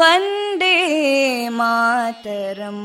वन्दे मातरम्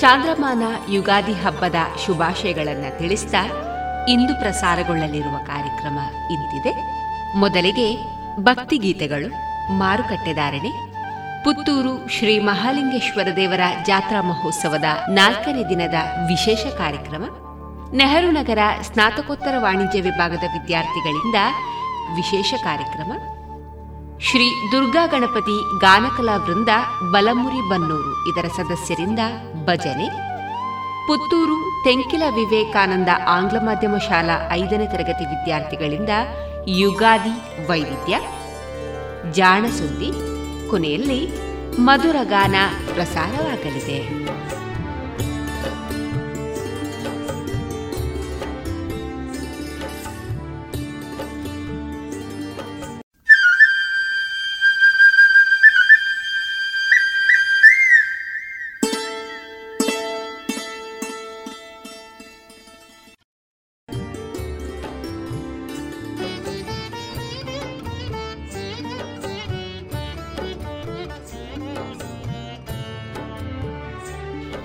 ಚಾಂದ್ರಮಾನ ಯುಗಾದಿ ಹಬ್ಬದ ಶುಭಾಶಯಗಳನ್ನು ತಿಳಿಸ್ತಾ ಇಂದು ಪ್ರಸಾರಗೊಳ್ಳಲಿರುವ ಕಾರ್ಯಕ್ರಮ ಇಂತಿದೆ. ಮೊದಲಿಗೆ ಭಕ್ತಿಗೀತೆಗಳು ಮಾರುಕಟ್ಟೆದಾರಣೆ ಪುತ್ತೂರು ಶ್ರೀ ಮಹಾಲಿಂಗೇಶ್ವರ ದೇವರ ಜಾತ್ರಾ ಮಹೋತ್ಸವದ ನಾಲ್ಕನೇ ದಿನದ ವಿಶೇಷ ಕಾರ್ಯಕ್ರಮ, ನೆಹರು ನಗರ ಸ್ನಾತಕೋತ್ತರ ವಾಣಿಜ್ಯ ವಿಭಾಗದ ವಿದ್ಯಾರ್ಥಿಗಳಿಂದ ವಿಶೇಷ ಕಾರ್ಯಕ್ರಮ, ಶ್ರೀ ದುರ್ಗಾ ಗಣಪತಿ ಗಾನಕಲಾ ವೃಂದ ಬಲಮುರಿ ಬನ್ನೂರು ಇದರ ಸದಸ್ಯರಿಂದ ಭಜನೆ. ಪುತ್ತೂರು ತೆಂಕಿಲ ವಿವೇಕಾನಂದ ಆಂಗ್ಲ ಮಾಧ್ಯಮ ಶಾಲಾ ಐದನೇ ತರಗತಿ ವಿದ್ಯಾರ್ಥಿಗಳಿಂದ ಯುಗಾದಿ ವೈವಿಧ್ಯ. ಜಾಣಸುದ್ದಿ. ಕೊನೆಯಲ್ಲಿ ಮಧುರಗಾನ ಪ್ರಸಾರವಾಗಲಿದೆ.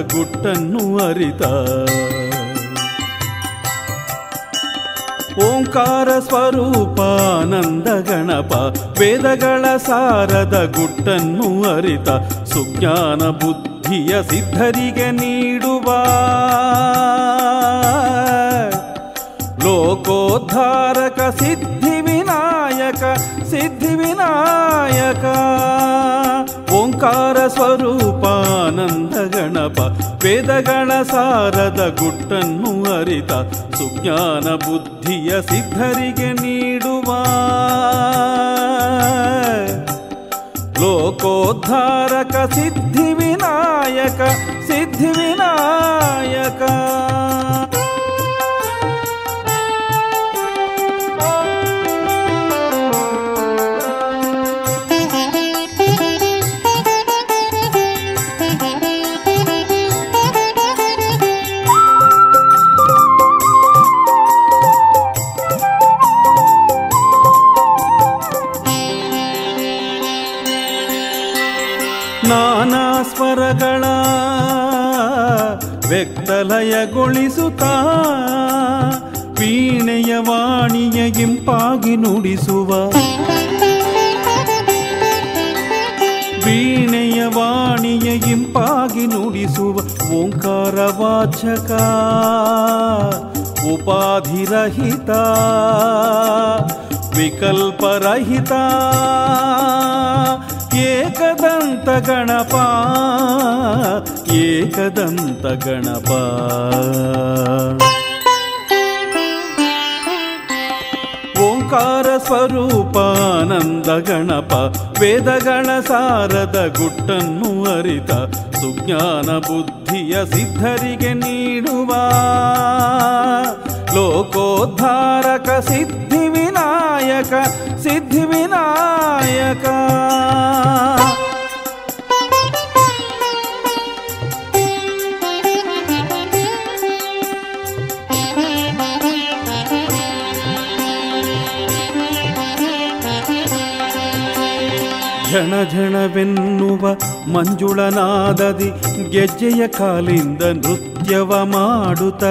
ಗುಟ್ಟನ್ನು ಅರಿತ. ಓಂಕಾರ ಸ್ವರೂಪಾನಂದ ಗಣಪ, ವೇದಗಳ ಸಾರದ ಗುಟ್ಟನ್ನು ಅರಿತ, ಸುಜ್ಞಾನ ಬುದ್ಧಿಯ ಸಿದ್ಧರಿಗೆ ನೀಡುವ. ಲೋಕೋದ್ಧಾರಕ ಸಿದ್ಧಿ ವಿನಾಯಕ ಸಿದ್ಧಿ ವಿನಾಯಕ. ಓಂಕಾರ ಸ್ವರೂಪಾನಂದ ಗಣಪ, ವೇದಗಳ ಸಾರದ ಗುಟ್ಟನ್ನು ಅರಿತ, ಸುಜ್ಞಾನ ಬುದ್ಧಿಯ ಸಿದ್ಧರಿಗೆ ನೀಡುವ. ಲೋಕೋದ್ಧಾರಕ ಸಿದ್ಧಿ ವಿನಾಯಕ ಸಿದ್ಧಿ ವಿನಾಯಕ. ಇಂಪಾಗಿ ನುಡಿಸುವ ವೀಣೆಯ ವಾಣಿಯ ಇಂಪಾಗಿ ನುಡಿಸುವ ಓಂಕಾರ ವಾಚಕ ಉಪಾಧಿರಹಿತ ವಿಕಲ್ಪರಹಿತ ಏಕದಂತ ಗಣಪ ಏಕದಂತ ಗಣಪ. ಸ್ವರೂಪಾನಂದ ಗಣಪ ವೇದಗಳ ಸಾರದ ಗುಟ್ಟನ್ನು ಅರಿತ, ಸುಜ್ಞಾನ ಬುದ್ಧಿಯ ಸಿದ್ಧರಿಗೆ ನೀಡುವ. ಲೋಕೋದ್ಧಾರಕ ಸಿದ್ಧಿ ವಿನಾಯಕ ಸಿದ್ಧಿ ವಿನಾಯಕ ಝಣ ಝಣವೆನ್ನುವ ಮಂಜುಳನಾದದಿ ಗೆಜ್ಜೆಯ ಕಾಲಿಂದ ನೃತ್ಯವ ಮಾಡುತ್ತ.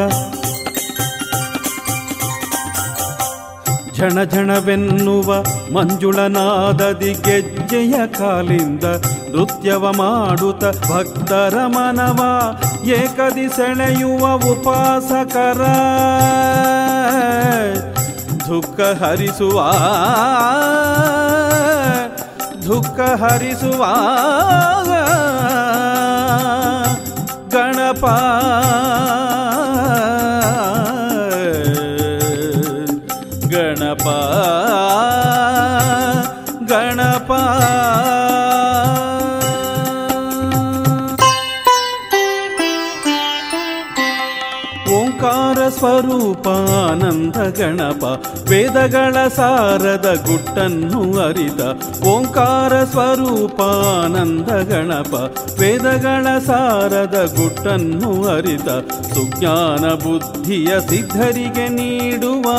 ಝಣ ಝಣವೆನ್ನುವ ಮಂಜುಳನಾದದಿ ಗೆಜ್ಜೆಯ ಕಾಲಿಂದ ನೃತ್ಯವ ಮಾಡುತ್ತ. ಭಕ್ತರ ಮನವ ಏಕದಿ ಸೆಳೆಯುವ ಉಪಾಸಕರ. ದುಃಖ ಹರಿಸುವ ದುಃಖ ಹರಿಸುವ ಗಣಪ ಸ್ವರೂಪಾನಂದ ಗಣಪ, ವೇದಗಳ ಸಾರದ ಗುಟ್ಟನ್ನು ಅರಿತ, ಓಂಕಾರ ಸ್ವರೂಪಾನಂದ ಗಣಪ, ವೇದಗಳ ಸಾರದ ಗುಟ್ಟನ್ನು ಅರಿತ, ಸುಜ್ಞಾನ ಬುದ್ಧಿಯ ಸಿದ್ಧರಿಗೆ ನೀಡುವ.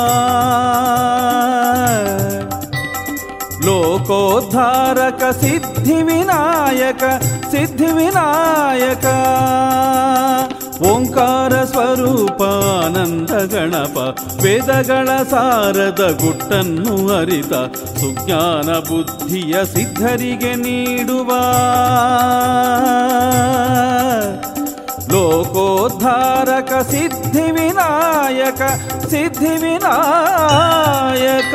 ಲೋಕೋದ್ಧಾರಕ ಸಿದ್ಧಿ ವಿನಾಯಕ ಸಿದ್ಧಿ ವಿನಾಯಕ. ಓಂಕಾರ ಸ್ವರೂಪಾನಂದ ಗಣಪ, ವೇದಗಳ ಸಾರದ ಗುಟ್ಟನ್ನು ಅರಿತ, ಸುಜ್ಞಾನ ಬುದ್ಧಿಯ ಸಿದ್ಧರಿಗೆ ನೀಡುವ. ಲೋಕೋದ್ಧಾರಕ ಸಿದ್ಧಿ ವಿನಾಯಕ ಸಿದ್ಧಿ ವಿನಾಯಕ.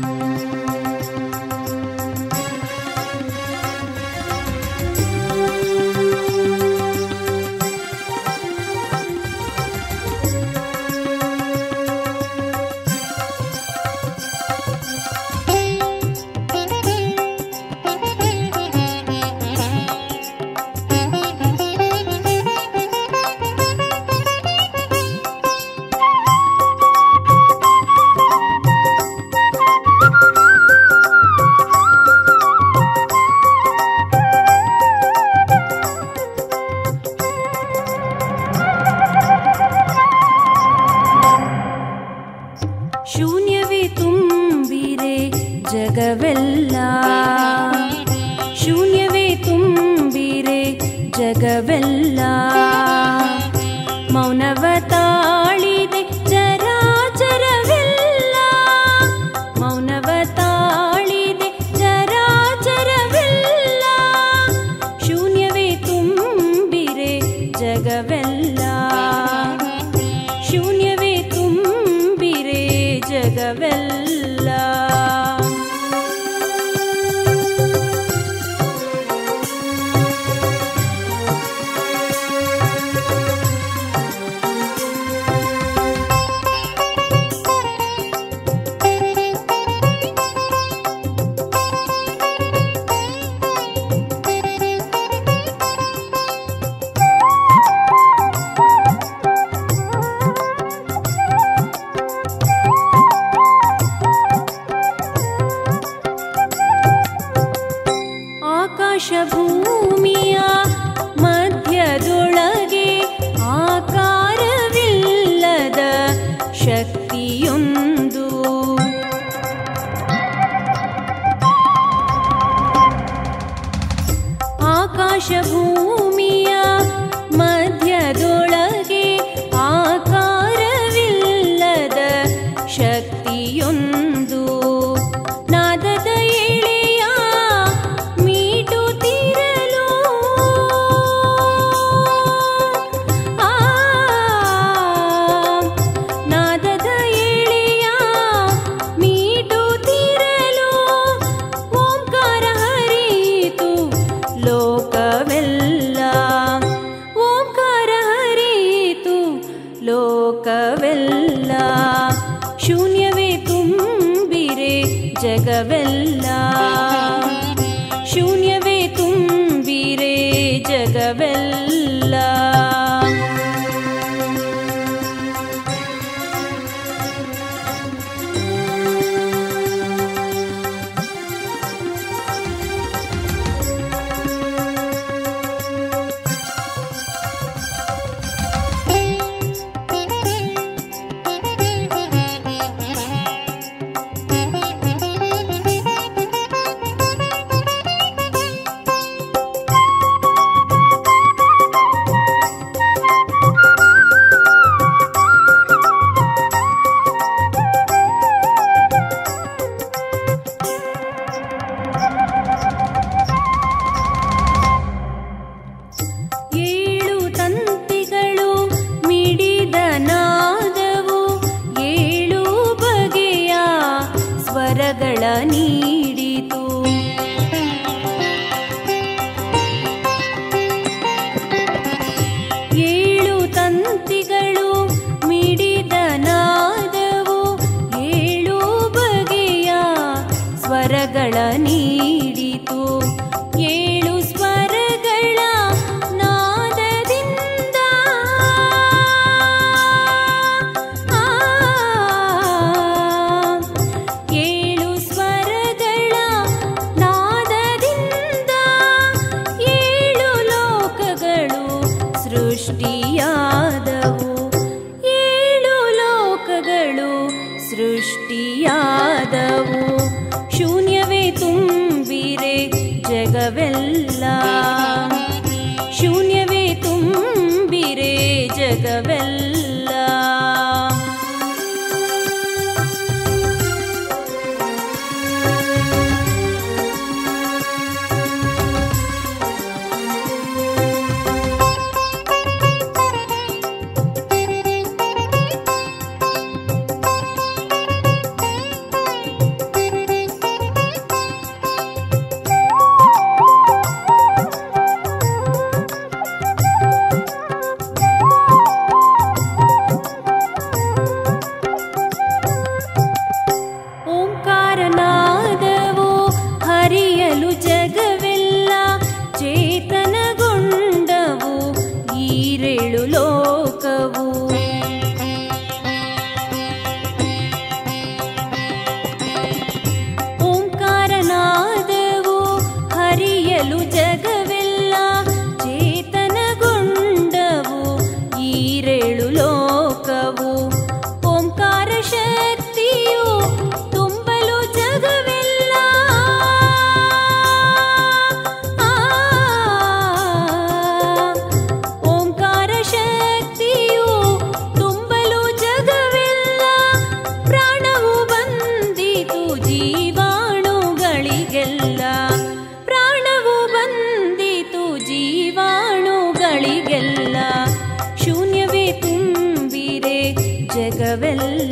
உலகவெல்லாம்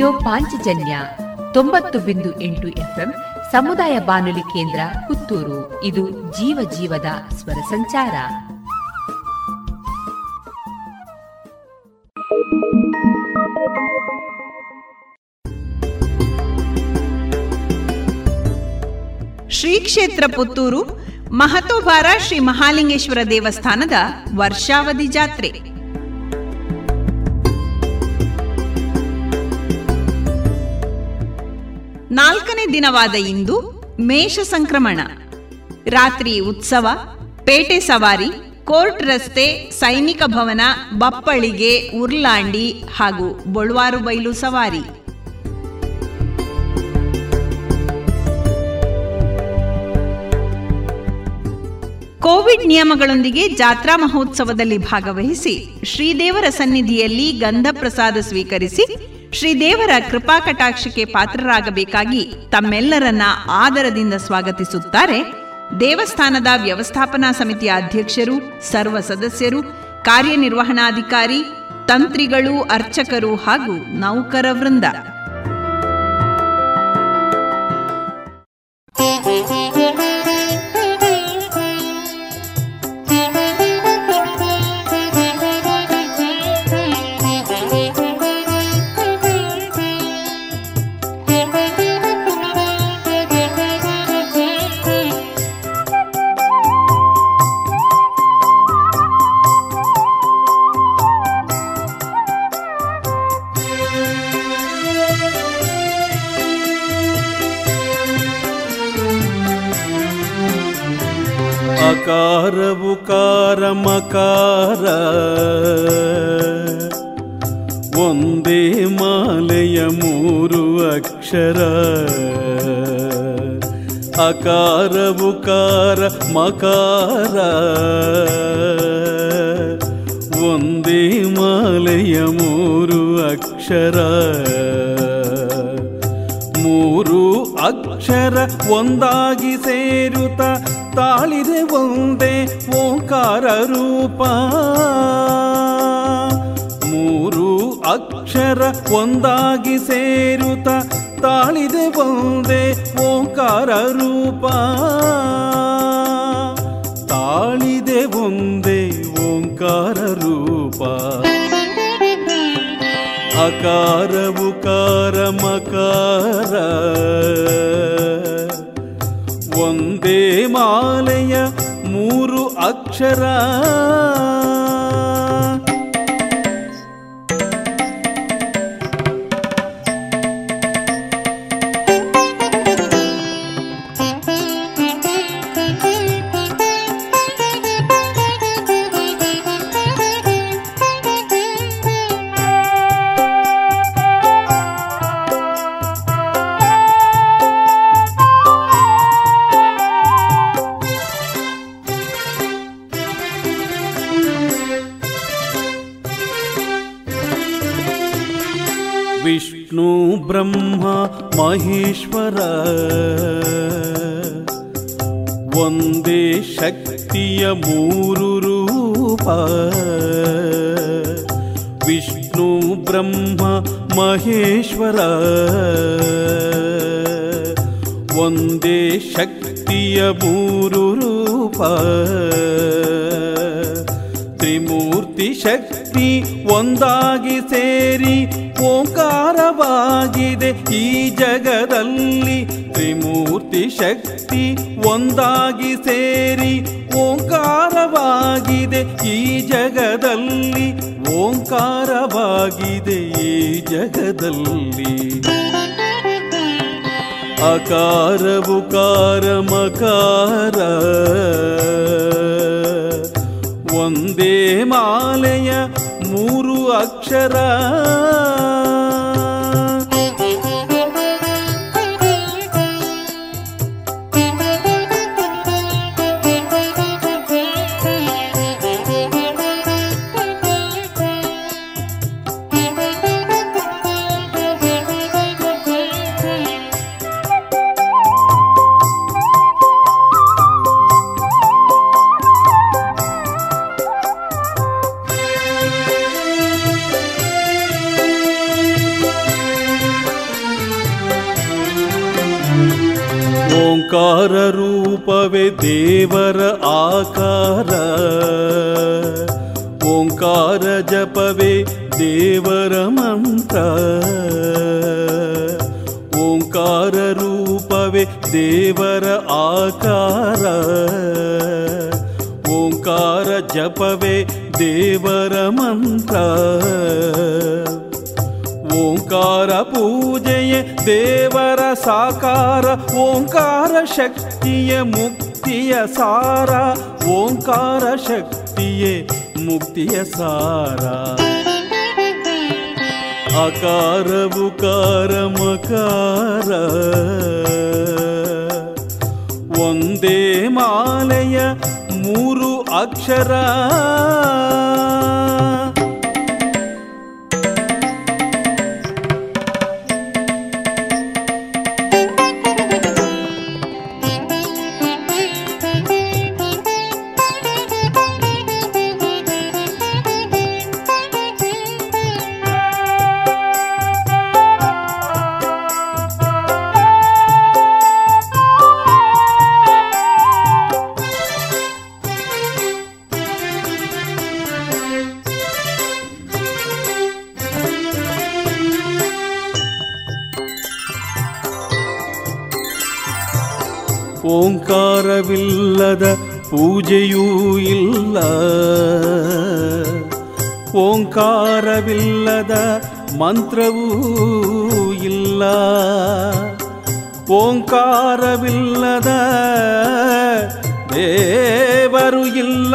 ರೇಡಿಯೋ ಪಾಂಚಜನ್ಯ ತೊಂಬತ್ತು ಬಿಂದು ಎಂಟು ಎಫ್ಎಂ ಸಮುದಾಯ ಬಾನುಲಿ ಕೇಂದ್ರ ಪುತ್ತೂರು. ಇದು ಜೀವ ಜೀವದ ಸ್ವರ ಸಂಚಾರ. ಶ್ರೀ ಕ್ಷೇತ್ರ ಪುತ್ತೂರು ಮಹತೋಬಾರ ಶ್ರೀ ಮಹಾಲಿಂಗೇಶ್ವರ ದೇವಸ್ಥಾನದ ವರ್ಷಾವಧಿ ಜಾತ್ರೆ. ನಾಲ್ಕನೇ ದಿನವಾದ ಇಂದು ಮೇಷ ಸಂಕ್ರಮಣ. ರಾತ್ರಿ ಉತ್ಸವ, ಪೇಟೆ ಸವಾರಿ, ಕೋರ್ಟ್ ರಸ್ತೆ, ಸೈನಿಕ ಭವನ, ಬಪ್ಪಳಿಗೆ ಉರ್ಲಾಂಡಿ ಹಾಗೂ ಬೊಳ್ವಾರು ಬೈಲು ಸವಾರಿ. ಕೋವಿಡ್ ನಿಯಮಗಳೊಂದಿಗೆ ಜಾತ್ರಾ ಮಹೋತ್ಸವದಲ್ಲಿ ಭಾಗವಹಿಸಿ ಶ್ರೀದೇವರ ಸನ್ನಿಧಿಯಲ್ಲಿ ಗಂಧ ಪ್ರಸಾದ ಸ್ವೀಕರಿಸಿ ಶ್ರೀದೇವರ ಕೃಪಾ ಕಟಾಕ್ಷಕ್ಕೆ ಪಾತ್ರರಾಗಬೇಕಾಗಿ ತಮ್ಮೆಲ್ಲರನ್ನ ಆದರದಿಂದ ಸ್ವಾಗತಿಸುತ್ತಾರೆ ದೇವಸ್ಥಾನದ ವ್ಯವಸ್ಥಾಪನಾ ಸಮಿತಿಯ ಅಧ್ಯಕ್ಷರು, ಸರ್ವ ಸದಸ್ಯರು, ಕಾರ್ಯನಿರ್ವಹಣಾಧಿಕಾರಿ, ತಂತ್ರಿಗಳು, ಅರ್ಚಕರು ಹಾಗೂ ನೌಕರ ವೃಂದ. ಬ್ರಹ್ಮ ಮಹೇಶ್ವರ. ಒಂದೇ ಶಕ್ತಿಯ ಮೂರು ರೂಪ. ವಿಷ್ಣು ಬ್ರಹ್ಮ ಮಹೇಶ್ವರ. ಒಂದೇ ಶಕ್ತಿಯ ಮೂರು ರೂಪ. ತ್ರಿಮೂರ್ತಿ ಶಕ್ತಿ ಒಂದಾಗಿ ಸೇರಿ ಓಂಕಾರವಾಗಿದೆ ಈ ಜಗದಲ್ಲಿ. ತ್ರಿಮೂರ್ತಿ ಶಕ್ತಿ ಒಂದಾಗಿ ಸೇರಿ ಓಂಕಾರವಾಗಿದೆ ಈ ಜಗದಲ್ಲಿ. ಓಂಕಾರವಾಗಿದೆ ಈ ಜಗದಲ್ಲಿ. ಅಕಾರವು ಕಾರಮಕಾರ. ಒಂದೇ ಮಾಲೆಯ ಮೂರು అక్షరా ದೇವರ ಆಕಾರ ಓಂಕಾರ ಜಪವೇ ದೇವರ ಮಂತ್ರ ಓಂಕಾರ ರೂಪವೇ ದೇವರ ಆಕಾರ ಓಂಕಾರ ಜಪವೇ ದೇವರ ಮಂತ್ರ ಓಂಕಾರ ಪೂಜೆಯೇ ದೇವರ ಸಾಕಾರ ಓಂಕಾರ ಶಕ್ತಿಯ ಮುಕ್ತಿಯ ಸಾರ ಓಂಕಾರ ಶಕ್ತಿಯೇ ಮುಕ್ತಿಯ ಸಾರ ಅಕಾರವು ಕಾರಮಕಾರ ಒಂದೇ ಮಾಲೆಯ ಮೂರು ಅಕ್ಷರ ಪೂಜೆಯೂ ಇಲ್ಲ ಓಂಕಾರವಿಲ್ಲದ ಮಂತ್ರವೂ ಇಲ್ಲ ಓಂಕಾರವಿಲ್ಲದ ದೇವರು ಇಲ್ಲ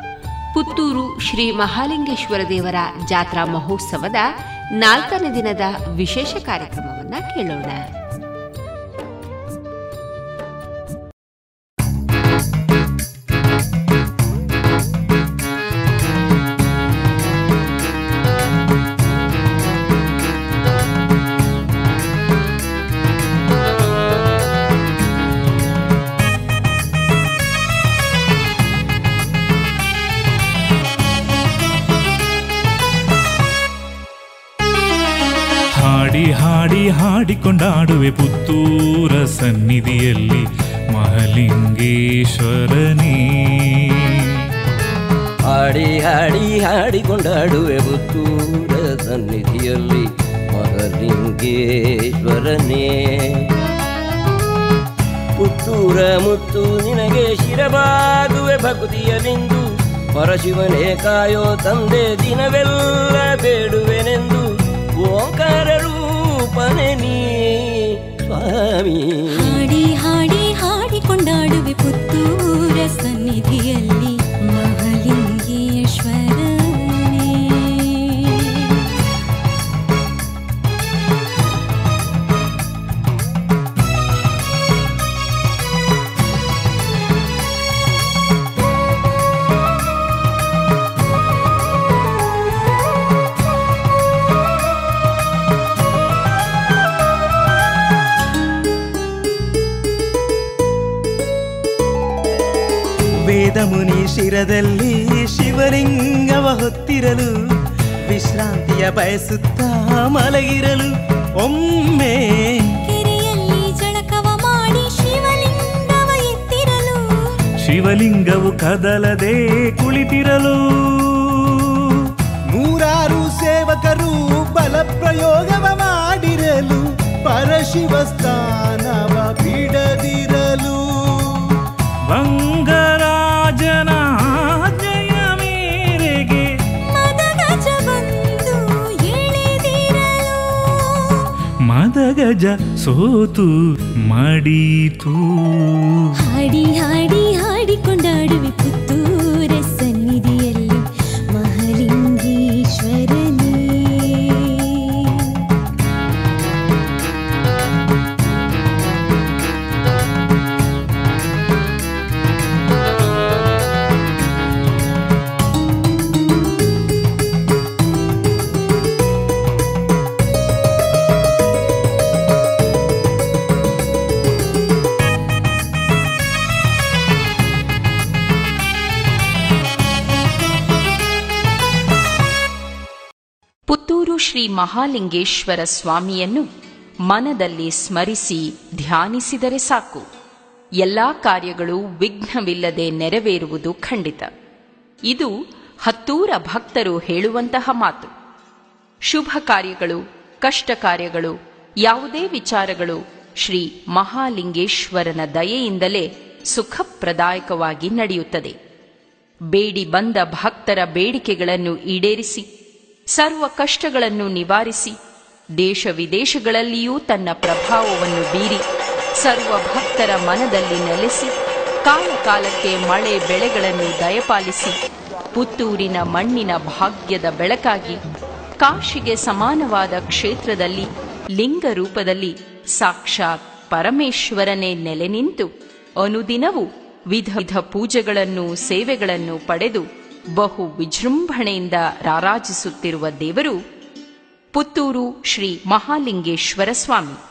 ಪುತ್ತೂರು ಶ್ರೀ ಮಹಾಲಿಂಗೇಶ್ವರ ದೇವರ ಜಾತ್ರಾ ಮಹೋತ್ಸವದ ನಾಲ್ಕನೇ ದಿನದ ವಿಶೇಷ ಕಾರ್ಯಕ್ರಮವನ್ನು ಕೇಳೋಣ. ಹಾಡಿಕೊಂಡಾಡುವೆ ಪುತ್ತೂರ ಸನ್ನಿಧಿಯಲ್ಲಿ ಮಹಲಿಂಗೇಶ್ವರನೇ. ಹಾಡಿ ಹಾಡಿ, ಹಾಡಿಕೊಂಡಾಡುವೆ ಪುತ್ತೂರ ಸನ್ನಿಧಿಯಲ್ಲಿ ಮಹಲಿಂಗೇಶ್ವರನೇ. ಪುತ್ತೂರ ಮುತ್ತು ನಿನಗೆ ಶಿರಬಾಗುವೆ ಭಕ್ತಿಯಲಿಂದು ಪರಶಿವನೇ ಕಾಯೋ ತಂದೆ ದಿನವೆಲ್ಲ ಬೇಡುವೆನೆಂದು ಓಂಕಾರ ರೂಪನೆ ನೀ ಸ್ವಾಮಿ. ಹಾಡಿ ಹಾಡಿ ಕೊಂಡಾಡುವೆ ಪುತ್ತೂರ ಸನ್ನಿಧಿಯಲ್ಲಿ. ಮುನಿ ಶಿರದಲ್ಲಿ ಶಿವಲಿಂಗವ ಹೊತ್ತಿರಲು ವಿಶ್ರಾಂತಿಯ ಬಯಸುತ್ತ ಮಲಗಿರಲು ಒಮ್ಮೆ ಕೆರೆಯಲ್ಲಿ ಜಳಕವ ಮಾಡಿ ಶಿವಲಿಂಗವ ಎತ್ತಿರಲು. ಶಿವಲಿಂಗವು ಕದಲದೆ ಕುಳಿತಿರಲು. ನೂರಾರು ಸೇವಕರು ಬಲ ಪ್ರಯೋಗವ ಮಾಡಿರಲು ಪರಶಿವ ಸ್ಥಾನವ ಬಿಡದಿರಲು. ಬಂಗರಾಜನ ಮದಗಜ ಸೋತು ಮಡೀತು. ಹಾಡಿ ಹಾಡಿ ಹಾಡಿಕೊಂಡಾಡುವೆ ಪುತ್ತೂರ ಮಹಾಲಿಂಗೇಶ್ವರ ಸ್ವಾಮಿಯನ್ನು ಮನದಲ್ಲಿ ಸ್ಮರಿಸಿ ಧ್ಯಾನಿಸಿದರೆ ಸಾಕು. ಎಲ್ಲಾ ಕಾರ್ಯಗಳು ವಿಘ್ನವಿಲ್ಲದೆ ನೆರವೇರುವುದು ಖಂಡಿತ. ಇದು ಹತ್ತೂರ ಭಕ್ತರು ಹೇಳುವಂತಹ ಮಾತು. ಶುಭ ಕಾರ್ಯಗಳು, ಕಷ್ಟ ಕಾರ್ಯಗಳು, ಯಾವುದೇ ವಿಚಾರಗಳು ಶ್ರೀ ಮಹಾಲಿಂಗೇಶ್ವರನ ದಯೆಯಿಂದಲೇ ಸುಖಪ್ರದಾಯಕವಾಗಿ ನಡೆಯುತ್ತದೆ. ಬೇಡಿ ಬಂದ ಭಕ್ತರ ಬೇಡಿಕೆಗಳನ್ನು ಈಡೇರಿಸಿ. ಸರ್ವ ಕಷ್ಟಗಳನ್ನು ನಿವಾರಿಸಿ ದೇಶ ವಿದೇಶಗಳಲ್ಲಿಯೂ ತನ್ನ ಪ್ರಭಾವವನ್ನು ಬೀರಿ ಸರ್ವ ಭಕ್ತರ ಮನದಲ್ಲಿ ನೆಲೆಸಿ ಕಾಲಕಾಲಕ್ಕೆ ಮಳೆ ಬೆಳೆಗಳನ್ನು ದಯಪಾಲಿಸಿ ಪುತ್ತೂರಿನ ಮಣ್ಣಿನ ಭಾಗ್ಯದ ಬೆಳಕಾಗಿ ಕಾಶಿಗೆ ಸಮಾನವಾದ ಕ್ಷೇತ್ರದಲ್ಲಿ ಲಿಂಗ ರೂಪದಲ್ಲಿ ಸಾಕ್ಷಾತ್ ಪರಮೇಶ್ವರನೇ ನೆಲೆ ನಿಂತು ಅನುದಿನವೂ ವಿಧ ವಿಧ ಪೂಜೆಗಳನ್ನು ಸೇವೆಗಳನ್ನು ಪಡೆದು ಬಹು ವಿಜೃಂಭಣೆಯಿಂದ ರಾರಾಜಿಸುತ್ತಿರುವ ದೇವರು ಪುತ್ತೂರು ಶ್ರೀ ಮಹಾಲಿಂಗೇಶ್ವರ ಸ್ವಾಮಿ.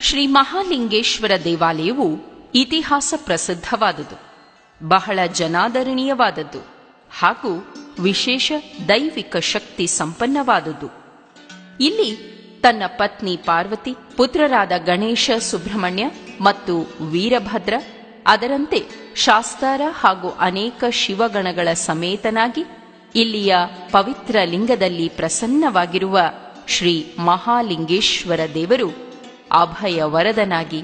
ಶ್ರೀ ಮಹಾಲಿಂಗೇಶ್ವರ ದೇವಾಲಯವು ಇತಿಹಾಸ ಪ್ರಸಿದ್ಧವಾದುದು. ಬಹಳ ಜನಾದರಣೀಯವಾದದ್ದು ಹಾಗೂ ವಿಶೇಷ ದೈವಿಕ ಶಕ್ತಿ ಸಂಪನ್ನವಾದುದು. ಇಲ್ಲಿ ತನ್ನ ಪತ್ನಿ ಪಾರ್ವತಿ, ಪುತ್ರರಾದ ಗಣೇಶ ಸುಬ್ರಹ್ಮಣ್ಯ ಮತ್ತು ವೀರಭದ್ರ, ಅದರಂತೆ ಶಾಸ್ತಾರ ಹಾಗೂ ಅನೇಕ ಶಿವಗಣಗಳ ಸಮೇತನಾಗಿ ಇಲ್ಲಿಯ ಪವಿತ್ರ ಲಿಂಗದಲ್ಲಿ ಪ್ರಸನ್ನವಾಗಿರುವ ಶ್ರೀ ಮಹಾಲಿಂಗೇಶ್ವರ ದೇವರು ಅಭಯ ವರದನಾಗಿ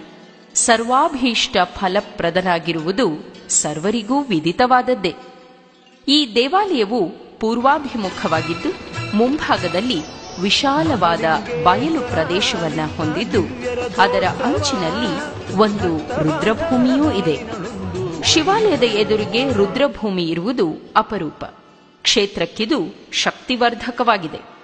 ಸರ್ವಾಭೀಷ್ಟ ಫಲಪ್ರದನಾಗಿರುವುದು ಸರ್ವರಿಗೂ ವಿದಿತವಾದದ್ದೇ. ಈ ದೇವಾಲಯವು ಪೂರ್ವಾಭಿಮುಖವಾಗಿದ್ದು, ಮುಂಭಾಗದಲ್ಲಿ ವಿಶಾಲವಾದ ಬಯಲು ಪ್ರದೇಶವನ್ನ ಹೊಂದಿದ್ದು, ಅದರ ಅಂಚಿನಲ್ಲಿ ಒಂದು ರುದ್ರಭೂಮಿಯೂ ಇದೆ. ಶಿವಾಲಯದ ಎದುರಿಗೆ ರುದ್ರಭೂಮಿ ಇರುವುದು ಅಪರೂಪ. ಕ್ಷೇತ್ರಕ್ಕಿದು ಶಕ್ತಿವರ್ಧಕವಾಗಿದೆ.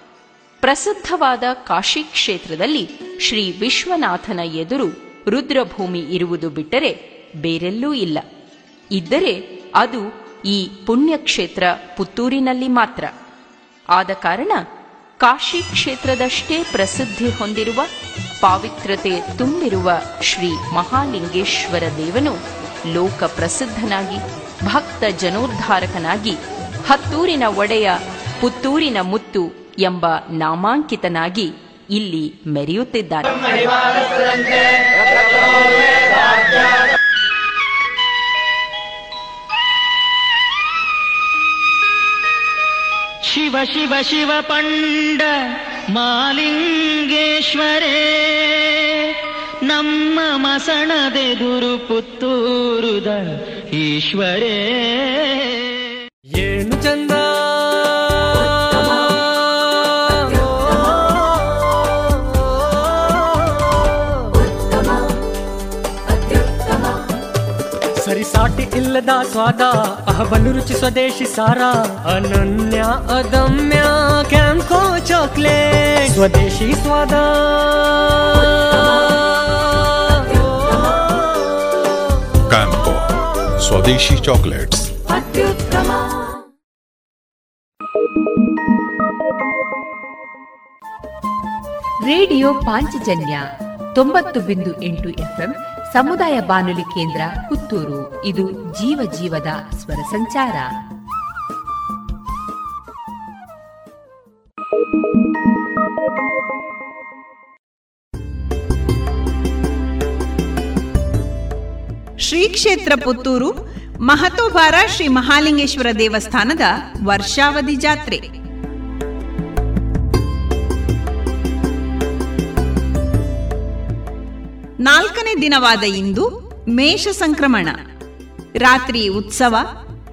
ಪ್ರಸಿದ್ಧವಾದ ಕಾಶಿ ಕ್ಷೇತ್ರದಲ್ಲಿ ಶ್ರೀ ವಿಶ್ವನಾಥನ ಎದುರು ರುದ್ರಭೂಮಿ ಇರುವುದು ಬಿಟ್ಟರೆ ಬೇರೆಲ್ಲೂ ಇಲ್ಲ. ಇದ್ದರೆ ಅದು ಈ ಪುಣ್ಯಕ್ಷೇತ್ರ ಪುತ್ತೂರಿನಲ್ಲಿ ಮಾತ್ರ. ಆದ ಕಾರಣ ಕಾಶಿ ಕ್ಷೇತ್ರದಷ್ಟೇ ಪ್ರಸಿದ್ಧಿ ಹೊಂದಿರುವ ಪಾವಿತ್ರತೆ ತುಂಬಿರುವ ಶ್ರೀ ಮಹಾಲಿಂಗೇಶ್ವರ ದೇವನು ಲೋಕ ಪ್ರಸಿದ್ಧನಾಗಿ, ಭಕ್ತ ಜನೋದ್ಧಾರಕನಾಗಿ ಹತ್ತೂರಿನ ಒಡೆಯ ಪುತ್ತೂರಿನ ಮುತ್ತು ಎಂಬ ನಾಮಾಂಕಿತನಾಗಿ ಇಲ್ಲಿ ಮೆರೆಯುತ್ತಿದ್ದಾನೆ. ಶಿವ ಶಿವ ಶಿವ ಪಂಡ ಮಾಲಿಂಗೇಶ್ವರೇ ನಮ್ಮ ಮಸಣದೆದುರು ಪುತ್ತೂರುದ ಈಶ್ವರೇ. ಏನು ಚಂದ ಸರಿಸಾಟಿ ಇಲ್ಲದ ಸ್ವಾದ ಅಹಬಲು ರುಚಿ ಸ್ವದೇಶಿ ಸಾರ ಅನನ್ಯ ಅದಮ್ಯ ಕ್ಯಾಂಕೋ ಚಾಕ್ಲೇಟ್ ಸ್ವದೇಶಿ ಸ್ವಾದ ಕ್ಯಾಂಪೋ ಸ್ವದೇಶಿ ಚಾಕ್ಲೇಟ್ಸ್ ರೇಡಿಯೋ ಪಾಂಚಜನ್ಯ ತೊಂಬತ್ತು ಬಿಂದು ಎಂಟು ಎಫ್ಎಂ ಸಮುದಾಯ ಬಾನುಲಿ ಕೇಂದ್ರ ಪುತ್ತೂರು. ಇದು ಜೀವ ಜೀವದ ಸ್ವರ ಸಂಚಾರ. ಶ್ರೀ ಕ್ಷೇತ್ರ ಪುತ್ತೂರು ಮಹತೋಬಾರ ಶ್ರೀ ಮಹಾಲಿಂಗೇಶ್ವರ ದೇವಸ್ಥಾನದ ವರ್ಷಾವಧಿ ಜಾತ್ರೆ. ನಾಲ್ಕನೇ ದಿನವಾದ ಇಂದು ಮೇಷ ಸಂಕ್ರಮಣ. ರಾತ್ರಿ ಉತ್ಸವ,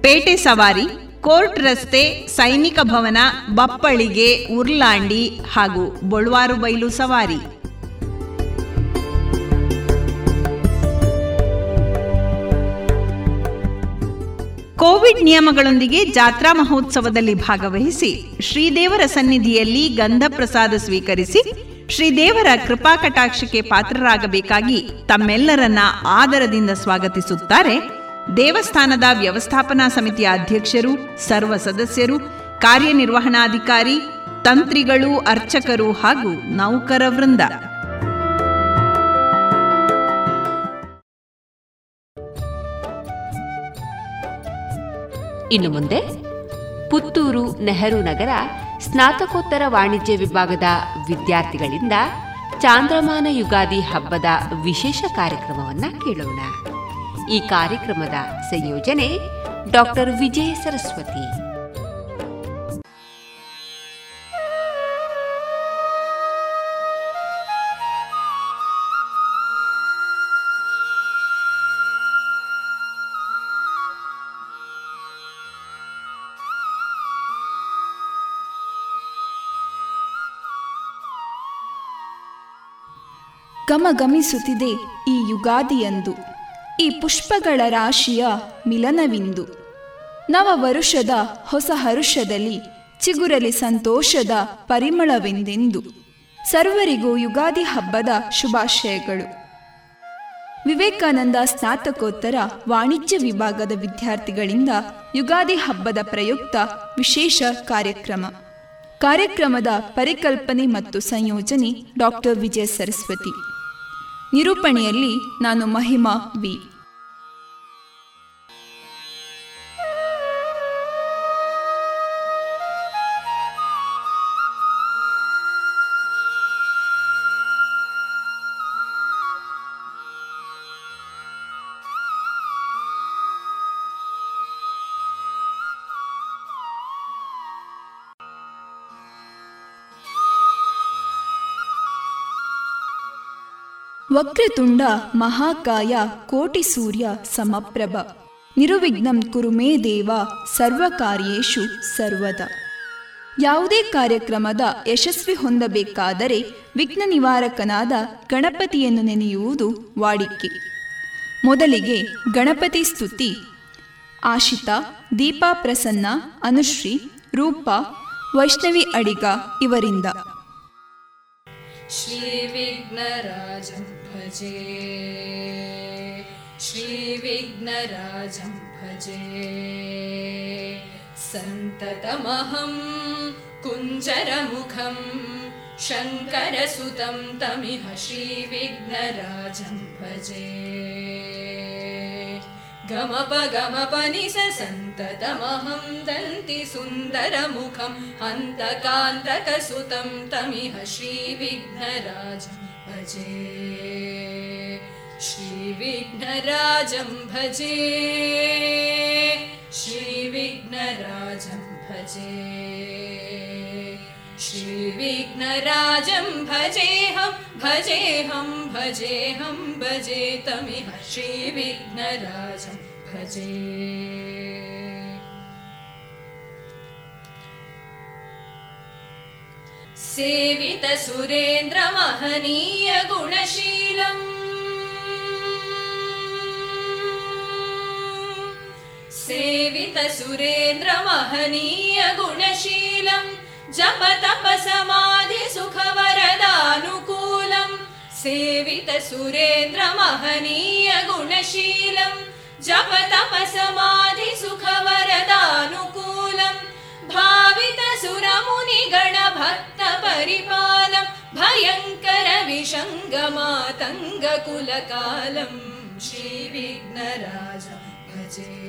ಪೇಟೆ ಸವಾರಿ, ಕೋರ್ಟ್ ರಸ್ತೆ, ಸೈನಿಕ ಭವನ, ಬಪ್ಪಳಿಗೆ ಉರ್ಲಾಂಡಿ ಹಾಗೂ ಬೊಳ್ವಾರು ಬೈಲು ಸವಾರಿ. ಕೋವಿಡ್ ನಿಯಮಗಳೊಂದಿಗೆ ಜಾತ್ರಾ ಮಹೋತ್ಸವದಲ್ಲಿ ಭಾಗವಹಿಸಿ ಶ್ರೀದೇವರ ಸನ್ನಿಧಿಯಲ್ಲಿ ಗಂಧ ಪ್ರಸಾದ ಸ್ವೀಕರಿಸಿ ಶ್ರೀದೇವರ ಕೃಪಾ ಕಟಾಕ್ಷಕ್ಕೆ ಪಾತ್ರರಾಗಬೇಕಾಗಿ ತಮ್ಮೆಲ್ಲರನ್ನ ಆದರದಿಂದ ಸ್ವಾಗತಿಸುತ್ತಾರೆ ದೇವಸ್ಥಾನದ ವ್ಯವಸ್ಥಾಪನಾ ಸಮಿತಿಯ ಅಧ್ಯಕ್ಷರು, ಸರ್ವ ಸದಸ್ಯರು, ಕಾರ್ಯನಿರ್ವಹಣಾಧಿಕಾರಿ, ತಂತ್ರಿಗಳು, ಅರ್ಚಕರು ಹಾಗೂ ನೌಕರ ವೃಂದ. ಇನ್ನು ಮುಂದೆ ಪುತ್ತೂರು ನೆಹರು ನಗರ ಸ್ನಾತಕೋತ್ತರ ವಾಣಿಜ್ಯ ವಿಭಾಗದ ವಿದ್ಯಾರ್ಥಿಗಳಿಂದ ಚಾಂದ್ರಮಾನ ಯುಗಾದಿ ಹಬ್ಬದ ವಿಶೇಷ ಕಾರ್ಯಕ್ರಮವನ್ನ ಕೇಳೋಣ. ಈ ಕಾರ್ಯಕ್ರಮದ ಸಂಯೋಜನೆ ಡಾಕ್ಟರ್ ವಿಜಯ ಸರಸ್ವತಿ. ಗಮಗಮಿಸುತ್ತಿದೆ ಈ ಯುಗಾದಿಯಂದು. ಈ ಪುಷ್ಪಗಳ ರಾಶಿಯ ಮಿಲನವಿಂದು. ನವ ವರುಷದ ಹೊಸ ಹರುಷದಲ್ಲಿ ಚಿಗುರಲಿ ಸಂತೋಷದ ಪರಿಮಳವೆಂದೆಂದು. ಸರ್ವರಿಗೂ ಯುಗಾದಿ ಹಬ್ಬದ ಶುಭಾಶಯಗಳು. ವಿವೇಕಾನಂದ ಸ್ನಾತಕೋತ್ತರ ವಾಣಿಜ್ಯ ವಿಭಾಗದ ವಿದ್ಯಾರ್ಥಿಗಳಿಂದ ಯುಗಾದಿ ಹಬ್ಬದ ಪ್ರಯುಕ್ತ ವಿಶೇಷ ಕಾರ್ಯಕ್ರಮ. ಕಾರ್ಯಕ್ರಮದ ಪರಿಕಲ್ಪನೆ ಮತ್ತು ಸಂಯೋಜನೆ ಡಾಕ್ಟರ್ ವಿಜಯ ಸರಸ್ವತಿ. ನಿರೂಪಣೆಯಲ್ಲಿ ನಾನು ಮಹಿಮಾ ವಿ ವಕ್ರತುಂಡ ಮಹಾಕಾಯ ಕೋಟಿ ಸೂರ್ಯ ಸಮಪ್ರಭ. ನಿರುವಿಘ್ನಂ ಕುರು ಮೇ ದೇವ ಸರ್ವಕಾರ್ಯೇಷು ಸರ್ವದ. ಯಾವುದೇ ಕಾರ್ಯಕ್ರಮದ ಯಶಸ್ವಿ ಹೊಂದಬೇಕಾದರೆ ವಿಘ್ನ ನಿವಾರಕನಾದ ಗಣಪತಿಯನ್ನು ನೆನೆಯುವುದು ವಾಡಿಕೆ. ಮೊದಲಿಗೆ ಗಣಪತಿ ಸ್ತುತಿ. ಆಶಿತಾ, ದೀಪಾ ಪ್ರಸನ್ನ, ಅನುಶ್ರೀ, ರೂಪಾ, ವೈಷ್ಣವಿ ಅಡಿಗ ಇವರಿಂದ. श्रीविघ्नराजं भजे। श्रीविघ्नराजं भजे। सन्ततमहं कुञ्जरमुखं शङ्करसुतं तमिह श्रीविघ्नराजं भजे गमप गमप निस सन्ततमहं दन्ति सुन्दरमुखं हन्तकान्तकसुतं तमिह श्रीविघ्नराजं भजे। श्रीविघ्नराजं भजे। श्रीविघ्नराजं भजे श्रीविघ्नराजं भजेऽहं भजेऽहं भजेऽहं भजे तमिह। श्रीविघ्नराजं भजे। सेवितसुरेन्द्रमहनीयगुणशीलम् सेवितसुरेन्द्रमहनीयगुणशीलम् जप तप तपसमाधि सुखवरदानुकूलं सेवित सुरेन्द्र महनीय गुणशीलम् जप तप तपसमाधि सुखवरदानुकूलं भावित सुरमुनि गण भक्त परिपालम् भयङ्कर विशङ्गमातङ्गकुलकालं भजे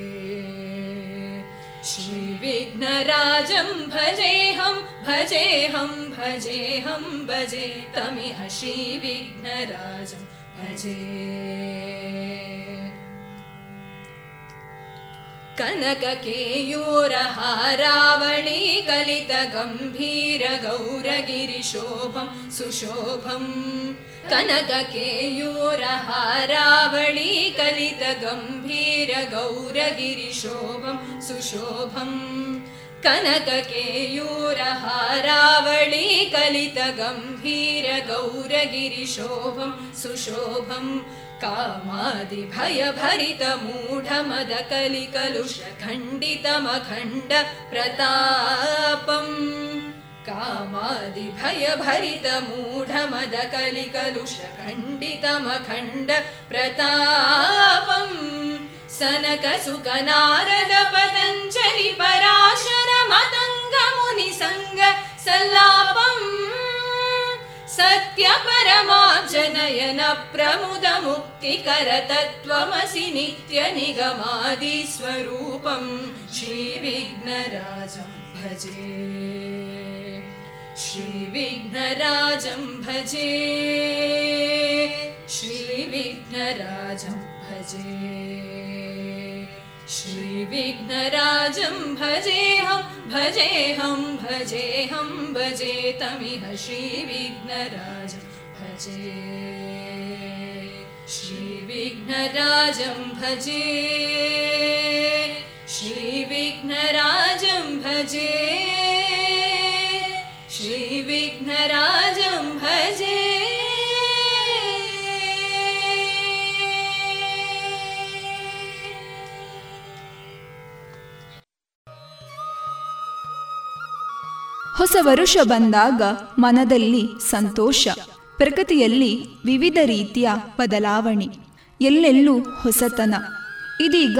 श्रीविघ्नराजं भजेऽहं भजेऽहं भजेऽहं भजे तमिह श्रीविघ्नराजं भजे। कनककेयूरहारावळी कलितगम्भीरगौरगिरिशोभं सुशोभम् कनककेयूरहारावळी कलितगम्भीरगौरगिरिशोभं सुशोभम् कनककेयूरहारावळी कलितगम्भीरगौरगिरिशोभं सुशोभम् कामादिभयभरितमूढमदकलिकलुषखण्डितमखण्ड प्रतापम् कामादिभयभरितमूढमदकलिकलुषखण्डितमखण्ड प्रतापम् सनकसुकनारदपतञ्जलि पराशरमतङ्गमुनिसङ्ग सल्लापम् सत्यपरमाजनयन प्रमुद मुक्तिकरतत्त्वमसि नित्य निगमादि भजे श्रीविघ्नराजं भजे। श्रीविघ्नराजं भजे। श्रीविघ्नराजं भजेऽहं भजेऽहं भजेऽहं भजे तमिह श्रीविघ्नराजं भजे। श्रीविघ्नराजं भजे। श्रीविघ्नराजं भजे श्रीविघ्नराजं भजे ಹೊಸ ವರುಷ ಬಂದಾಗ ಮನದಲ್ಲಿ ಸಂತೋಷ, ಪ್ರಕೃತಿಯಲ್ಲಿ ವಿವಿಧ ರೀತಿಯ ಬದಲಾವಣೆ, ಎಲ್ಲೆಲ್ಲೂ ಹೊಸತನ. ಇದೀಗ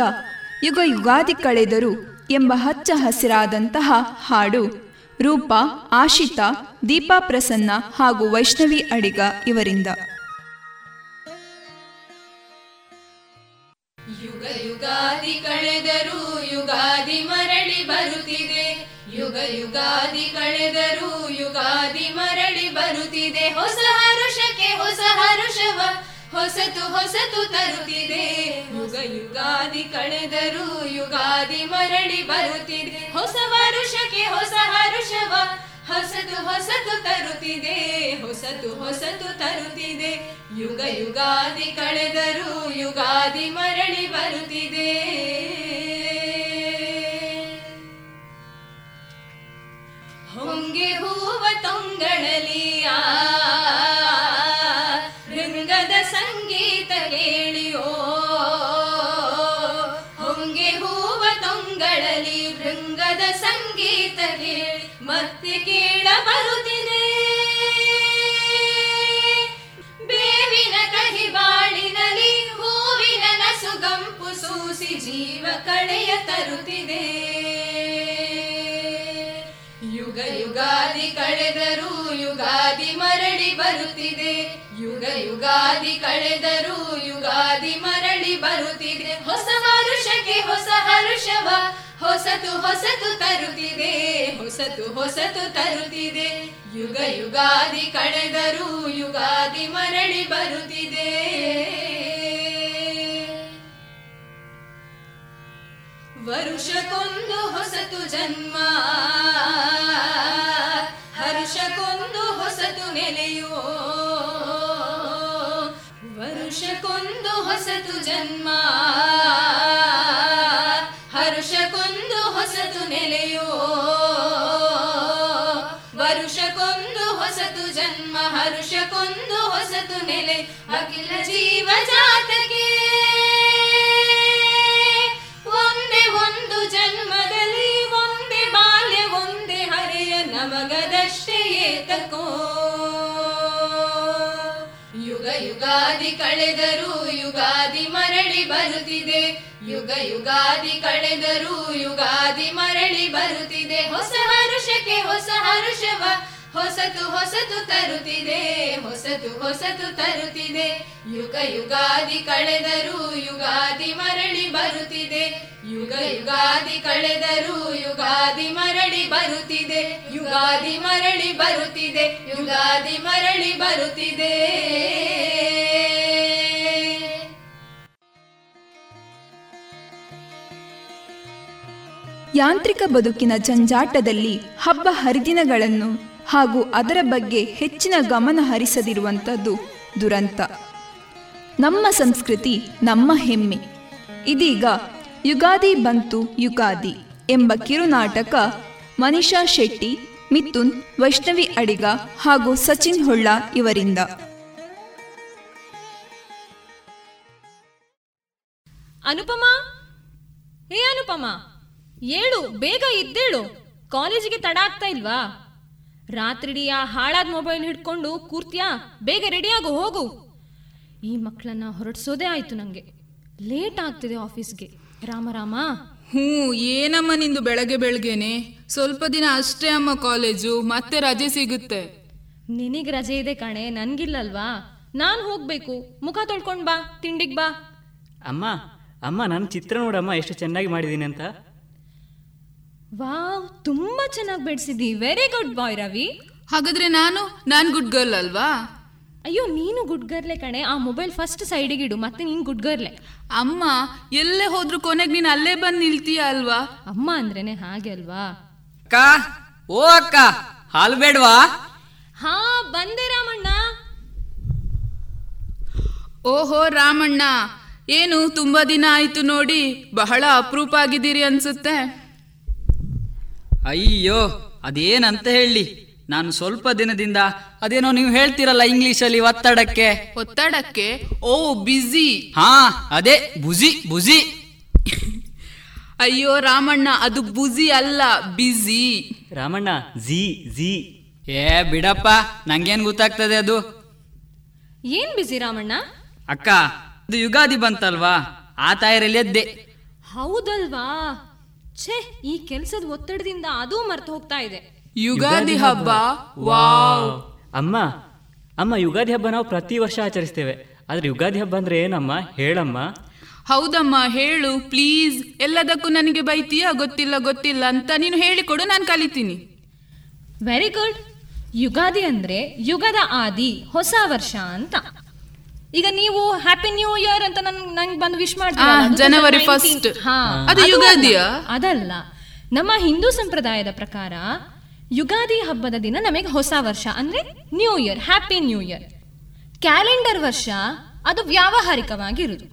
ಯುಗ ಯುಗಾದಿ ಕಳೆದರು ಎಂಬ ಹಚ್ಚ ಹಸಿರಾದಂತಹ ಹಾಡು ರೂಪ, ಆಶಿತಾ, ದೀಪಾ ಪ್ರಸನ್ನ ಹಾಗೂ ವೈಷ್ಣವಿ ಅಡಿಗ ಇವರಿಂದ. ಯುಗ ಯುಗಾದಿ ಕಳೆದರು ಯುಗಾದಿ ಮರಳಿ ಬರುತ್ತಿದೆ. ಯುಗ ಯುಗಾದಿ ಕಳೆದರೂ ಯುಗಾದಿ ಮರಳಿ ಬರುತ್ತಿದೆ. ಹೊಸ ಹರುಷಕ್ಕೆ ಹೊಸ ಹರುಷವ ಹೊಸತು ಹೊಸತು ತರುತ್ತಿದೆ. ಯುಗ ಯುಗಾದಿ ಕಳೆದರೂ ಯುಗಾದಿ ಮರಳಿ ಬರುತ್ತಿದೆ. ಹೊಸ ವರುಷಕ್ಕೆ ಹೊಸ ಹರುಷವ ಹೊಸತು ಹೊಸತು ತರುತ್ತಿದೆ. ಹೊಸತು ಹೊಸತು ತರುತ್ತಿದೆ. ಯುಗ ಯುಗಾದಿ ಕಳೆದರೂ ಯುಗಾದಿ ಮರಳಿ ಬರುತ್ತಿದೆ. ಹೊಂಗೆ ಹೂವ ತೊಂಗಳಲಿಯಾ ಕೇಳಿಯೋ? ಹೊಂಗೆ ಹೂವ ತೊಂಗಳಲಿ ಭೃಂಗದ ಸಂಗೀತ ಕೇಳಿ ಮತ್ತೆ ಕೇಳ ಬರುತ್ತಿದೆ ಬೇವಿನ ಕಹಿ ಬಾಳಿನಲ್ಲಿ ಹೂವಿನ ನಸುಗಂಪು ಸೂಸಿ ಜೀವ ಕಳೆಯ ತರುತ್ತಿದೆ. ಯುಗ ಯುಗಾದಿ ಕಳೆದರೂ ಯುಗಾದಿ ಮರಳಿ ಬರುತ್ತಿದೆ. ಯುಗ ಯುಗಾದಿ ಕಳೆದರೂ ಯುಗಾದಿ ಮರಳಿ ಬರುತ್ತಿದೆ. ಹೊಸ ವರುಷಕ್ಕೆ ಹೊಸ ಹರುಷವ, ಹೊಸತು ಹೊಸತು ತರುತ್ತಿದೆ. ಹೊಸತು ಹೊಸತು ತರುತ್ತಿದೆ. ಯುಗ ಯುಗಾದಿ ಕಳೆದರೂ ಯುಗಾದಿ ಮರಳಿ ಬರುತ್ತಿದೆ. ವರುಷಕ್ಕೊಂದು ಹೊಸತು ಜನ್ಮ. ಹರುಷಕ್ಕೊಂದು ಹೊಸತು ನೆಲೆಯೋ. ವರುಷಕ್ಕೊಂದು ಹೊಸತು ಜನ್ಮ. ಹರುಷಕ್ಕೊಂದು ಹೊಸತು ನೆಲೆಯೋ. ವರುಷಕ್ಕೊಂದು ಹೊಸತು ಜನ್ಮ. ಹರುಷಕ್ಕೊಂದು ಹೊಸತು ನೆಲೆ. ಅಖಿಲ ಜೀವ ಜಾತಕ್ಕೆ ಜನ್ಮದಲ್ಲಿ ಒಂದೇ ಬಾಲ್ಯ, ಒಂದೇ ಹರಿಯ ನಮಗದಷ್ಟೇ ಏತಕೋ. ಯುಗ ಯುಗಾದಿ ಕಳೆದರೂ ಯುಗಾದಿ ಮರಳಿ ಬರುತ್ತಿದೆ. ಯುಗ ಯುಗಾದಿ ಕಳೆದರೂ ಯುಗಾದಿ ಮರಳಿ ಬರುತ್ತಿದೆ. ಹೊಸ ಹರುಷಕ್ಕೆ ಹೊಸ ಹರುಷವ ಹೊಸತು ಹೊಸತು ತರುತ್ತಿದೆ, ಹೊಸತು ಹೊಸತು ತರುತ್ತಿದೆ. ಯುಗ ಯುಗಾದಿ ಕಳೆದರೂ ಯುಗಾದಿ ಮರಳಿ ಬರುತ್ತಿದೆ. ಯುಗ ಯುಗಾದಿ ಕಳೆದರೂ ಯುಗಾದಿ ಮರಳಿ ಬರುತ್ತಿದೆ. ಯುಗಾದಿ ಮರಳಿ ಬರುತ್ತಿದೆ, ಯುಗಾದಿ ಮರಳಿ ಬರುತ್ತಿದೆ. ಯಾಂತ್ರಿಕ ಬದುಕಿನ ಜಂಜಾಟದಲ್ಲಿ ಹಬ್ಬ ಹರಿದಿನಗಳನ್ನು ಹಾಗೂ ಅದರ ಬಗ್ಗೆ ಹೆಚ್ಚಿನ ಗಮನ ಹರಿಸದಿರುವಂಥದ್ದು ದುರಂತ. ನಮ್ಮ ಸಂಸ್ಕೃತಿ, ನಮ್ಮ ಹೆಮ್ಮೆ. ಇದೀಗ ಯುಗಾದಿ ಬಂತು ಯುಗಾದಿ ಎಂಬ ಕಿರುನಾಟಕ ಮನಿಷಾ ಶೆಟ್ಟಿ, ಮಿಥುನ್, ವೈಷ್ಣವಿ ಅಡಿಗ ಹಾಗೂ ಸಚಿನ್ ಹೊಳ್ಳ ಇವರಿಂದ. ಅನುಪಮ? ಹೇ ಅನುಪಮ, ಏಳು, ಬೇಗ ಇದ್ದೇಳು ಕಾಲೇಜಿಗೆ ತಡ ಆಗ್ತಾ ಇಲ್ವಾ? ರಾತ್ರಿಡೀ ಆ ಹಾಳಾದ ಮೊಬೈಲ್ ಹಿಡ್ಕೊಂಡು ಕೂರ್ತಿಯಾ? ಬೇಗ ರೆಡಿಯಾಗು ಹೋಗು. ಈ ಮಕ್ಕಳನ್ನ ಹೊರಡಿಸೋದೇ ಆಯ್ತು ನಂಗೆ. ಲೇಟ್ ಆಗ್ತಿದೆ ಆಫೀಸ್ಗೆ. ರಾಮ ರಾಮ. ಹ್ಞೂ ಏನಮ್ಮ ನಿಂದು ಬೆಳಗ್ಗೆ ಬೆಳಗ್ಗೆನೆ ಸ್ವಲ್ಪ ದಿನ ಅಷ್ಟೇ ಅಮ್ಮ ಕಾಲೇಜು ಮತ್ತೆ ರಜೆ ಸಿಗುತ್ತೆ. ನಿನಗ್ ರಜೆ ಇದೆ ಕಣೆ ನನ್ಗಿಲ್ಲಲ್ವಾ? ನಾನ್ ಹೋಗ್ಬೇಕು. ಮುಖ ತೊಳ್ಕೊಂಡ್ ಬಾ ತಿಂಡಿಗ್ ಬಾ. ಅಮ್ಮ ಅಮ್ಮ ನಾನು ಚಿತ್ರ ನೋಡಮ್ಮ ಎಷ್ಟು ಚೆನ್ನಾಗಿ ಮಾಡಿದ್ದೀನಿ ಅಂತ ವಾವ್ ತುಂಬಾ ಚೆನ್ನಾಗಿ ಬಿಡಿಸಿದಿ. Very good boy Ravi. ಹಾಗಾದ್ರೆ ನಾನು ನಾನ್ ಗುಡ್ ಗರ್ಲ್ ಅಲ್ವಾ? ಅಯ್ಯೋ ನೀನು ಗುಡ್ ಗರ್ಲೆ ಕಣೆ. ಆ ಮೊಬೈಲ್ ಫಸ್ಟ್ ಸೈಡಿಗೆ ಇಡು ಮತ್ತೆ ನೀನ್ ಗುಡ್ ಗರ್ಲೆ ಅಮ್ಮ ಎಲ್ಲೇ ಹೋದ್ರು ಕೊನೆಗೆ ನೀನ್ ಅಲ್ಲೇ ಬಂದು ನಿಲ್ತೀಯ ಅಲ್ವಾ? ಅಮ್ಮ ಅಂದ್ರೇನೆ ಹಾಗೆ ಅಲ್ವಾ? ಅಕ್ಕ ಓ ಅಕ್ಕ ಹಾಲು ಬೇಡ್ವಾ? ಹಾ ಬಂದೆ ರಾಮಣ್ಣ. ಓಹೋ ರಾಮಣ್ಣ ಏನು ತುಂಬಾ ದಿನ ಆಯ್ತು ನೋಡಿ ಬಹಳ ಅಪರೂಪ ಆಗಿದ್ದೀರಿ ಅನ್ಸುತ್ತೆ. ಅಯ್ಯೋ ಅದೇನಂತ ಹೇಳಿ. ನಾನು ಸ್ವಲ್ಪ ದಿನದಿಂದ ಅದೇನೋ ನೀವು ಹೇಳ್ತಿರಲ್ಲ ಇಂಗ್ಲಿಷಲ್ಲಿ ಒತ್ತಡಕ್ಕೆ? ಒತ್ತಡಕ್ಕೆ? ಓ ಬಿಸಿ ಹಾ ಅದೇ ಬುಜಿ ಬುಜಿ ಅಯ್ಯೋ ರಾಮಣ್ಣ ಅದು ಬುಜಿ ಅಲ್ಲ ಬಿಸಿ ರಾಮಣ್ಣ ಜಿ ಜಿ ಏ ಬಿಡಪ್ಪ ನಂಗೇನ್ ಗೊತ್ತಾಗ್ತದೆ ಅದು? ಏನ್ ಬಿಸಿ ರಾಮಣ್ಣ? ಅಕ್ಕ ಇದು ಯುಗಾದಿ ಬಂತಲ್ವಾ? ಆ ತಾಯರಲ್ಲಿ ಎದ್ದೆ. ಹೌದಲ್ವಾ? ಛೇ ಈ ಕೆಲ್ಸದ ಒತ್ತಡದಿಂದ ಅದೂ ಮರ್ತು ಹೋಗ್ತಾ ಇದೆ. ಯುಗಾದಿ ಹಬ್ಬ. ವಾವ್. ಅಮ್ಮ ಅಮ್ಮ ಯುಗಾದಿ ಹಬ್ಬ ನಾವು ಪ್ರತಿ ವರ್ಷ ಆಚರಿಸ್ತೇವೆ. ಆದ್ರೆ ಯುಗಾದಿ ಹಬ್ಬ ಅಂದ್ರೆ ಏನಮ್ಮ? ಹೇಳಮ್ಮ. ಹೌದಮ್ಮ ಹೇಳು ಪ್ಲೀಸ್ ಎಲ್ಲದಕ್ಕೂ ನನಗೆ ಬೈತೀಯಾ? ಗೊತ್ತಿಲ್ಲ ಗೊತ್ತಿಲ್ಲ ಅಂತ ನೀನು ಹೇಳಿಕೊಡು ನಾನು ಕಲಿತೀನಿ. ವೆರಿ ಗುಡ್ ಯುಗಾದಿ ಅಂದ್ರೆ ಯುಗದ ಆದಿ ಹೊಸ ವರ್ಷ ಅಂತ. ಈಗ ನೀವು ಹ್ಯಾಪಿ ನ್ಯೂ ಇಯರ್ ಅಂತ ನನ್ ನಂಗೆ ಬಂದು ವಿಶ್ ಮಾಡ್ತೀರಾ ಜನವರಿ first. ಅದು ಯುಗಾದಿಯ? ಅದಲ್ಲ. ನಮ್ಮ ಹಿಂದೂ ಸಂಪ್ರದಾಯದ ಪ್ರಕಾರ ಯುಗಾದಿ ಹಬ್ಬದ ದಿನ ನಮಗೆ ಹೊಸ ವರ್ಷ ಅಂದ್ರೆ new year happy new year calendar ವರ್ಷ ಅದು ವ್ಯಾವಹಾರಿಕವಾಗಿರುವುದು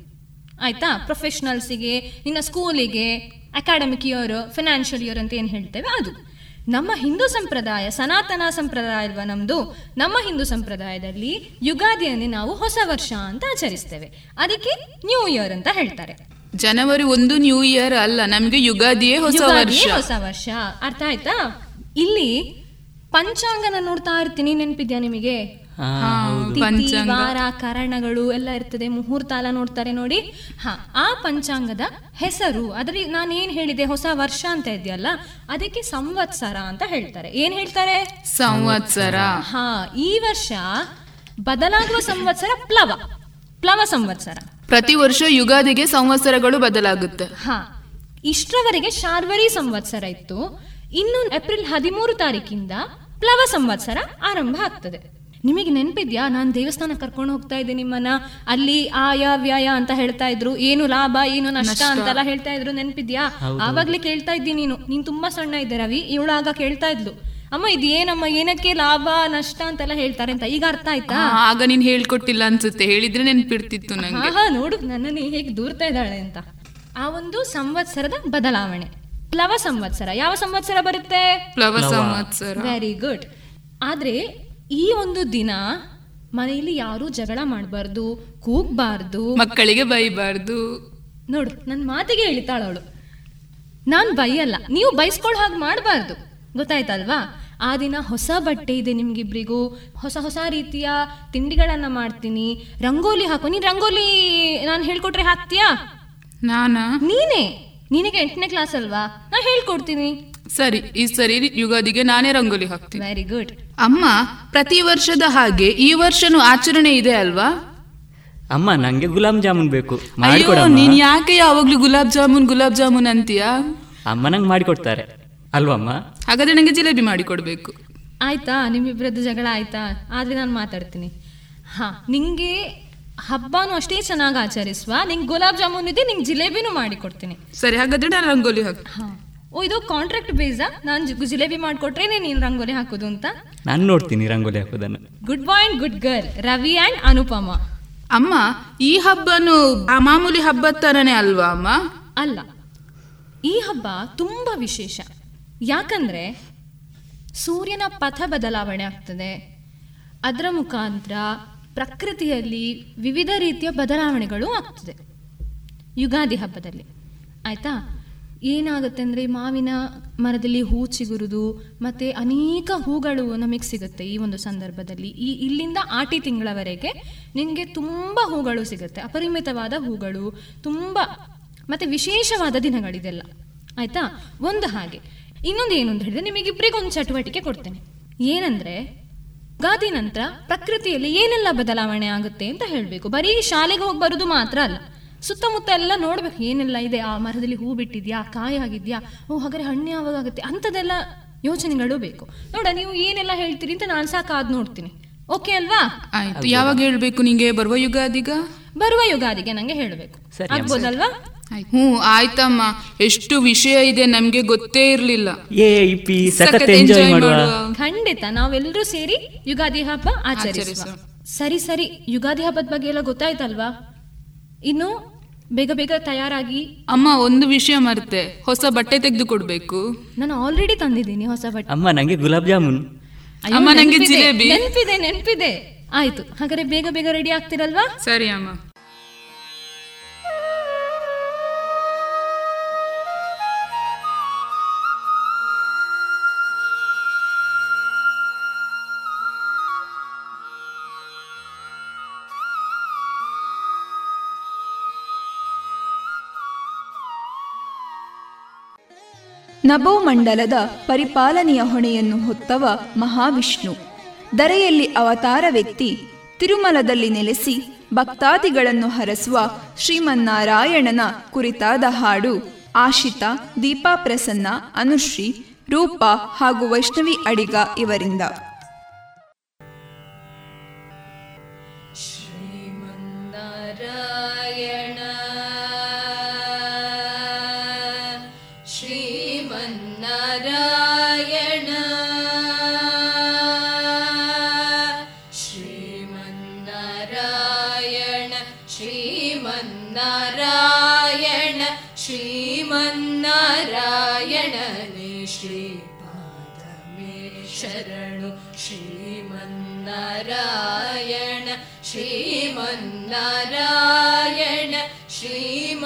ಆಯ್ತಾ? ಪ್ರೊಫೆಷನಲ್ಸಿಗೆ ನಿನ್ನ ಸ್ಕೂಲಿಗೆ ಅಕಾಡೆಮಿಕ್ ಇಯರ್ ಫಿನಾನ್ಷಿಯಲ್ ಇಯರ್ ಅಂತ ಏನು ಹೇಳ್ತೇವೆ ಅದು. ನಮ್ಮ ಹಿಂದೂ ಸಂಪ್ರದಾಯ ಸನಾತನ ಸಂಪ್ರದಾಯ ಅಲ್ವಾ ನಮ್ದು ನಮ್ಮ ಹಿಂದೂ ಸಂಪ್ರದಾಯದಲ್ಲಿ ಯುಗಾದಿಯನ್ನೇ ನಾವು ಹೊಸ ವರ್ಷ ಅಂತ ಆಚರಿಸ್ತೇವೆ. ಅದಕ್ಕೆ ನ್ಯೂ ಇಯರ್ ಅಂತ ಹೇಳ್ತಾರೆ. ಜನವರಿ ಒಂದು ನ್ಯೂ ಇಯರ್ ಅಲ್ಲ ನಮಗೆ ಯುಗಾದಿಯೇ ಹೊಸ ವರ್ಷ. ಹೊಸ ವರ್ಷ. ಅರ್ಥ ಆಯ್ತಾ? ಇಲ್ಲಿ ಪಂಚಾಂಗನ ನೋಡ್ತಾ ಇರ್ತೀನಿ ನೆನಪಿದ್ಯಾ ನಿಮಗೆ. ವಾರ ಕರಣಗಳು ಎಲ್ಲ ಇರ್ತದೆ. ಮುಹೂರ್ತ ಎಲ್ಲ ನೋಡ್ತಾರೆ ನೋಡಿ. ಹಾ ಆ ಪಂಚಾಂಗದ ಹೆಸರು. ಅದ್ರಲ್ಲಿ ನಾನು ಏನ್ ಹೇಳಿದೆ? ಹೊಸ ವರ್ಷ ಅಂತ ಇದೆಯಲ್ಲ? ಅದಕ್ಕೆ ಸಂವತ್ಸರ ಅಂತ ಹೇಳ್ತಾರೆ. ಏನ್ ಹೇಳ್ತಾರೆ? ಸಂವತ್ಸರ. ಹಾ ಈ ವರ್ಷ ಬದಲಾಗುವ ಸಂವತ್ಸರ ಪ್ಲವ. ಪ್ಲವ ಸಂವತ್ಸರ. ಪ್ರತಿ ವರ್ಷ ಯುಗಾದಿಗೆ ಸಂವತ್ಸರಗಳು ಬದಲಾಗುತ್ತೆ. ಹಾ ಇಷ್ಟರವರೆಗೆ ಶಾರ್ವರಿ ಸಂವತ್ಸರ ಇತ್ತು. ಇನ್ನು ಏಪ್ರಿಲ್ ಹದಿಮೂರು ತಾರೀಕಿಂದ ಪ್ಲವ ಸಂವತ್ಸರ ಆರಂಭ ಆಗ್ತದೆ. ನಿಮಗೆ ನೆನಪಿದ್ಯಾ? ನಾನು ದೇವಸ್ಥಾನ ಕರ್ಕೊಂಡು ಹೋಗ್ತಾ ಇದ್ದೆ ನಿಮ್ಮನ್ನ ಅಲ್ಲಿ ಆಯ ವ್ಯಯ ಅಂತ ಹೇಳ್ತಾ ಇದ್ರು. ಏನು ಲಾಭ ಏನು ನಷ್ಟ. ಅಂತೆಲ್ಲ ಹೇಳ್ತಾ ಇದ್ರು. ನೆನಪಿದ್ಯಾ. ಆವಾಗ್ಲೇ ಕೇಳ್ತಾ ಇದ್ದಿ ನೀನು. ನೀನ್ ತುಂಬಾ ಸಣ್ಣ ಇದ್ದೆ ರವಿ. ಇವಳಾಗ ಕೇಳ್ತಾ ಇದ್ಲು. ಅಮ್ಮ ಇದು ಏನಮ್ಮ ಏನಕ್ಕೆ ಲಾಭ ನಷ್ಟ ಅಂತೆಲ್ಲ ಹೇಳ್ತಾರೆ ಅಂತ. ಈಗ ಅರ್ಥ ಆಯ್ತಾ? ಆಗ ನೀನ್ ಹೇಳ್ಕೊಟ್ಟಿಲ್ಲ ಅನ್ಸುತ್ತೆ. ಹೇಳಿದ್ರೆ ನೆನ್ಪಿಡ್ತಿತ್ತು ನಂಗೆ. ಹಾ ನೋಡು. ನನ್ನನ್ನು ಹೇಗೆ ದೂರ್ತಾ ಇದ್ದಾಳೆ ಅಂತ. ಆ ಒಂದು ಸಂವತ್ಸರದ ಬದಲಾವಣೆ. ಪ್ಲವ ಸಂವತ್ಸರ. ಯಾವ ಸಂವತ್ಸರ ಬರುತ್ತೆ? ಪ್ಲವ. ಸಂವತ್ಸರ. ವೆರಿ ಗುಡ್ ಆದ್ರೆ ಈ ಒಂದು ದಿನ ಮನೆಯಲ್ಲಿ ಯಾರೂ ಜಗಳ ಮಾಡಬಾರ್ದು ಕೂಗ್ಬಾರ್ದು. ಮಕ್ಕಳಿಗೆ ಬೈಬಾರ್ದು. ನೋಡು ನನ್ನ ಮಾತಿಗೆ ಅವಳು. ನಾನು ಬೈಯಲ್ಲ ನೀವು ಬೈಸ್ಕೊಳ್ಳೋ ಹಾಗೆ ಮಾಡಬಾರ್ದು. ಗೊತ್ತಾಯ್ತಲ್ವಾ? ಆ ದಿನ ಹೊಸ ಬಟ್ಟೆ ಇದೆ ನಿಮ್ಗಿಬ್ರಿಗೂ. ಹೊಸ ಹೊಸ ರೀತಿಯ ತಿಂಡಿಗಳನ್ನ ಮಾಡ್ತೀನಿ. ರಂಗೋಲಿ ಹಾಕು. ನೀನ್ ರಂಗೋಲಿ ನಾನು ಹೇಳ್ಕೊಟ್ರೆ ಹಾಕ್ತೀಯಾ? ನಾನಾ? ನೀನೇ. ನಿನಗೆ ಎಂಟನೇ ಕ್ಲಾಸ್ ಅಲ್ವಾ? ನಾ ಹೇಳ್ಕೊಡ್ತೀನಿ. ಸರಿ ಈ ಸರಿ ಯುಗಾದಿಗೆ ನಾನೇ ರಂಗೋಲಿ ಹಾಕ್ತೀನಿ. ವೆರಿ ಗುಡ್ ಅಮ್ಮ ಪ್ರತಿ ವರ್ಷದ ಹಾಗೆ ಈ ವರ್ಷನೂ ಆಚರಣೆ ಇದೆ ಅಲ್ವಾ? ಅಮ್ಮ ನಂಗೆ ಗುಲಾಬ್ ಜಾಮೂನ್ ಬೇಕು. ಅಯ್ಯೋ ನೀನ್ ಯಾಕೆ ಯಾವಾಗ್ಲೂ ಗುಲಾಬ್ ಜಾಮೂನ್ ಗುಲಾಬ್ ಜಾಮೂನ್ ಅಂತೀಯಾ? ಅಮ್ಮ ನಂಗೆ ಮಾಡಿಕೊಡ್ತಾರೆ ಅಲ್ವಮ್ಮ ಹಾಗಾದ್ರೆ ನಂಗೆ ಜಿಲೇಬಿ ಮಾಡಿ ಕೊಡ್ಬೇಕು. ಆಯ್ತಾ? ನಿಮ್ಮಿಬ್ಬರದ್ದು ಜಗಳ ಆಯ್ತಾ? ಆದ್ರೆ ನಾನು ಮಾತಾಡ್ತೀನಿ. ಹಾ ನಿಂಗೆ ಹಬ್ಬನೂ ಅಷ್ಟೇ ಚೆನ್ನಾಗಿ ಆಚರಿಸುವ. ನಿಂಗೆ ಗುಲಾಬ್ ಜಾಮೂನ್ ಇದೆ ನಿಂಗೆ ಜಿಲೇಬಿನೂ ಮಾಡಿಕೊಡ್ತೀನಿ ಸರಿ ಹಾಗಾದ್ರೆ ನಾನು ರಂಗೋಲಿ ಹಾಕ್ ಓ ಇದು ಕಾಂಟ್ರಾಕ್ಟ್ ಬೇಸಾ ನಾನು ಜಿಲೇಬಿ ಮಾಡಿಕೊಟ್ರೇನೆ ನೀನು ರಂಗೋಲಿ ಹಾಕೋದು ಅಂತ? ನಾನು ನೋಡ್ತೀನಿ rangoli ಹಾಕೋದನ್ನು. Good boy and good girl Ravi and Anupama. ಅಮ್ಮ ಈ ಹಬ್ಬನು ಆ ಮಾಮೂಲಿ ಹಬ್ಬದ ತರನೇ ಅಲ್ವಾ ಅಮ್ಮ? ಅಲ್ಲ ಈ ಹಬ್ಬ ತುಂಬಾ ವಿಶೇಷ. ಯಾಕಂದ್ರೆ ಸೂರ್ಯನ ಪಥ ಬದಲಾವಣೆ ಆಗ್ತದೆ. ಅದರ ಮುಖಾಂತರ ಪ್ರಕೃತಿಯಲ್ಲಿ ವಿವಿಧ ರೀತಿಯ ಬದಲಾವಣೆಗಳು ಆಗ್ತದೆ. ಯುಗಾದಿ ಹಬ್ಬದಲ್ಲಿ. ಆಯ್ತಾ? ಏನಾಗುತ್ತೆ ಅಂದರೆ ಮಾವಿನ ಮರದಲ್ಲಿ ಹೂ ಚಿಗುರುದು, ಮತ್ತು ಅನೇಕ ಹೂಗಳು ನಮಗೆ ಸಿಗುತ್ತೆ ಈ ಒಂದು ಸಂದರ್ಭದಲ್ಲಿ. ಈ ಇಲ್ಲಿಂದ ಆಟಿ ತಿಂಗಳವರೆಗೆ ನಿಮಗೆ ತುಂಬ ಹೂಗಳು ಸಿಗುತ್ತೆ, ಅಪರಿಮಿತವಾದ ಹೂಗಳು, ತುಂಬ, ಮತ್ತು ವಿಶೇಷವಾದ ದಿನಗಳಿದೆಲ್ಲ. ಆಯಿತಾ? ಒಂದು ಹಾಗೆ. ಇನ್ನೊಂದು ಏನು ಅಂತ ಹೇಳಿದ್ರೆ ನಿಮಗಿಬ್ಬರಿಗೊಂದು ಚಟುವಟಿಕೆ ಕೊಡ್ತೇನೆ. ಏನಂದರೆ, ಗಾದಿ ನಂತರ ಪ್ರಕೃತಿಯಲ್ಲಿ ಏನೆಲ್ಲ ಬದಲಾವಣೆ ಆಗುತ್ತೆ ಅಂತ ಹೇಳಬೇಕು. ಬರೀ ಶಾಲೆಗೆ ಹೋಗಿ ಬರೋದು ಮಾತ್ರ ಅಲ್ಲ. ಸುತ್ತಮುತ್ತ ಎಲ್ಲ ನೋಡ್ಬೇಕು ಏನೆಲ್ಲ ಇದೆ? ಆ ಮರದಲ್ಲಿ ಹೂ ಬಿಟ್ಟಿದ್ಯಾ? ಕಾಯಿ ಆಗಿದ್ಯಾ? ಓ ಹಾಗಾದ್ರೆ ಹಣ್ಣು ಯಾವಾಗ ಆಗುತ್ತೆ? ಅಂಥದ್ದೆಲ್ಲ ಯೋಚನೆಗಳು ಬೇಕು. ನೋಡ ನೀವು ಏನೆಲ್ಲ ಹೇಳ್ತೀರಿ ಅಂತ ನಾನು ಸಾಕಾದ್ ನೋಡ್ತೀನಿ. ಓಕೆ ಅಲ್ವಾ? ಆಯ್ತು. ಯಾವಾಗ ಹೇಳ್ಬೇಕು ನಿಂಗೆ? ಬರುವ ಯುಗಾದಿಗ? ಬರುವ ಯುಗಾದಿಗೆ ನಂಗೆ ಹೇಳಬೇಕು. ಆಗ್ಬೋದಲ್ವಾ? ಹ್ಞೂ ಆಯ್ತಮ್ಮ. ಎಷ್ಟು ವಿಷಯ ಇದೆ ನಮ್ಗೆ ಗೊತ್ತೇ ಇರ್ಲಿಲ್ಲ. ಖಂಡಿತ ನಾವೆಲ್ಲರೂ ಸೇರಿ ಯುಗಾದಿ ಹಬ್ಬ ಆಚರಿಸುವ. ಸರಿ ಸರಿ. ಯುಗಾದಿ ಹಬ್ಬದ ಬಗ್ಗೆ ಎಲ್ಲ ಗೊತ್ತಾಯ್ತಲ್ವಾ? ಇನ್ನು ಬೇಗ ಬೇಗ ತಯಾರಾಗಿ ಅಮ್ಮ ಒಂದು ವಿಷಯ ಮರ್ತೆ. ಹೊಸ ಬಟ್ಟೆ ತೆಗೆದು ಕೊಡ್ಬೇಕು ನಾನು ಆಲ್ರೆಡಿ ತಂದಿದ್ದೀನಿ ಹೊಸ ಬಟ್ಟೆ. ಅಮ್ಮ ನಂಗೆ ಗುಲಾಬ್ ಜಾಮೂನ್. ಅಮ್ಮ, ನಂಗೆ ಜಿಲೇಬಿ. ನೆನ್ಪಿದೆ ನೆನ್ಪಿದೆ. ಆಯ್ತು ಹಾಗಾದ್ರೆ ಬೇಗ ಬೇಗ ರೆಡಿ ಆಗ್ತಿರಲ್ವಾ? ಸರಿ ಅಮ್ಮ. ನಭೋಮಂಡಲದ ಪರಿಪಾಲನೆಯ ಹೊಣೆಯನ್ನು ಹೊತ್ತವ ಮಹಾವಿಷ್ಣು. ದರೆಯಲ್ಲಿ ಅವತಾರ ವ್ಯಕ್ತಿ ತಿರುಮಲದಲ್ಲಿ ನೆಲೆಸಿ ಭಕ್ತಾದಿಗಳನ್ನು ಹರಸುವ ಶ್ರೀಮನ್ನಾರಾಯಣನ ಕುರಿತಾದ ಹಾಡು ಆಶಿತ ದೀಪಾ ಪ್ರಸನ್ನ ಅನುಶ್ರೀ, ರೂಪ ಹಾಗೂ ವೈಷ್ಣವಿ ಅಡಿಗ ಇವರಿಂದ. श्रीमन्नारायणने श्रीपादमे शरणु श्रीमन्नारायण श्रीमन्नारायण श्रीमन्नारायणने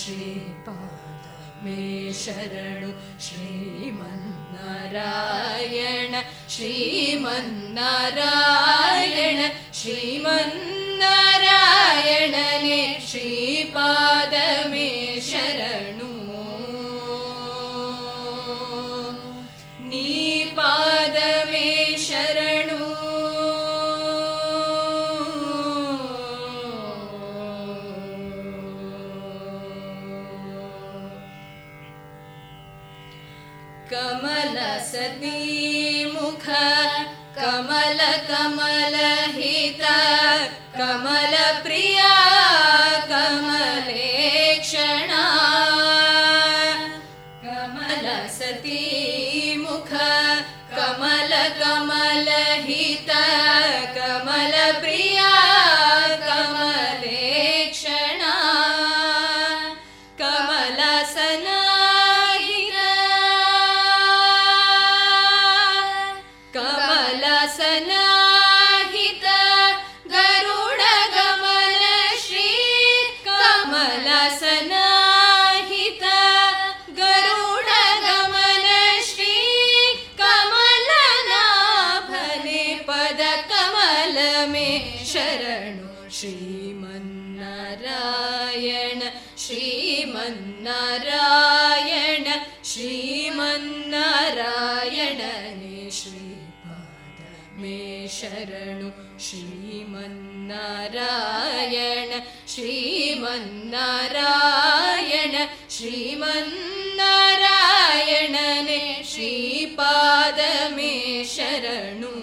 श्रीपादमे शरणु श्रीमन्नारायण श्रीमन्नारायण रायणने श्रीपादमे शरणु। नीपादमे शरणु। कमल सतीमुख कमल कमले नारायण श्रीमन्नारायणने श्रीपादमे शरणु।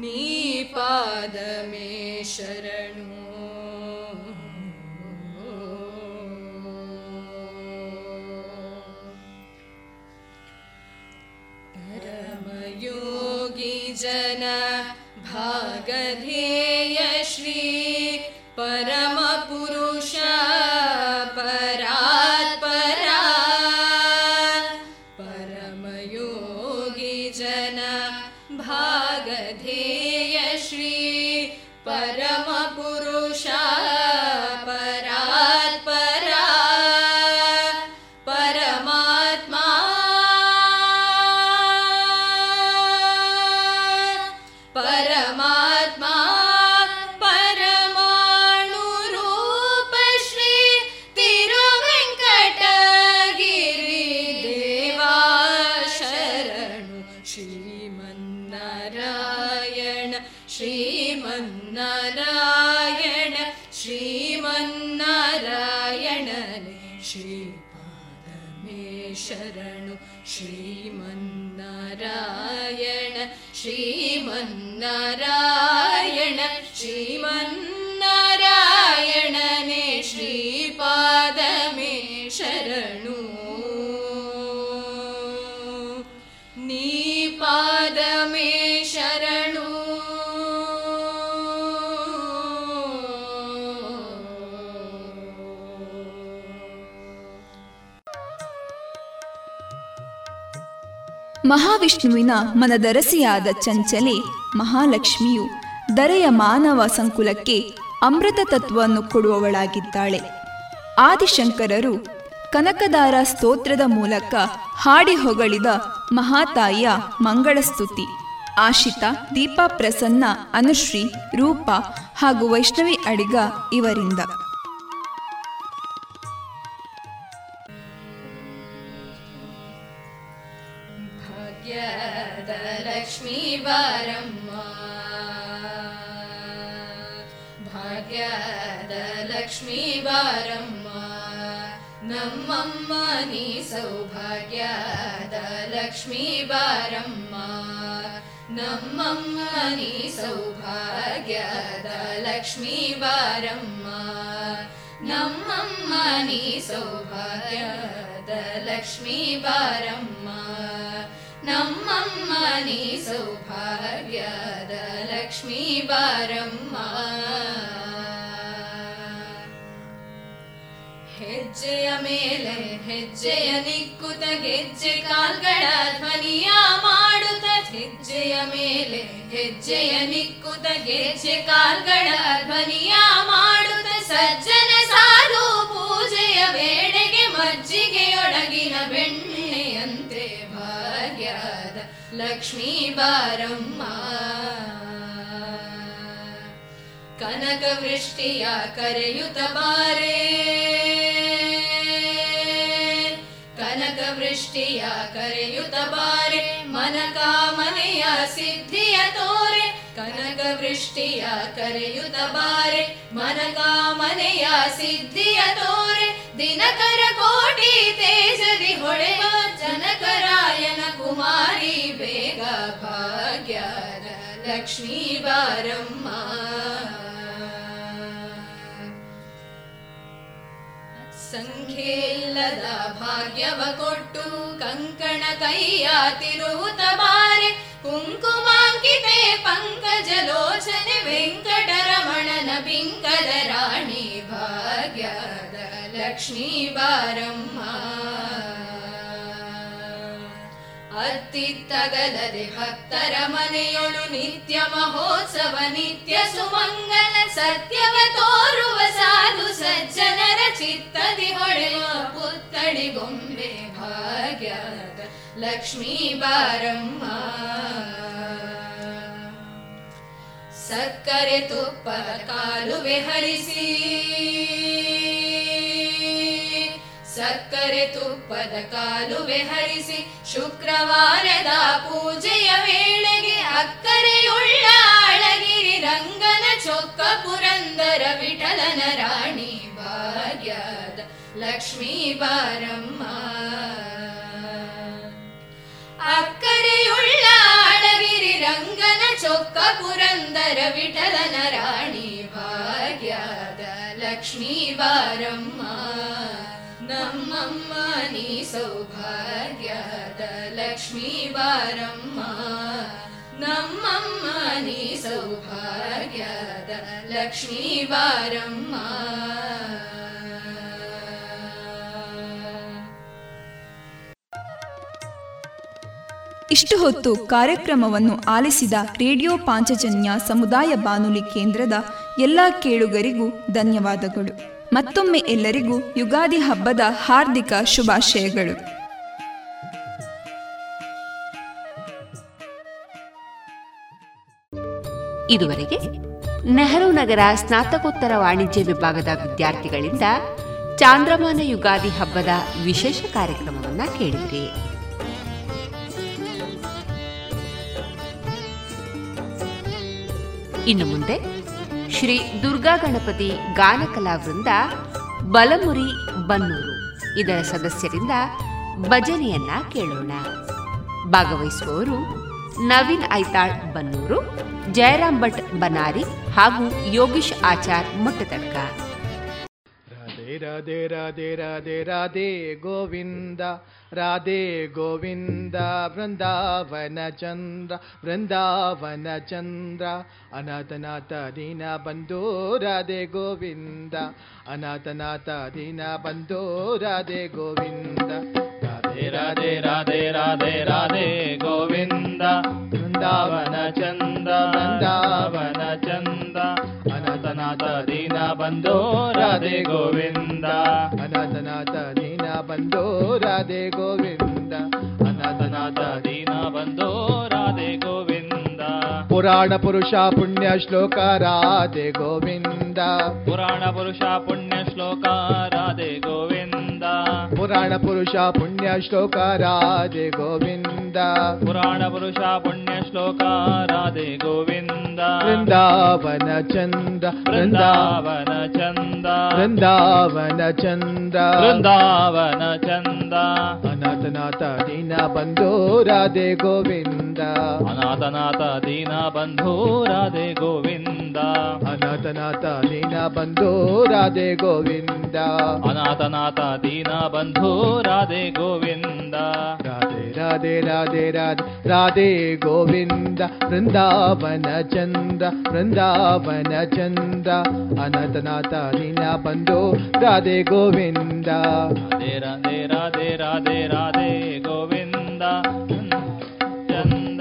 नीपादमे शरणु। परमयोगी जन भागधेय Nara ಮಹಾವಿಷ್ಣುವಿನ ಮನದರಸಿಯಾದ ಚಂಚಲೆ ಮಹಾಲಕ್ಷ್ಮಿಯು ದರೆಯ ಮಾನವ ಸಂಕುಲಕ್ಕೆ ಅಮೃತ ತತ್ವವನ್ನು ಕೊಡುವವಳಾಗಿದ್ದಾಳೆ. ಆದಿಶಂಕರರು ಕನಕದಾರ ಸ್ತೋತ್ರದ ಮೂಲಕ ಹಾಡಿ ಹೊಗಳಿದ ಮಹಾತಾಯಿಯ ಮಂಗಳಸ್ತುತಿ. ಆಶಿತಾ, ದೀಪಾ ಪ್ರಸನ್ನ, ಅನುಶ್ರೀ, ರೂಪ ಹಾಗೂ ವೈಷ್ಣವಿ ಅಡಿಗ ಇವರಿಂದ. वारं मा भाग्यादलक्ष्मी वारं मा नमं मानी सौभाग्यादलक्ष्मी वारं नमं मानि सौभाग्यादलक्ष्मी वारं नमं मानि सौभाग्य वारं ನಮ್ಮಮ್ಮ ನೀ ಸೌಭಾಗ್ಯದ ಲಕ್ಷ್ಮೀ ಬಾರಮ್ಮ. ಹೆಜ್ಜೆಯ ಮೇಲೆ ಹೆಜ್ಜೆಯ ನಿಕ್ಕುತ ಗೆಜ್ಜೆ ಕಾಲ್ಗಳ ಧ್ವನಿಯ ಮಾಡುತ್ತ ಹೆಜ್ಜೆಯ ಮೇಲೆ ಹೆಜ್ಜೆಯ ನಿಕ್ಕುತ ಗೆಜ್ಜೆ ಕಾಲ್ಗಳ ಧ್ವನಿಯ ಮಾಡುತ್ತ ಸಜ್ಜನ लक्ष्मी बारम्मा। कनक वृष्ट्या करयुत बारे। कनक वृष्टिया करयुत बारे। मन कामहया सिद्धि ಸಿದ್ಧಿಯ ತೋರೆ ಕನಕ ವೃಷ್ಟಿಯ ಕರೆಯುತ್ತ ಬಾರೆ ಮನಕಾಮನೆಯ ಸಿದ್ಧಿಯ ತೋರೆ ದಿನಕರ ಕೋಟಿ ತೇಜದಿ ಹೊಳೆವ ಜನಕರಾಯನ ಕುಮಾರಿ ಬೇಗ ಭಾಗ್ಯದ ಲಕ್ಷ್ಮೀ ಬಾರಮ್ಮ ಸಂಖ್ಯೆ ಇಲ್ಲದ ಭಾಗ್ಯವ ಕೊಟ್ಟು ಕಂಕಣ ಕೈಯ ತಿರುವುತ ಬಾರೆ ಕುಂಕುಮಾಂಕಿತೆ ಪಂಕಜಲೋಚನೆ ವೆಂಕಟರಮಣನ ಬಿಂಕದ ರಾಣಿ ಭಾಗ್ಯದ ಲಕ್ಷ್ಮೀ ಬಾರಮ್ಮ ಅತ್ತಿತ್ತಗಲದೆ ಭಕ್ತರ ಮನೆಯೊಳು ನಿತ್ಯ ಮಹೋತ್ಸವ, ನಿತ್ಯ ಸುಮಂಗಲ ಸತ್ಯವ ತೋರುವ ಸಾಧು ಸಜ್ಜನರ ಚಿತ್ತದಿ ಹೊಳೆಯುವ ಪುತ್ತಳಿ ಗೊಂಬೆ ಭಾಗ್ಯದ ಲಕ್ಷ್ಮೀ ಬಾರಮ್ಮ. ಸಕ್ಕರೆ ತುಪ್ಪ ಕಾಲುವೆ ಹರಿಸಿ ಸಕ್ಕರೆ ತುಪ್ಪದ ಕಾಲುವೆ ಹರಿಸಿ ಶುಕ್ರವಾರದ ಪೂಜೆಯ ವೇಳೆಗೆ ಅಕ್ಕರೆಯುಳ್ಳ ಅಳಗಿರಿ ರಂಗನ ಚೊಕ್ಕ ಪುರಂದರ ವಿಠಲನ ರಾಣಿ ಭಾಗ್ಯದ ಲಕ್ಷ್ಮೀ ಬಾರಮ್ಮ. ಅಕ್ಕರೆಯುಳ್ಳ ಅಳಗಿರಿ ರಂಗನ ಚೊಕ್ಕ ಪುರಂದರ ವಿಠಲನ ರಾಣಿ ಭಾಗ್ಯದ ಲಕ್ಷ್ಮೀ ಬಾರಮ್ಮ. ನಮ್ಮಮ್ಮ, ನೀ ಸೌಭಾಗ್ಯದ ಲಕ್ಷ್ಮೀ ಬಾರಮ್ಮ. ನಮ್ಮಮ್ಮ, ನೀ ಸೌಭಾಗ್ಯದ ಲಕ್ಷ್ಮೀ ಬಾರಮ್ಮ. ಇಷ್ಟು ಹೊತ್ತು ಕಾರ್ಯಕ್ರಮವನ್ನು ಆಲಿಸಿದ ರೇಡಿಯೋ ಪಾಂಚಜನ್ಯ ಸಮುದಾಯ ಬಾನುಲಿ ಕೇಂದ್ರದ ಎಲ್ಲ ಕೇಳುಗರಿಗೂ ಧನ್ಯವಾದಗಳು. ಮತ್ತೊಮ್ಮೆ ಎಲ್ಲರಿಗೂ ಯುಗಾದಿ ಹಬ್ಬದ ಹಾರ್ದಿಕ ಶುಭಾಶಯಗಳು. ಇದುವರೆಗೆ ನೆಹರು ನಗರ ಸ್ನಾತಕೋತ್ತರ ವಾಣಿಜ್ಯ ವಿಭಾಗದ ವಿದ್ಯಾರ್ಥಿಗಳಿಂದ ಚಾಂದ್ರಮಾನ ಯುಗಾದಿ ಹಬ್ಬದ ವಿಶೇಷ ಕಾರ್ಯಕ್ರಮವನ್ನ ಕೇಳಿದ್ರಿ. ಇನ್ನು ಮುಂದೆ ಶ್ರೀ ದುರ್ಗಾ ಗಣಪತಿ ಗಾನಕಲಾ ಕಲಾವೃಂದ ಬಲಮುರಿ ಬನ್ನೂರು. ಇದರ ಸದಸ್ಯರಿಂದ ಭಜನೆಯನ್ನ ಕೇಳೋಣ. ಭಾಗವಹಿಸುವವರು ನವೀನ್ ಐತಾಳ್ ಬನ್ನೂರು, ಜಯರಾಮ್ ಭಟ್ ಬನಾರಿ ಹಾಗೂ ಯೋಗೀಶ್ ಆಚಾರ್ ಮೊಟ್ಟತಡ್ಕ रे राधे राधे राधे गोविन्द राधे गोविन्द वृन्दावनचन्द्र वृन्दावनचन्द्र वृन्दावन चन्द्र बन्धो राधे गोविन्द अनन्तनाथ दीन बन्धो राधे गोविन्द राधे राधे राधे राधे राधे गोविन्द वृन्दावनचन्द्र वृन्दावनचन्द्र वृन्दावन ಬಂಧೋ ರಾಧೆ ಗೋವಿಂದ. ಅನಾಥನಾಥ ದೀನ ಬಂದೋ ರಾಧೆ ಗೋವಿಂದ. ಅನಾಥನಾಥ ದೀನ ಬಂದೋ ರಾಧೆ ಗೋವಿಂದ. ಪುರಾಣ ಪುರುಷ ಪುಣ್ಯ ಶ್ಲೋಕ ರಾಧೆ ಗೋವಿಂದ. ಪುರಾಣ ಪುರುಷ ಪುಣ್ಯ ಶ್ಲೋಕ ರಾಧೆ ಗೋವಿಂದ. ಪುರಾಣ ಪುರುಷ ಪುಣ್ಯ ಶ್ಲೋಕ ರಾಧೆ ಗೋವಿಂದ. ಪುರಾಣ ಪುರುಷ ಪುಣ್ಯ ಶ್ಲೋಕ ರಾಧೆ ಗೋವಿಂದ. ವೃಂದಾವನ ಚಂದ ವೃಂದಾವನ ಚಂದ. ವೃಂದಾವನ ಚಂದ. ವೃಂದಾವನ ಚಂದ. ಅನಾಥನಾಥ ದೀನ ಬಂಧು ರಾಧೆ ಗೋವಿಂದ. ಅನಾಥನಾಥ ದೀನ ಬಂಧು ರಾಧೆ ಗೋವಿಂದ. ಅನಾಥನಾಥ ದೀನ ಬಂಧು ರಾಧೆ ಗೋವಿಂದ. ಅನಾಥನಾಥ ದೀನ ಬಂಧು ರಾಧೆ ಗೋವಿಂದ. ರಾಧೆ ರಾಧೆ ರಾಧೆ ರಾಧೆ ರಾಧೆ ಗೋವಿಂದ ಬೃಂದಾವನ ಚಂದ್ರ ಬೃಂದಾವನ ಚಂದ್ರ ಅನಂತನಾಥ ದೀನ ಬಂಧೋ ರಾಧೆ ಗೋವಿಂದ. ರಾಧೆ ರಾಧೆ ರಾಧೆ ರಾಧೆ ರಾಧೆ ಗೋವಿಂದ ಚಂದ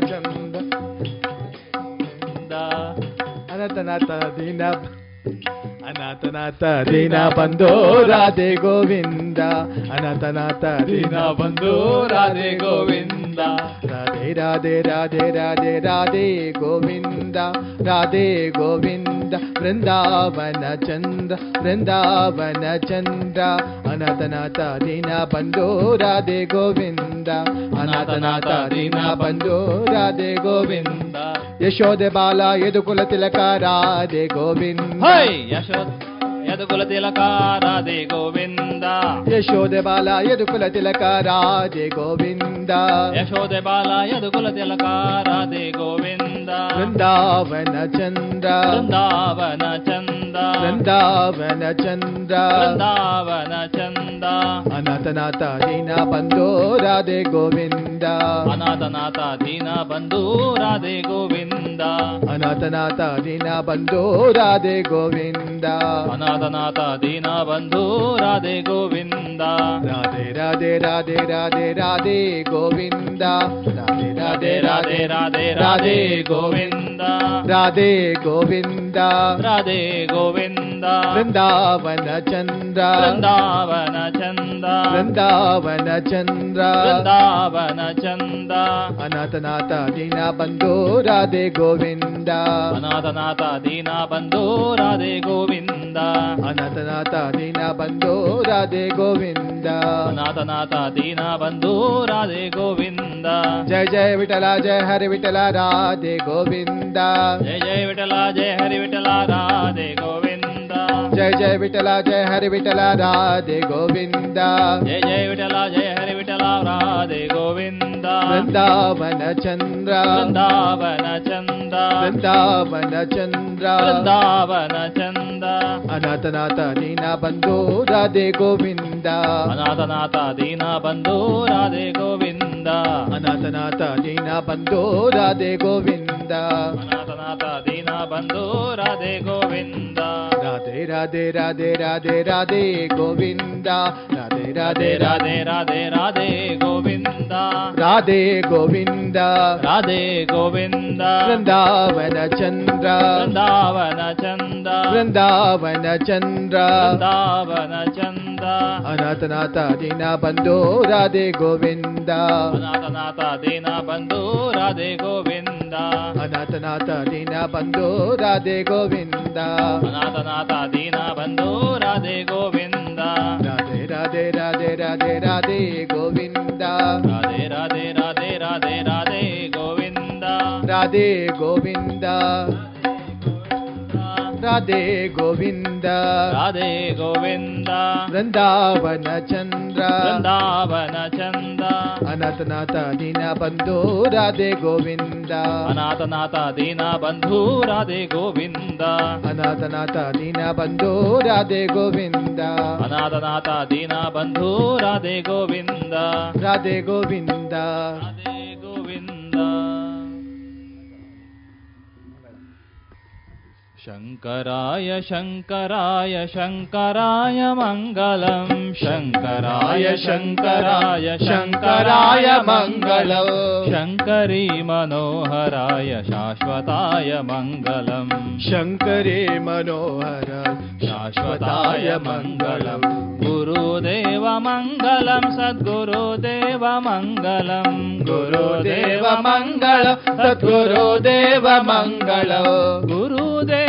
ಚಂದ ಅನಂತನಾಥ ದೀನ ಅನಾಥನಾಥ ದೀನ ಬಂದೋ ರಾಧೆ ಗೋವಿಂದ. ಅನಾಥನಾಥ ದೀನ ಬಂದೋ ರಾಧೆ ಗೋವಿಂದ. ರಾಧೆ ರಾಧೆ ರಾಧೆ ರಾಧೆ ರಾಧೆ ಗೋವಿಂದ. ರಾಧೆ ಗೋವಿಂದ ಬೃಂದಾವನ ಚಂದ್ರ ಬೃಂದಾವನ ಚಂದ್ರ. ಅನಾಥನಾಥ ದೀನ ಬಂದೋ ರಾಧೆ ಗೋವಿಂದ. ಅನಾಥನಾಥ ದೀನ ಬಂದೋ ರಾಧೆ ಗೋವಿಂದ. ಯಶೋದೆ ಬಾಲ ಎದುಕುಲ ತಿಲಕ, ರಾಧೆ ಗೋವಿಂದ. ಹೈ ಯಶೋದ್ ಯದುಕುಲ ತಿಲಕ ರಾಧೆ ಗೋವಿಂದ. ಯಶೋದೆ ಬಾಲ ಯದುಕುಲ ತಿಲಕ ರಾಧೆ ಗೋವಿಂದ. ಯಶೋದೆ ಬಾಲ ಯದುಕುಲ ತಿಲಕ ರಾಧೆ ಗೋವಿಂದ. ಬೃಂದಾವನ ಚಂದ್ರ. ಬೃಂದಾವನ ಚಂದ ಬೃಂದಾವನ ಚಂದ್ರ. ಬೃಂದಾವನ ಚಂದ ಅನಾಥನಾಥ ದೀನ ಬಂದು ರಾಧೆ ಗೋವಿಂದ. ಅನಾಥನಾಥ ದೀನ ಬಂಧು ರಾಧೆ ಗೋವಿಂದ. ಅನಾಥನಾಥ ದೀನ ಬಂದು ರಾಧೆ ಗೋವಿಂದ. ಅನಾಥನಾಥ ದೀನ ಬಂಧು ರಾಧೆ ಗೋವಿಂದ. ರಾಧೆ ರಾಧೆ ರಾಧೆ ರಾಧೆ ರಾಧೆ ಗೋವಿಂದ. ರಾಧೆ ರಾಧೆ ರಾಧೆ ರಾಧೆ ರಾಧೆ ಗೋವಿಂದ. ರಾಧೆ ಗೋವಿಂದ. ರಾಧೆ ಗೋವಿಂದ. ಬೃಂದಾವನ ಚಂದ್ರ. ಬೃಂದಾವನ ಚಂದ. ಬೃಂದಾವನ ಚಂದ್ರ. ಬೃಂದಾವನ ಚಂದ. ಅನಾಥನಾಥ ದೀನ ಬಂಧೋ ರಾಧೆ ಗೋವಿಂದ. ಅನಾಥನಾಥ ದೀನ ಬಂಧು ರಾಧೆ ಗೋವಿಂದ. ಅನಾಥನಾಥ ದೀನ ಬಂಧು ರಾಧೆ ಗೋವಿಂದ. ಅನಾಥನಾಥ ದೀನ ಬಂಧು ರಾಧೆ ಗೋವಿಂದ. ಜಯ ಜಯ ವಿಠಲ ಜಯ ಹರಿ ವಿಠಲ ರಾಧೆ ಗೋವಿಂದ. ಜಯ ಜಯ ವಿಠಲ ಜಯ ಹರಿ ವಿಠಲ ರಾಧೆ ಗೋವಿಂದ. ಜಯ ಜಯ ವಿಠಲ ಜಯ ಹರಿ ವಿಠಲ ರಾಧೆ ಗೋವಿಂದ. ಜಯ ಜಯ ವಿಠಲ ಜಯ ಹರಿ ವಿಠಲ ರಾಧೆ ಗೋವಿಂದ. ಬೃಂದಾವನ ಚಂದ್ರ. ಬೃಂದಾವನ ಚಂದ ಬೃಂದಾವನ ಚಂದ್ರ. ಬೃಂದಾವನ ಚಂದ ಅನಾಥನಾಥ ದೀನ ಬಂಧೋ ರಾಧೆ ಗೋವಿಂದ. ಅನಾಥನಾಥ ದೀನ ಬಂಧು ರಾಧೆ ಗೋವಿಂದ. ಅನಾಥನಾಥ ದೀನ ಬಂಧೋ ರಾಧೆ ಗೋವಿಂದ. ಅನಾಥನಾಥ ದೀನ ಬಂಧು Radhe Govinda. Radhe Radhe Radhe Radhe Radhe Govinda. Radhe Radhe Radhe Radhe Radhe. Govinda. Radhe Govinda. Radhe Govinda. Vrindavana Chandra. Vrindavana Chandra. Vrindavana Chandra. Vrindavana Chandra. Anathanatha Dina Bandhu Radhe Govinda. Anathanatha Dina Bandhu Radhe Govinda. Anathanatha Dina Bandhu Radhe Govinda. Anathanatha Dina ಬಂಧು ರಾಧೆ ಗೋವಿಂದ ರಾಧೆ ರಾಧೆ ರಾಧೆ ರಾಧೆ ರಾಧೆ ಗೋವಿಂದ ರಾಧೆ ರಾಧೆ ರಾಧೆ ರಾಧೆ ರಾಧೆ ಗೋವಿಂದ ರಾಧೆ ಗೋವಿಂದ ರಾಧೆ ಗೋವಿಂದ. ರಾಧೆ ಗೋವಿಂದ. ಬೃಂದಾವನ ಚಂದ್ರ. ಬೃಂದಾವನ ಚಂದ ಅನಾಥನಾಥ ದೀನ ಬಂಧೋ ರಾಧೆ ಗೋವಿಂದ. ಅನಾಥನಾಥ ದೀನ ಬಂಧು ರಾಧೆ ಗೋವಿಂದ. ಅನಾಥನಾಥ ದೀನ ಬಂಧೋ ರಾಧೆ ಗೋವಿಂದ. ಅನಾಥನಾಥ ದೀನ ಬಂಧು ರಾಧೆ ಗೋವಿಂದ. ರಾಧೆ ಗೋವಿಂದ. ರಾಧೆ ಗೋವಿಂದ. शङ्कराय शङ्कराय शङ्कराय मङ्गलम् शङ्कराय शङ्कराय शङ्कराय मङ्गलम् शङ्करी मनोहराय शाश्वताय मङ्गलम् शङ्करे मनोहर शाश्वताय मङ्गलम् गुरुदेव मङ्गलम् सद्गुरुदेव मङ्गलम् गुरुदेव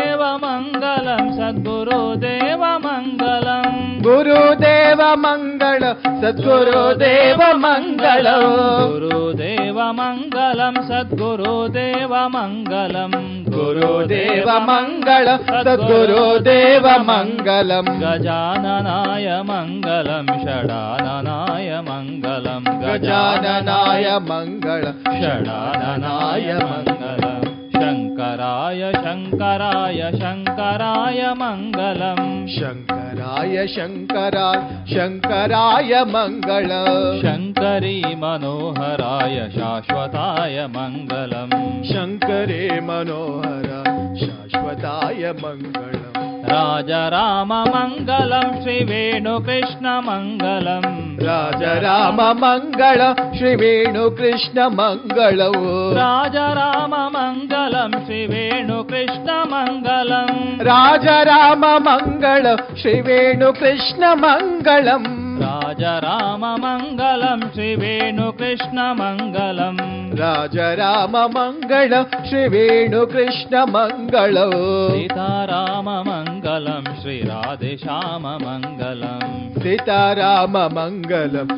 ेव मङ्गलम् गुरुदेवमङ्गल सद्गुरुदेवमङ्गल गुरुदेवमङ्गलं सद्गुरुदेवमङ्गलं गुरुदेवमङ्गल सद्गुरुदेवमङ्गलं गजाननाय मङ्गलं षडाननाय मङ्गलं गजाननाय मङ्गल षडाननाय मङ्गलम् शङ्कराय शङ्कराय शङ्कराय मङ्गलम् शङ्कराय शङ्कराय शङ्कराय मङ्गल शङ्करे मनोहराय शाश्वताय मङ्गलम् शङ्करे मनोहराय शाश्वताय मङ्गलम् राजराममङ्गलं श्रीवेणुकृष्णमङ्गलम् राजराममङ्गल श्रीवेणुकृष्णमङ्गलौ राजराममङ्गल मङ्गलं वेणुकृष्ण राजराममङ्गल राज राजराममङ्गलं मङ्गल राजराममङ्गल वेणुकृष्ण सीताराममङ्गलं राज सीताराममङ्गलं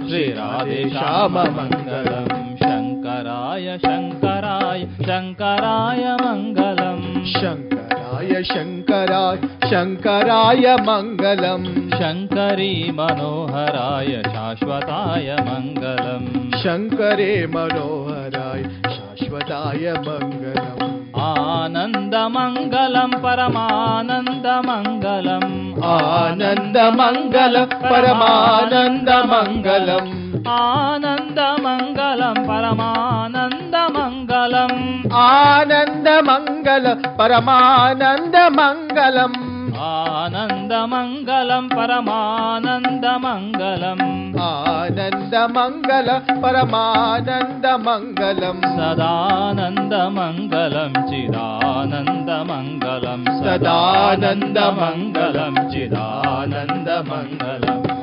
मङ्गलम् श्रीवेणुकृष्ण शङ्कराय शङ्कराय शङ्कराय मङ्गलम्। शङ्कराय शङ्कराय शङ्कराय मङ्गलम्। शङ्करि मनोहराय शाश्वताय मङ्गलम्। शङ्करे मनोहराय शाश्वताय मङ्गलम्। आनन्दमङ्गलं परमानन्दमङ्गलम्। आनन्दमङ्गल परमानन्दमङ्गलम्। ஆனந்தமங்கலம். பரமானந்தமங்கலம். ஆனந்தமங்கலம் பரமானந்தமங்கலம். ஆனந்தமங்கலம் பரமானந்தமங்கலம். ஆனந்தமங்கலம் பரமானந்தமங்கலம். சதானந்தமங்கலம். சிதானந்தமங்கலம். சதானந்தமங்கலம் சிதானந்தமங்கலம்.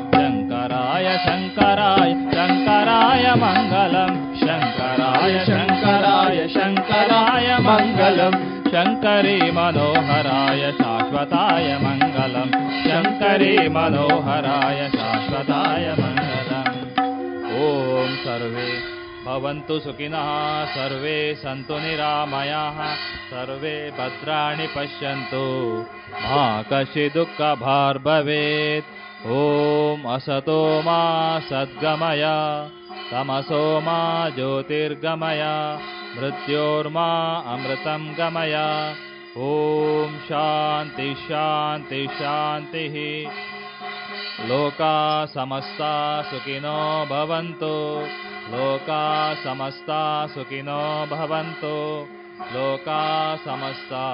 शङ्कराय शङ्कराय शङ्कराय मङ्गलम् शङ्कराय शङ्कराय शङ्कराय मङ्गलम् शङ्करि मनोहराय शाश्वताय मङ्गलम् शङ्करि मनोहराय शाश्वताय मङ्गलम्। ॐ सर्वे भवन्तु सुखिनः सर्वे सन्तु निरामयाः सर्वे भद्राणि पश्यन्तु। मा कशिदुःखभार्भवेत् ॐ असतो मा सद्गमय तमसो मा ज्योतिर्गमय मृत्योर्मा अमृतं गमय। ॐ शान्ति शान्ति शान्तिः। लोका समस्ता सुखिनो भवन्तु लोका समस्ता सुखिनो भवन्तु लोका समस्ता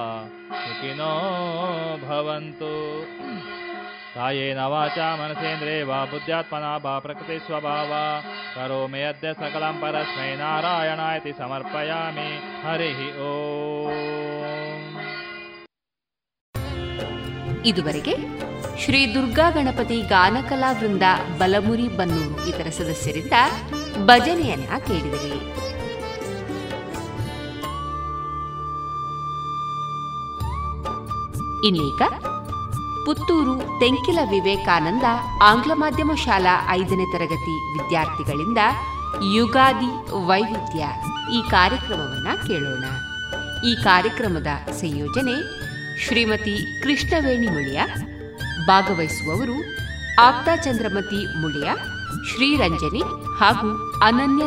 सुखिनो भवन्तु। ಪರಮಾನಂದ ವಾಚ ಮಾ ಮಾ ಮಾ ವಾ ಬುದ್ಧ್ಯಾತ್ಮನಾ ವಾ ಪ್ರಕೃತಿ ಸ್ವಭಾವ. ಕರೋಮಿ ಅದ್ಯ ಸಕಲಂ ಪರಸ್ಮೈ ನಾರಾಯಣಾಯತಿ ಸಮರ್ಪಯಾಮಿ. ಹರಿ ಓ. ಇದುವರೆಗೆ ಶ್ರೀ ದುರ್ಗಾ ಗಣಪತಿ ಗಾನಕಲಾ ವೃಂದ ಬಲಮುರಿ ಬನ್ನೂರು ಇತರ ಸದಸ್ಯರಿಂದ ಭಜನೆಯನ್ನ ಕೇಳಿದಿರಿ. ಇನ್ನೀಗ ಪುತ್ತೂರು ತೆಂಕಿಲ ವಿವೇಕಾನಂದ ಆಂಗ್ಲ ಮಾಧ್ಯಮ ಶಾಲಾ ಐದನೇ ತರಗತಿ ವಿದ್ಯಾರ್ಥಿಗಳಿಂದ ಯುಗಾದಿ ವೈವಿಧ್ಯ ಈ ಕಾರ್ಯಕ್ರಮವನ್ನ ಕೇಳೋಣ. ಈ ಕಾರ್ಯಕ್ರಮದ ಸಂಯೋಜನೆ ಶ್ರೀಮತಿ ಕೃಷ್ಣವೇಣಿ ಮುಳಿಯ, ಭಾಗವಹಿಸುವವರು ಆಪ್ತಾ ಚಂದ್ರಮತಿ ಮುಳಿಯ, ಶ್ರೀರಂಜನಿ ಹಾಗೂ ಅನನ್ಯ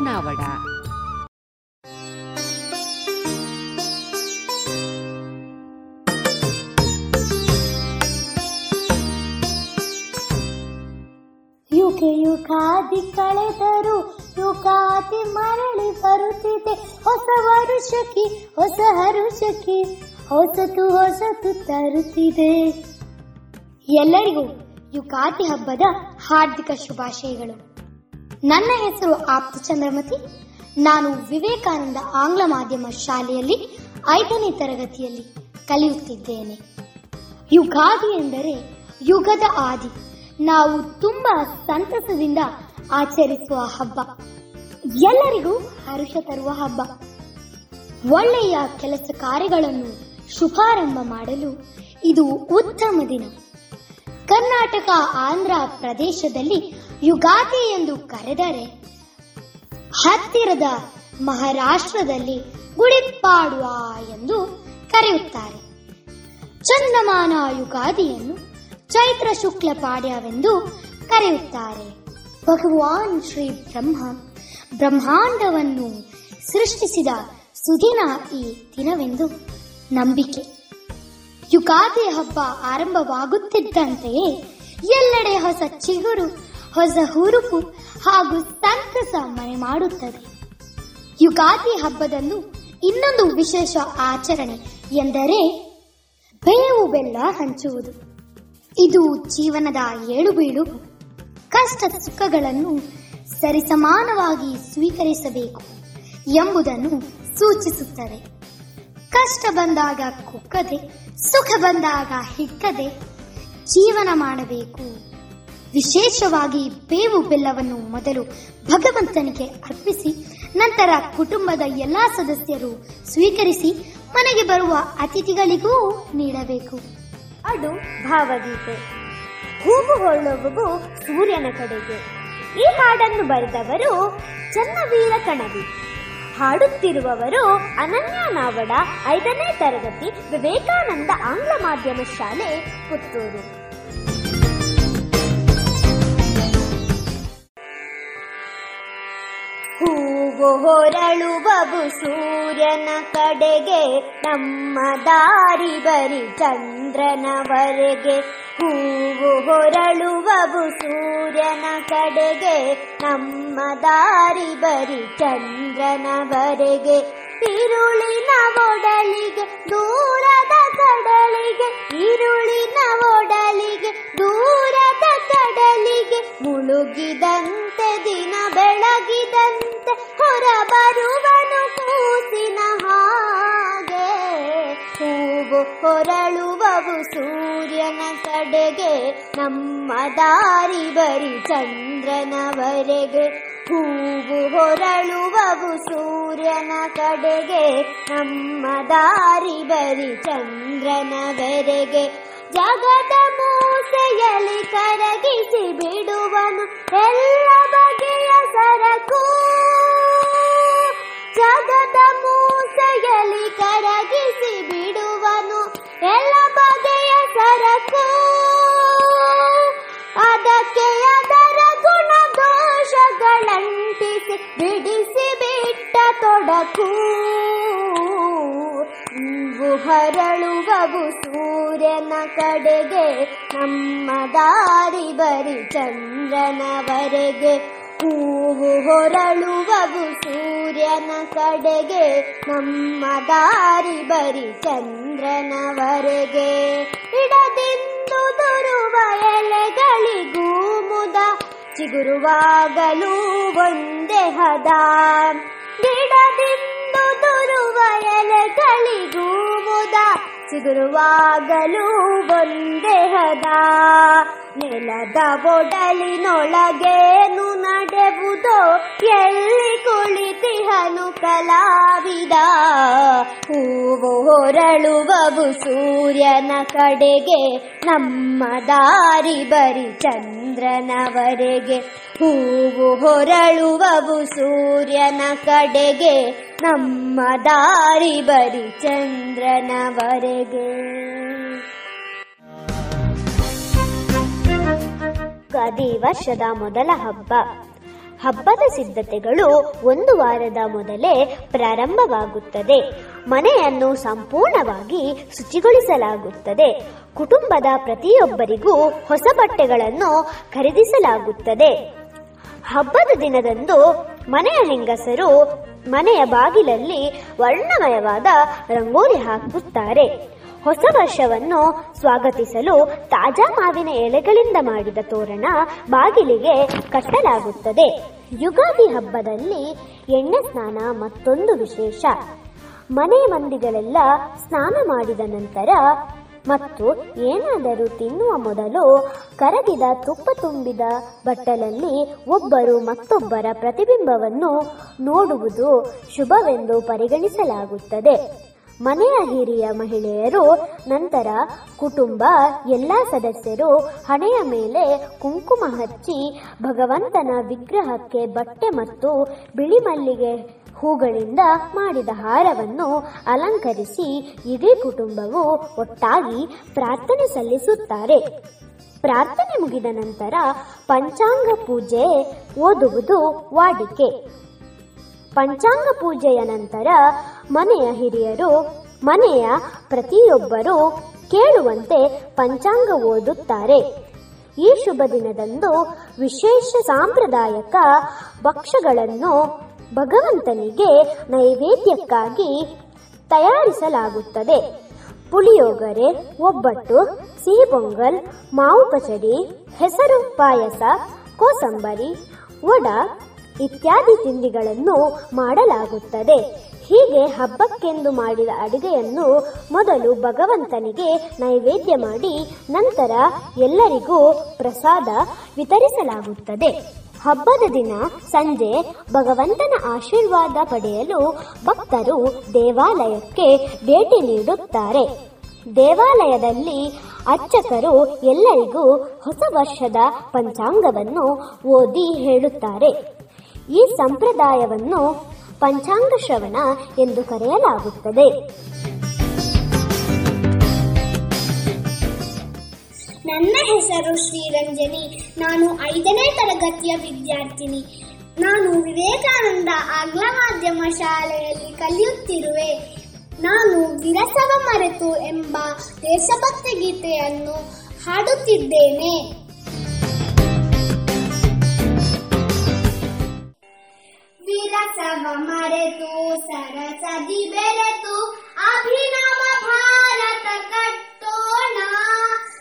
ಯುಗ ಯುಗಾದಿ ಕಳೆದರು ಯುಗಾದಿ ಮರಳಿ ಬರುತ್ತಿದೆ. ಹೊಸ ವರುಷಕ್ಕೆ, ಹೊಸ ಹರುಷಕ್ಕೆ, ಹೊಸತು ಹೊಸತು ತರುತ್ತಿದೆ. ಎಲ್ಲರಿಗೂ ಯುಗಾದಿ ಹಬ್ಬದ ಹಾರ್ದಿಕ ಶುಭಾಶಯಗಳು. ನನ್ನ ಹೆಸರು ಆಪ್ತ ಚಂದ್ರಮತಿ. ನಾನು ವಿವೇಕಾನಂದ ಆಂಗ್ಲ ಮಾಧ್ಯಮ ಶಾಲೆಯಲ್ಲಿ ಐದನೇ ತರಗತಿಯಲ್ಲಿ ಕಲಿಯುತ್ತಿದ್ದೇನೆ. ಯುಗಾದಿ ಎಂದರೆ ಯುಗದ ಆದಿ. ನಾವು ತುಂಬಾ ಸಂತಸದಿಂದ ಆಚರಿಸುವ ಹಬ್ಬ. ಎಲ್ಲರಿಗೂ ಹರುಷ ತರುವ ಹಬ್ಬ. ಒಳ್ಳೆಯ ಕೆಲಸ ಕಾರ್ಯಗಳನ್ನು ಶುಭಾರಂಭ ಮಾಡಲು ಇದು ಉತ್ತಮ ದಿನ. ಕರ್ನಾಟಕ ಆಂಧ್ರ ಪ್ರದೇಶದಲ್ಲಿ ಯುಗಾದಿ ಎಂದು ಕರೆದರೆ ಹತ್ತಿರದ ಮಹಾರಾಷ್ಟ್ರದಲ್ಲಿ ಗುಡಿಪಾಡ್ವಾ ಎಂದು ಕರೆಯುತ್ತಾರೆ. ಚಂದಮಾನ ಯುಗಾದಿಯನ್ನು ಚೈತ್ರ ಶುಕ್ಲ ಪಾಡ್ಯವೆಂದು ಕರೆಯುತ್ತಾರೆ. ಭಗವಾನ್ ಶ್ರೀ ಬ್ರಹ್ಮ, ಬ್ರಹ್ಮಾಂಡವನ್ನು ಸೃಷ್ಟಿಸಿದ ಸುದಿನ ಈ ದಿನವೆಂದು ನಂಬಿಕೆ. ಯುಗಾದಿ ಹಬ್ಬ ಆರಂಭವಾಗುತ್ತಿದ್ದಂತೆಯೇ ಎಲ್ಲೆಡೆ ಹೊಸ ಚಿಗುರು, ಹೊಸ ಹುರುಪು ಹಾಗೂ ಸಂತಸ ಮನೆ ಮಾಡುತ್ತದೆ. ಯುಗಾದಿ ಹಬ್ಬದಂದು ಇನ್ನೊಂದು ವಿಶೇಷ ಆಚರಣೆ ಎಂದರೆ ಬೇವು ಬೆಲ್ಲ ಹಂಚುವುದು. ಇದು ಜೀವನದ ಏಳು ಬೀಳು. ಕಷ್ಟ ಸುಖಗಳನ್ನು ಸರಿಸಮಾನವಾಗಿ ಸ್ವೀಕರಿಸಬೇಕು ಎಂಬುದನ್ನು ಸೂಚಿಸುತ್ತದೆ. ಕಷ್ಟ ಬಂದಾಗ ಕುಕ್ಕದೆ ಸುಖ ಬಂದಾಗ ಹಿಕ್ಕದೆ ಜೀವನ ಮಾಡಬೇಕು. ವಿಶೇಷವಾಗಿ ಬೇವು ಬೆಲ್ಲವನ್ನು ಮೊದಲು ಭಗವಂತನಿಗೆ ಅರ್ಪಿಸಿ, ನಂತರ ಕುಟುಂಬದ ಎಲ್ಲಾ ಸದಸ್ಯರು ಸ್ವೀಕರಿಸಿ ಮನೆಗೆ ಬರುವ ಅತಿಥಿಗಳಿಗೂ ನೀಡಬೇಕು. ಅದು ಭಾವಗೀತೆ. ಹೂವು ಸೂರ್ಯನ ಕಡೆಗೆ. ಈ ಹಾಡನ್ನು ಬರೆದವರು ಚನ್ನವೀರ ಕಣವಿ. ಹಾಡುತ್ತಿರುವವರು ಅನನ್ಯ ನಾವಡ, ಐದನೇ ತರಗತಿ ವಿವೇಕಾನಂದ ಆಂಗ್ಲ ಮಾಧ್ಯಮ ಶಾಲೆ, ಪುತ್ತೂರು. ಹೂವು ಹೊರಳುವವು ಸೂರ್ಯನ ಕಡೆಗೆ, ನಮ್ಮ ದಾರಿ ಬರಿ ಚಂದ್ರನವರೆಗೆ. ಹೂವು ಹೊರಳುವವು ಸೂರ್ಯನ ಕಡೆಗೆ, ನಮ್ಮ ದಾರಿ ಬರಿ ಚಂದ್ರನವರೆಗೆ. ತಿರುಳಿನ ಒಡಲಿಗೆ, ದೂರದ ಕಡಲಿಗೆ ಇರುಳಿನ ಒಡಲಿಗೆ, ದೂರದ ಕಡಲಿಗೆ, ಮುಳುಗಿದಂತೆ, ದಿನ ಬೆಳಗಿದಂತೆ ಹೊರ ಬರುವನು ಕೂಸಿನ ಹಾಗೆ. ಹೂವು ಹೊರಳುವವು ಸೂರ್ಯನ ಕಡೆಗೆ, ನಮ್ಮ ದಾರಿ ಬರಿ ಚಂದ್ರನವರೆಗೆ. ಹೂವು ಹೊರಳುವವು ಸೂರ್ಯನ ಕಡೆಗೆ, ನಮ್ಮ ದಾರಿ ಬರಿ ಚಂದ್ರನವರೆಗೆ ಜಗದ ಮೂಸೆಯಲ್ಲಿ ಕರಗಿಸಿ ಬಿಡುವನು ಎಲ್ಲ ಬಗೆಯ ಸರಕು. ಜಗದ ಮೂಸೆಯಲ್ಲಿ ಕರಗಿಸಿ ಬಿಡುವನು ಎಲ್ಲ ಬಗೆಯ ಸರಕು. ಅದಕ್ಕೆ ಗುಣ ದೋಷಗಳಂಟಿಸಿ ಬಿಡಿಸಿ ಬಿಟ್ಟ ತೊಡಕು. ಇವು ಹರಳುವವು ಸೂರ್ಯನ ಕಡೆಗೆ, ನಮ್ಮ ದಾರಿ ಬರಿ ಚಂದ್ರನವರೆಗೆ. ಹೂವು ಹೊರಳುವವು ಸೂರ್ಯನ ಕಡೆಗೆ, ನಮ್ಮ ದಾರಿ ಬರಿ ಚಂದ್ರನವರೆಗೆ. ಇಡದಿಂದು ಎಲೆಗಳಿಗೂ ಮುದ ಚಿಗುರುವಾಗಲೂ ಒಂದೇ ಹದ. ಗಿಡದಿಂದು ದುರುವ ಎಲೆಗಳಿಗೂ ಮುದ. ಚಿಗುರುವಾಗಲೂ ಒಂದೇ ಹದ. ನೆಲದ ಒಡಲಿನೊಳಗೇನು ನಡೆವುದೋ ಎಲ್ಲಿ ಕುಳಿತಿಹನು ಕಲಾವಿದ ಹೂವು ಹೊರಳುವವು ಸೂರ್ಯನ ಕಡೆಗೆ, ನಮ್ಮ ದಾರಿ ಬರಿ ಚಂದ್ರನವರೆಗೆ. ಹೂವು ಹೊರಳುವವು ಸೂರ್ಯನ ಕಡೆಗೆ, ನಮ್ಮ ದಾರಿ ಬರಿ ಚಂದ್ರನವರೆಗೆ. ಯುಗಾದಿ ವರ್ಷದ ಮೊದಲ ಹಬ್ಬ. ಹಬ್ಬದ ಸಿದ್ಧತೆಗಳು ಒಂದು ವಾರದ ಮೊದಲೇ ಪ್ರಾರಂಭವಾಗುತ್ತದೆ. ಮನೆಯನ್ನು ಸಂಪೂರ್ಣವಾಗಿ ಶುಚಿಗೊಳಿಸಲಾಗುತ್ತದೆ. ಕುಟುಂಬದ ಪ್ರತಿಯೊಬ್ಬರಿಗೂ ಹೊಸ ಬಟ್ಟೆಗಳನ್ನು ಖರೀದಿಸಲಾಗುತ್ತದೆ. ಹಬ್ಬದ ದಿನದಂದು ಮನೆಯ ಹೆಂಗಸರು ಮನೆಯ ಬಾಗಿಲಲ್ಲಿ ವರ್ಣಮಯವಾದ ರಂಗೋಲಿ ಹಾಕುತ್ತಾರೆ. ಹೊಸ ವರ್ಷವನ್ನು ಸ್ವಾಗತಿಸಲು ತಾಜಾ ಮಾವಿನ ಎಲೆಗಳಿಂದ ಮಾಡಿದ ತೋರಣ ಬಾಗಿಲಿಗೆ ಕಟ್ಟಲಾಗುತ್ತದೆ. ಯುಗಾದಿ ಹಬ್ಬದಲ್ಲಿ ಎಣ್ಣೆ ಸ್ನಾನ ಮತ್ತೊಂದು ವಿಶೇಷ. ಮನೆ ಮಂದಿಗಳೆಲ್ಲ ಸ್ನಾನ ಮಾಡಿದ ನಂತರ ಮತ್ತು ಏನಾದರೂ ತಿನ್ನುವ ಮೊದಲು ಕರಗಿದ ತುಪ್ಪ ತುಂಬಿದ ಬಟ್ಟಲಲ್ಲಿ ಒಬ್ಬರು ಮತ್ತೊಬ್ಬರ ಪ್ರತಿಬಿಂಬವನ್ನು ನೋಡುವುದು ಶುಭವೆಂದು ಪರಿಗಣಿಸಲಾಗುತ್ತದೆ. ಮನೆಯ ಹಿರಿಯ ಮಹಿಳೆಯರು, ನಂತರ ಕುಟುಂಬ, ಎಲ್ಲ ಸದಸ್ಯರು ಹಣೆಯ ಮೇಲೆ ಕುಂಕುಮ ಹಚ್ಚಿ ಭಗವಂತನ ವಿಗ್ರಹಕ್ಕೆ ಬಟ್ಟೆ ಮತ್ತು ಬಿಳಿ ಮಲ್ಲಿಗೆ ಹೂಗಳಿಂದ ಮಾಡಿದ ಹಾರವನ್ನು ಅಲಂಕರಿಸಿ ಇಡೀ ಕುಟುಂಬವು ಒಟ್ಟಾಗಿ ಪ್ರಾರ್ಥನೆ ಸಲ್ಲಿಸುತ್ತಾರೆ. ಪ್ರಾರ್ಥನೆ ಮುಗಿದ ನಂತರ ಪಂಚಾಂಗ ಪೂಜೆ ಓದುವುದು ವಾಡಿಕೆ. ಪಂಚಾಂಗ ಪೂಜೆಯ ನಂತರ ಮನೆಯ ಹಿರಿಯರು, ಮನೆಯ ಪ್ರತಿಯೊಬ್ಬರು ಕೇಳುವಂತೆ ಪಂಚಾಂಗ ಓದುತ್ತಾರೆ. ಈ ಶುಭ ದಿನದಂದು ವಿಶೇಷ ಸಾಂಪ್ರದಾಯಕ ಭಕ್ಷ್ಯಗಳನ್ನು ಭಗವಂತನಿಗೆ ನೈವೇದ್ಯಕ್ಕಾಗಿ ತಯಾರಿಸಲಾಗುತ್ತದೆ. ಪುಳಿಯೋಗರೆ, ಒಬ್ಬಟ್ಟು ಸಿಹಿ ಪೊಂಗಲ್ ಮಾವು ಪಚಡಿ, ಹೆಸರು ಪಾಯಸ, ಕೋಸಂಬರಿ, ವಡ ಇತ್ಯಾದಿ ತಿಂಡಿಗಳನ್ನು ಮಾಡಲಾಗುತ್ತದೆ. ಹೀಗೆ ಹಬ್ಬಕ್ಕೆಂದು ಮಾಡಿದ ಅಡಿಗೆಯನ್ನು ಮೊದಲು ಭಗವಂತನಿಗೆ ನೈವೇದ್ಯ ಮಾಡಿ, ನಂತರ ಎಲ್ಲರಿಗೂ ಪ್ರಸಾದ ವಿತರಿಸಲಾಗುತ್ತದೆ. ಹಬ್ಬದ ದಿನ ಸಂಜೆ ಭಗವಂತನ ಆಶೀರ್ವಾದ ಪಡೆಯಲು ಭಕ್ತರು ದೇವಾಲಯಕ್ಕೆ ಭೇಟಿ ನೀಡುತ್ತಾರೆ. ದೇವಾಲಯದಲ್ಲಿ ಅರ್ಚಕರು ಎಲ್ಲರಿಗೂ ಹೊಸ ವರ್ಷದ ಪಂಚಾಂಗವನ್ನು ಓದಿ ಹೇಳುತ್ತಾರೆ. ಈ ಸಂಪ್ರದಾಯವನ್ನು ಪಂಚಾಂಗ ಶ್ರವಣ ಎಂದು ಕರೆಯಲಾಗುತ್ತದೆ. ನನ್ನ ಹೆಸರು ಶ್ರೀರಂಜನಿ. ನಾನು ಐದನೇ ತರಗತಿಯ ವಿದ್ಯಾರ್ಥಿನಿ. ನಾನು ವಿವೇಕಾನಂದ ಆಂಗ್ಲ ಮಾಧ್ಯಮ ಶಾಲೆಯಲ್ಲಿ ಕಲಿಯುತ್ತಿರುವೆ. ನಾನು ವಿರಸವ ಮರೆತು ಎಂಬ ದೇಶಭಕ್ತಿ ಗೀತೆಯನ್ನು ಹಾಡುತ್ತಿದ್ದೇನೆ. ವಿರಸವ ಮರೆತು ಸರಸದಿ ಬೆರೆತು ಅಭಿನವ ಭಾರತ ಕಟ್ಟೋಣ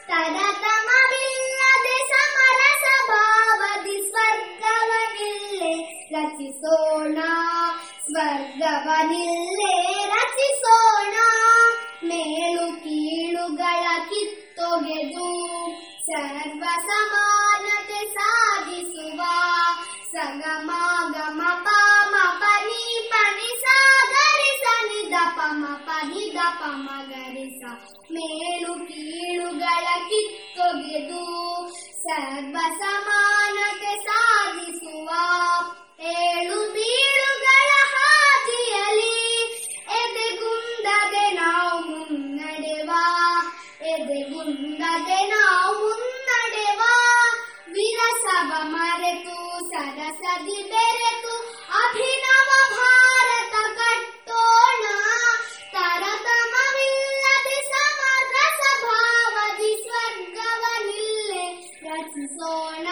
ತರತಮವಿಲ್ಲದೆ ಸಮರಸ ಭಾವದಿ ಸ್ವರ್ಗವನಿಲ್ಲೇ ರಚಿಸೋಣ ಸ್ವರ್ಗವನಿಲ್ಲೇ ರಚಿಸೋಣ ಮೇಲು ಕೀಳುಗಳ ಕಿತ್ತೊಗೆದು ಸರ್ವ ಸಮಾನತೆ ಸಾಧಿಸುವ ಸಗಮಾಗಮ ಪಾಮ ಪನಿ ಪನಿ ಸಾಗರಿಸ ನಿದ ಪಮ ಪನಿ ದ ಪಮ ಗರಿಸ ಮೇಲು ಕೀಳುಗಳ ಕಿತ್ತೊಗೆದು ಸರ್ವ ಸಮಾನತೆ ಸಾಧಿಸುವ ಏಳು ಬೀಳುಗಳ ವಿರಸವ ಮರೆತು ಸರಸದಿ ಬೆರೆತು ಅಭಿನವ ಭಾರತ ಕಟ್ಟೋಣ ತರತಮವಿಲ್ಲದೆ ಸಮರಸ ಭಾವದಿ ಸ್ವರ್ಗವನಿಲ್ಲೇ ರಚಿಸೋಣ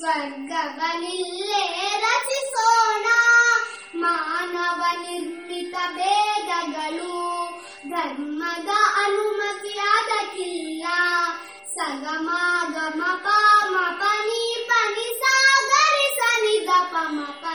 ಸ್ವರ್ಗವನಿಲ್ಲೇ ರಚಿಸೋಣ ಮಾನವ ನಿರ್ಮಿತ ಭೇದಗಳು ಧರ್ಮದ ಅನುಮತಿಯಾಗಕ್ಕಿಲ್ಲ ಸಗಮಾಗಮ ಪಾಮ ಪನಿ ಪಮ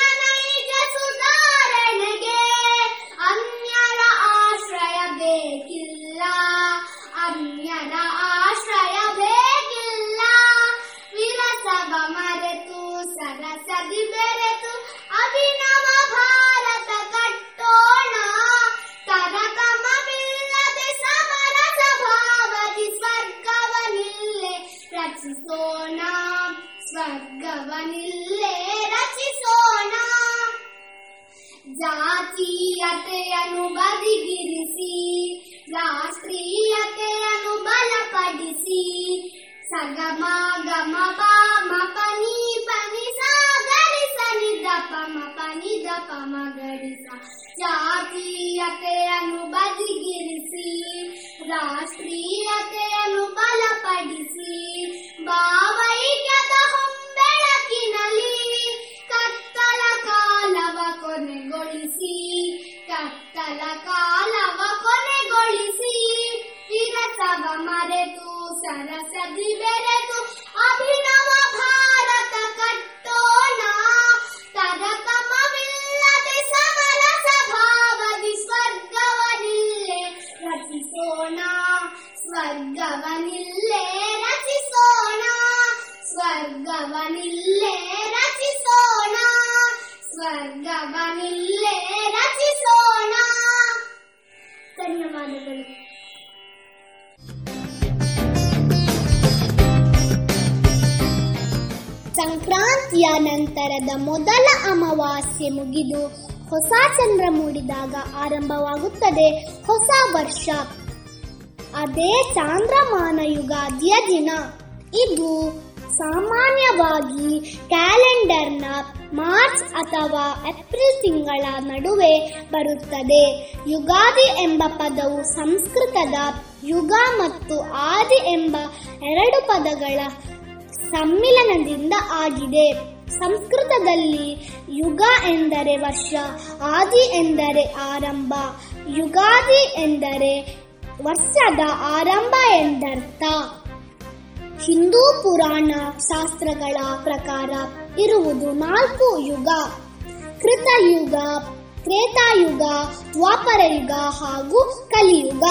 ಸಗಮಾಗಮ ಪಾಮ ಪನಿ ಪನಿ ಸಾಗರಿಸ ನಿದ ಪಮ ಪನಿ ದ ಪಮ ಗರಿಸ ಜಾತೀಯತೆಯನ್ನು ಬದಿಗಿರಿಸಿ ರಾಷ್ಟ್ರೀಯತೆಯನ್ನು ಬಲಪಡಿಸಿ ಭಾವೈಕ್ಯದ ಹೊಂಬೆಳಕಿನಲ್ಲಿ ಕತ್ತಲ ಕಾಲವ ಕೊನೆಗೊಳಿಸಿ ಕತ್ತಲ ಕಾಲವ ಕೊನೆಗೊಳಿಸಿ ವಿರಸವ ಮರೆತು ಸರಸದಿ ಬೆರೆತು ಸ್ವರ್ಗವನಿಲ್ಲೇ ರಚಿಸೋಣ ಸ್ವರ್ಗವನಿಲ್ಲೇ ಸ್ವರ್ಗವನಿಲ್ಲೇ ರಚಿಸೋಣ ಸ್ವರ್ಗವನಿಲ್ಲೇ ರಚಿಸೋಣ ಧನ್ಯವಾದಗಳು ಸಂಕ್ರಾಂತಿಯ ನಂತರದ ಮೊದಲ ಅಮಾವಾಸ್ಯೆ ಮುಗಿದು ಹೊಸ ಚಂದ್ರ ಮೂಡಿದಾಗ ಆರಂಭವಾಗುತ್ತದೆ ಹೊಸ ವರ್ಷ. ಅದೇ ಚಾಂದ್ರಮಾನ ಯುಗಾದಿಯ ದಿನ. ಇದು ಸಾಮಾನ್ಯವಾಗಿ ಕ್ಯಾಲೆಂಡರ್ನ ಮಾರ್ಚ್ ಅಥವಾ ಏಪ್ರಿಲ್ ತಿಂಗಳ ನಡುವೆ ಬರುತ್ತದೆ. ಯುಗಾದಿ ಎಂಬ ಪದವು ಸಂಸ್ಕೃತದ ಯುಗ ಮತ್ತು ಆದಿ ಎಂಬ ಎರಡು ಪದಗಳ ಸಮ್ಮಿಲನದಿಂದ ಆಗಿದೆ. ಸಂಸ್ಕೃತದಲ್ಲಿ ಯುಗ ಎಂದರೆ ವರ್ಷ, ಆದಿ ಎಂದರೆ ಆರಂಭ, ಯುಗಾದಿ ಎಂದರೆ ವರ್ಷದ ಆರಂಭ ಎಂದರ್ಥ. ಹಿಂದೂ ಪುರಾಣ ಶಾಸ್ತ್ರಗಳ ಪ್ರಕಾರ ಇರುವುದು ನಾಲ್ಕು ಯುಗ. ಕೃತಯುಗ, ತ್ರೇತಾಯುಗ ದ್ವಾಪರ ಯುಗ ಹಾಗೂ ಕಲಿಯುಗ.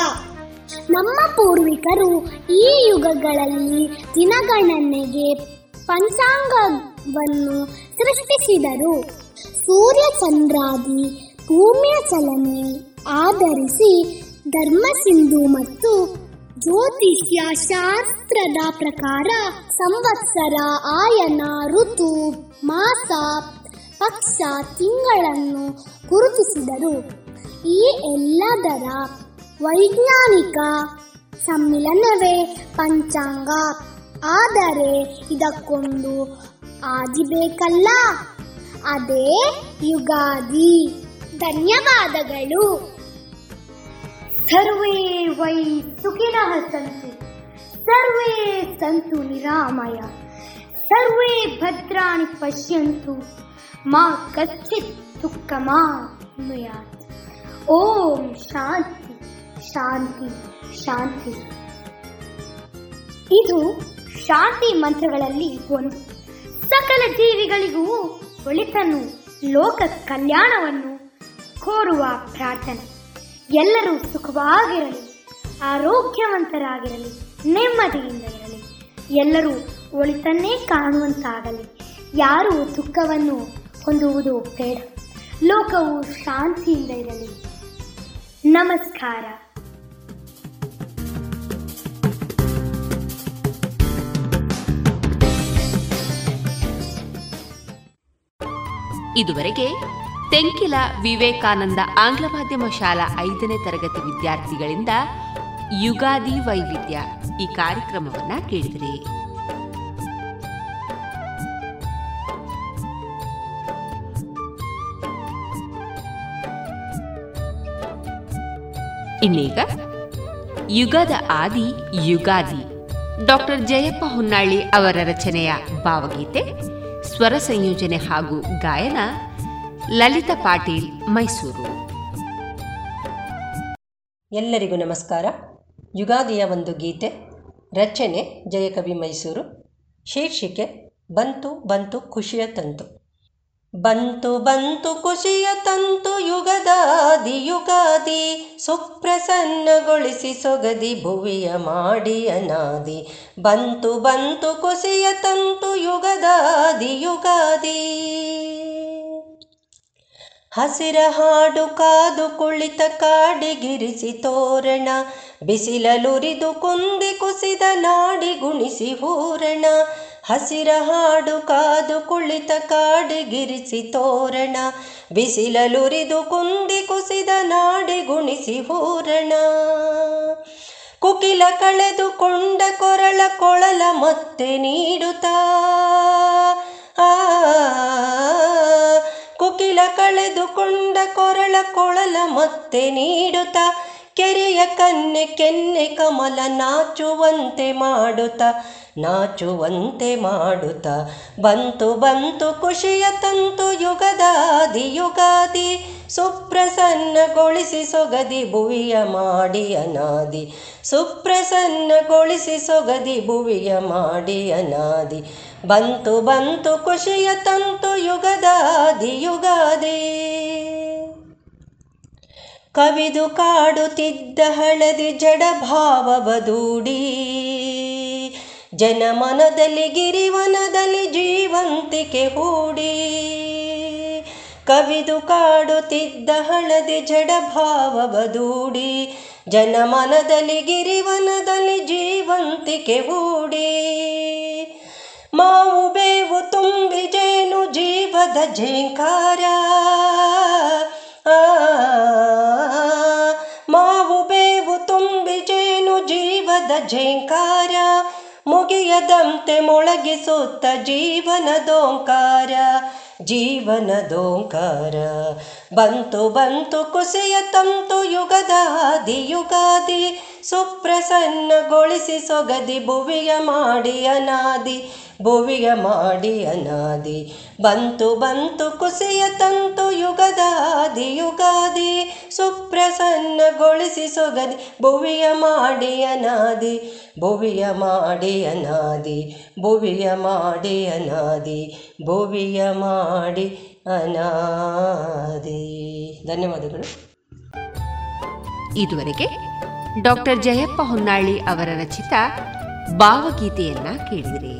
ನಮ್ಮ ಪೂರ್ವಿಕರು ಈ ಯುಗಗಳಲ್ಲಿ ದಿನಗಣನೆಗೆ ಪಂಚಾಂಗವನ್ನು ಸೃಷ್ಟಿಸಿದರು. ಸೂರ್ಯ ಚಂದ್ರಾದಿ ಭೂಮಿಯ ಚಲನೆ ಆಧರಿಸಿ ಧರ್ಮಸಿಂಧು ಮತ್ತು ಜ್ಯೋತಿಷ್ಯ ಶಾಸ್ತ್ರದ ಪ್ರಕಾರ ಸಂವತ್ಸರ, ಆಯನ, ಋತು, ಮಾಸ, ಪಕ್ಷ, ತಿಂಗಳನ್ನು ಗುರುತಿಸಿದರು. ಈ ಎಲ್ಲದರ ವೈಜ್ಞಾನಿಕ ಸಮ್ಮಿಲನವೇ ಪಂಚಾಂಗ. ಆದರೆ ಇದಕ್ಕೊಂದು ಆದಿ ಬೇಕಲ್ಲ. ಅದೇ ಯುಗಾದಿ. ಧನ್ಯವಾದಗಳು. ಸರ್ವೇ ವೈ ಸುಖಿನಃ ಸಂತು ಸರ್ವೇ ಸಂತು ನಿರಾಮಯ. ಸರ್ವೇ ಭದ್ರಾಣಿ ಪಶ್ಯಂತು. ಮಾ ಕಚ್ಚಿತ್ ಮಾ ಓಂ ಶಾಂತಿ. ಶಾಂತಿ ಶಾಂತಿ. ಇದು ಶಾಂತಿ ಮಂತ್ರಗಳಲ್ಲಿ ಒಂದು ಸಕಲ ಜೀವಿಗಳಿಗೂ ಒಳಿತನ್ನು ಲೋಕ ಕಲ್ಯಾಣವನ್ನು ಕೋರುವ ಪ್ರಾರ್ಥನೆ. ಎಲ್ಲರೂ ಸುಖವಾಗಿರಲಿ, ಆರೋಗ್ಯವಂತರಾಗಿರಲಿ, ನೆಮ್ಮದಿಯಿಂದ ಇರಲಿ. ಎಲ್ಲರೂ ಒಳಿತನ್ನೇ ಕಾಣುವಂತಾಗಲಿ. ಯಾರು ದುಃಖವನ್ನು ಹೊಂದುವುದು ಬೇಡ. ಲೋಕವು ಶಾಂತಿಯಿಂದ ಇರಲಿ. ನಮಸ್ಕಾರ. ಇದುವರೆಗೆ ತೆಂಕಿಲ ವಿವೇಕಾನಂದ ಆಂಗ್ಲ ಮಾಧ್ಯಮ ಶಾಲಾ ಐದನೇ ತರಗತಿ ವಿದ್ಯಾರ್ಥಿಗಳಿಂದ ಯುಗಾದಿ ವೈವಿಧ್ಯ ಈ ಕಾರ್ಯಕ್ರಮವನ್ನ ಕೇಳಿದರೆ. ಇನ್ನೀಗ ಯುಗದ ಆದಿ ಯುಗಾದಿ ಡಾಕ್ಟರ್ ಜಯಪ್ಪ ಹೊನ್ನಾಳಿ ಅವರ ರಚನೆಯ ಭಾವಗೀತೆ ಸ್ವರ ಸಂಯೋಜನೆ ಹಾಗೂ ಗಾಯನ ಲಲಿತಾ ಪಾಟೀಲ್, ಮೈಸೂರು. ಎಲ್ಲರಿಗೂ ನಮಸ್ಕಾರ. ಯುಗಾದಿಯ ಒಂದು ಗೀತೆ, ರಚನೆ, ಜಯಕವಿ ಮೈಸೂರು. ಶೀರ್ಷಿಕೆ, ಬಂತು ಬಂತು ಖುಷಿಯ ತಂತು. ಬಂತು ಬಂತು ಖುಷಿಯ ತಂತು ಯುಗದಾದಿ ಯುಗಾದಿ, ಸುಪ್ರಸನ್ನಗೊಳಿಸಿ ಸೊಗದಿ ಭುವಿಯ ಮಾಡಿ ಅನಾದಿ ಬಂತು ಬಂತು ಖುಷಿಯ ತಂತು ಯುಗದಾದಿ ಯುಗಾದಿ. ಹಸಿರ ಹಾಡು ಕಾದು ಕುಳಿತ ಕಾಡಿಗಿರಿಸಿ ತೋರಣ, ಬಿಸಿಲಲುರಿದು ಕುಂದಿ ಕುಸಿದ ನಾಡಿ ಗುಣಿಸಿ ಹೂರಣ. ಹಸಿರ ಹಾಡು ಕಾದು ಕುಳಿತ ಕಾಡಿಗಿರಿಸಿ ತೋರಣ ಬಿಸಿಲಲುರಿದು ಕುಂದಿ ಕುಸಿದ ನಾಡಿ ಗುಣಿಸಿ ಹೂರಣ ಕುಕಿಲ ಕಳೆದುಕೊಂಡ ಕೊರಳ ಕೊಳಲ ಮತ್ತೆ ನೀಡುತ್ತಾ ಕುಕಿಲ ಕಳೆದುಕೊಂಡ ಕೊರಳ ಕೊಳಲ ಮತ್ತೆ ನೀಡುತ್ತ ಕೆರೆಯ ಕನ್ನೆ ಕೆನ್ನೆ ಕಮಲ ನಾಚುವಂತೆ ಮಾಡುತ್ತ ನಾಚುವಂತೆ ಮಾಡುತ್ತ. ಬಂತು ಬಂತು ಖುಷಿಯ ತಂತು ಯುಗದಾದಿ ಯುಗಾದಿ, ಸುಪ್ರಸನ್ನಗೊಳಿಸಿ ಸೊಗದಿ ಭುವಿಯ ಮಾಡಿ ಅನಾದಿ ಸುಪ್ರಸನ್ನಗೊಳಿಸಿ ಸೊಗದಿ ಭುವಿಯ ಮಾಡಿ ಅನಾದಿ ಬಂತು ಬಂತು ಖುಷಿಯ ತಂತು ಯುಗದಾದಿ ಯುಗಾದಿ. ಕವಿದು ಕಾಡುತ್ತಿದ್ದ ಹಳದಿ ಜಡ ಭಾವವ ದೂಡಿ ಜನಮನದಲ್ಲಿ ಗಿರಿವನದಲ್ಲಿ ಜೀವಂತಿಕೆ ಹೂಡಿ ಕವಿದು ಕಾಡುತ್ತಿದ್ದ ಹಳದಿ ಜಡಭಾವ ಬದೂಡಿ ಜನಮನದಲ್ಲಿ ಗಿರಿವನದಲ್ಲಿ ಜೀವಂತಿಕೆ ಹೂಡಿ ಮಾವು ಬೇವು ತುಂಬಿ ಜೇನು ಜೀವದ ಜೇಂಕಾರ ಮಾವು ಬೇವು ತುಂಬಿ ಜೇನು ಜೀವದ ಝೇಂಕಾರ ಮುಗಿಯದಂತೆ ಮೊಳಗಿಸುತ್ತ ಜೀವನದೋಂಕಾರ ಜೀವನದೋಂಕಾರ ಬಂತು ಬಂತು ಕುಸಿಯ ತಂತು ಯುಗದ ಆದಿ ಯುಗಾದಿ ಸುಪ್ರಸನ್ನಗೊಳಿಸಿ ಸೊಗದಿ ಭುವಿಯ ಮಾಡಿ ಅನಾದಿ ಭುವಿಯ ಮಾಡಿ ಅನಾದಿ ಬಂತು ಬಂತು ಕುಸಿಯ ತಂತು ಯುಗದಾದಿ ಯುಗಾದಿ, ಸುಪ್ರಸನ್ನಗೊಳಿಸಿ ಸೊಗದಿ, ಭುವಿಯ ಮಾಡಿಯ ಅನಾದಿ ಭುವಿಯ ಮಾಡಿಯ ಅನಾದಿ ಭುವಿಯ ಮಾಡಿಯ ಅನಾದಿ ಭುವಿಯ ಮಾಡಿ ಅನಾದಿ. ಧನ್ಯವಾದಗಳು. ಇದುವರೆಗೆ ಡಾಕ್ಟರ್ ಜಯಪ್ಪ ಹೊನ್ನಾಳಿ ಅವರ ರಚಿತ ಭಾವಗೀತೆಯನ್ನ ಕೇಳಿದಿರಿ.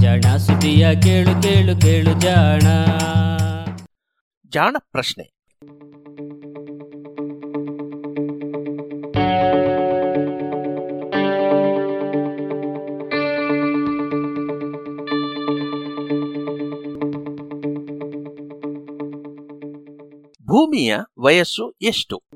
ಜಾಣ ಸುದಿಯ ಕೇಳು ಕೇಳು ಕೇಳು ಜಾಣ. ಜಾಣ ಪ್ರಶ್ನೆ. ಭೂಮಿಯ ವಯಸ್ಸು ಎಷ್ಟು?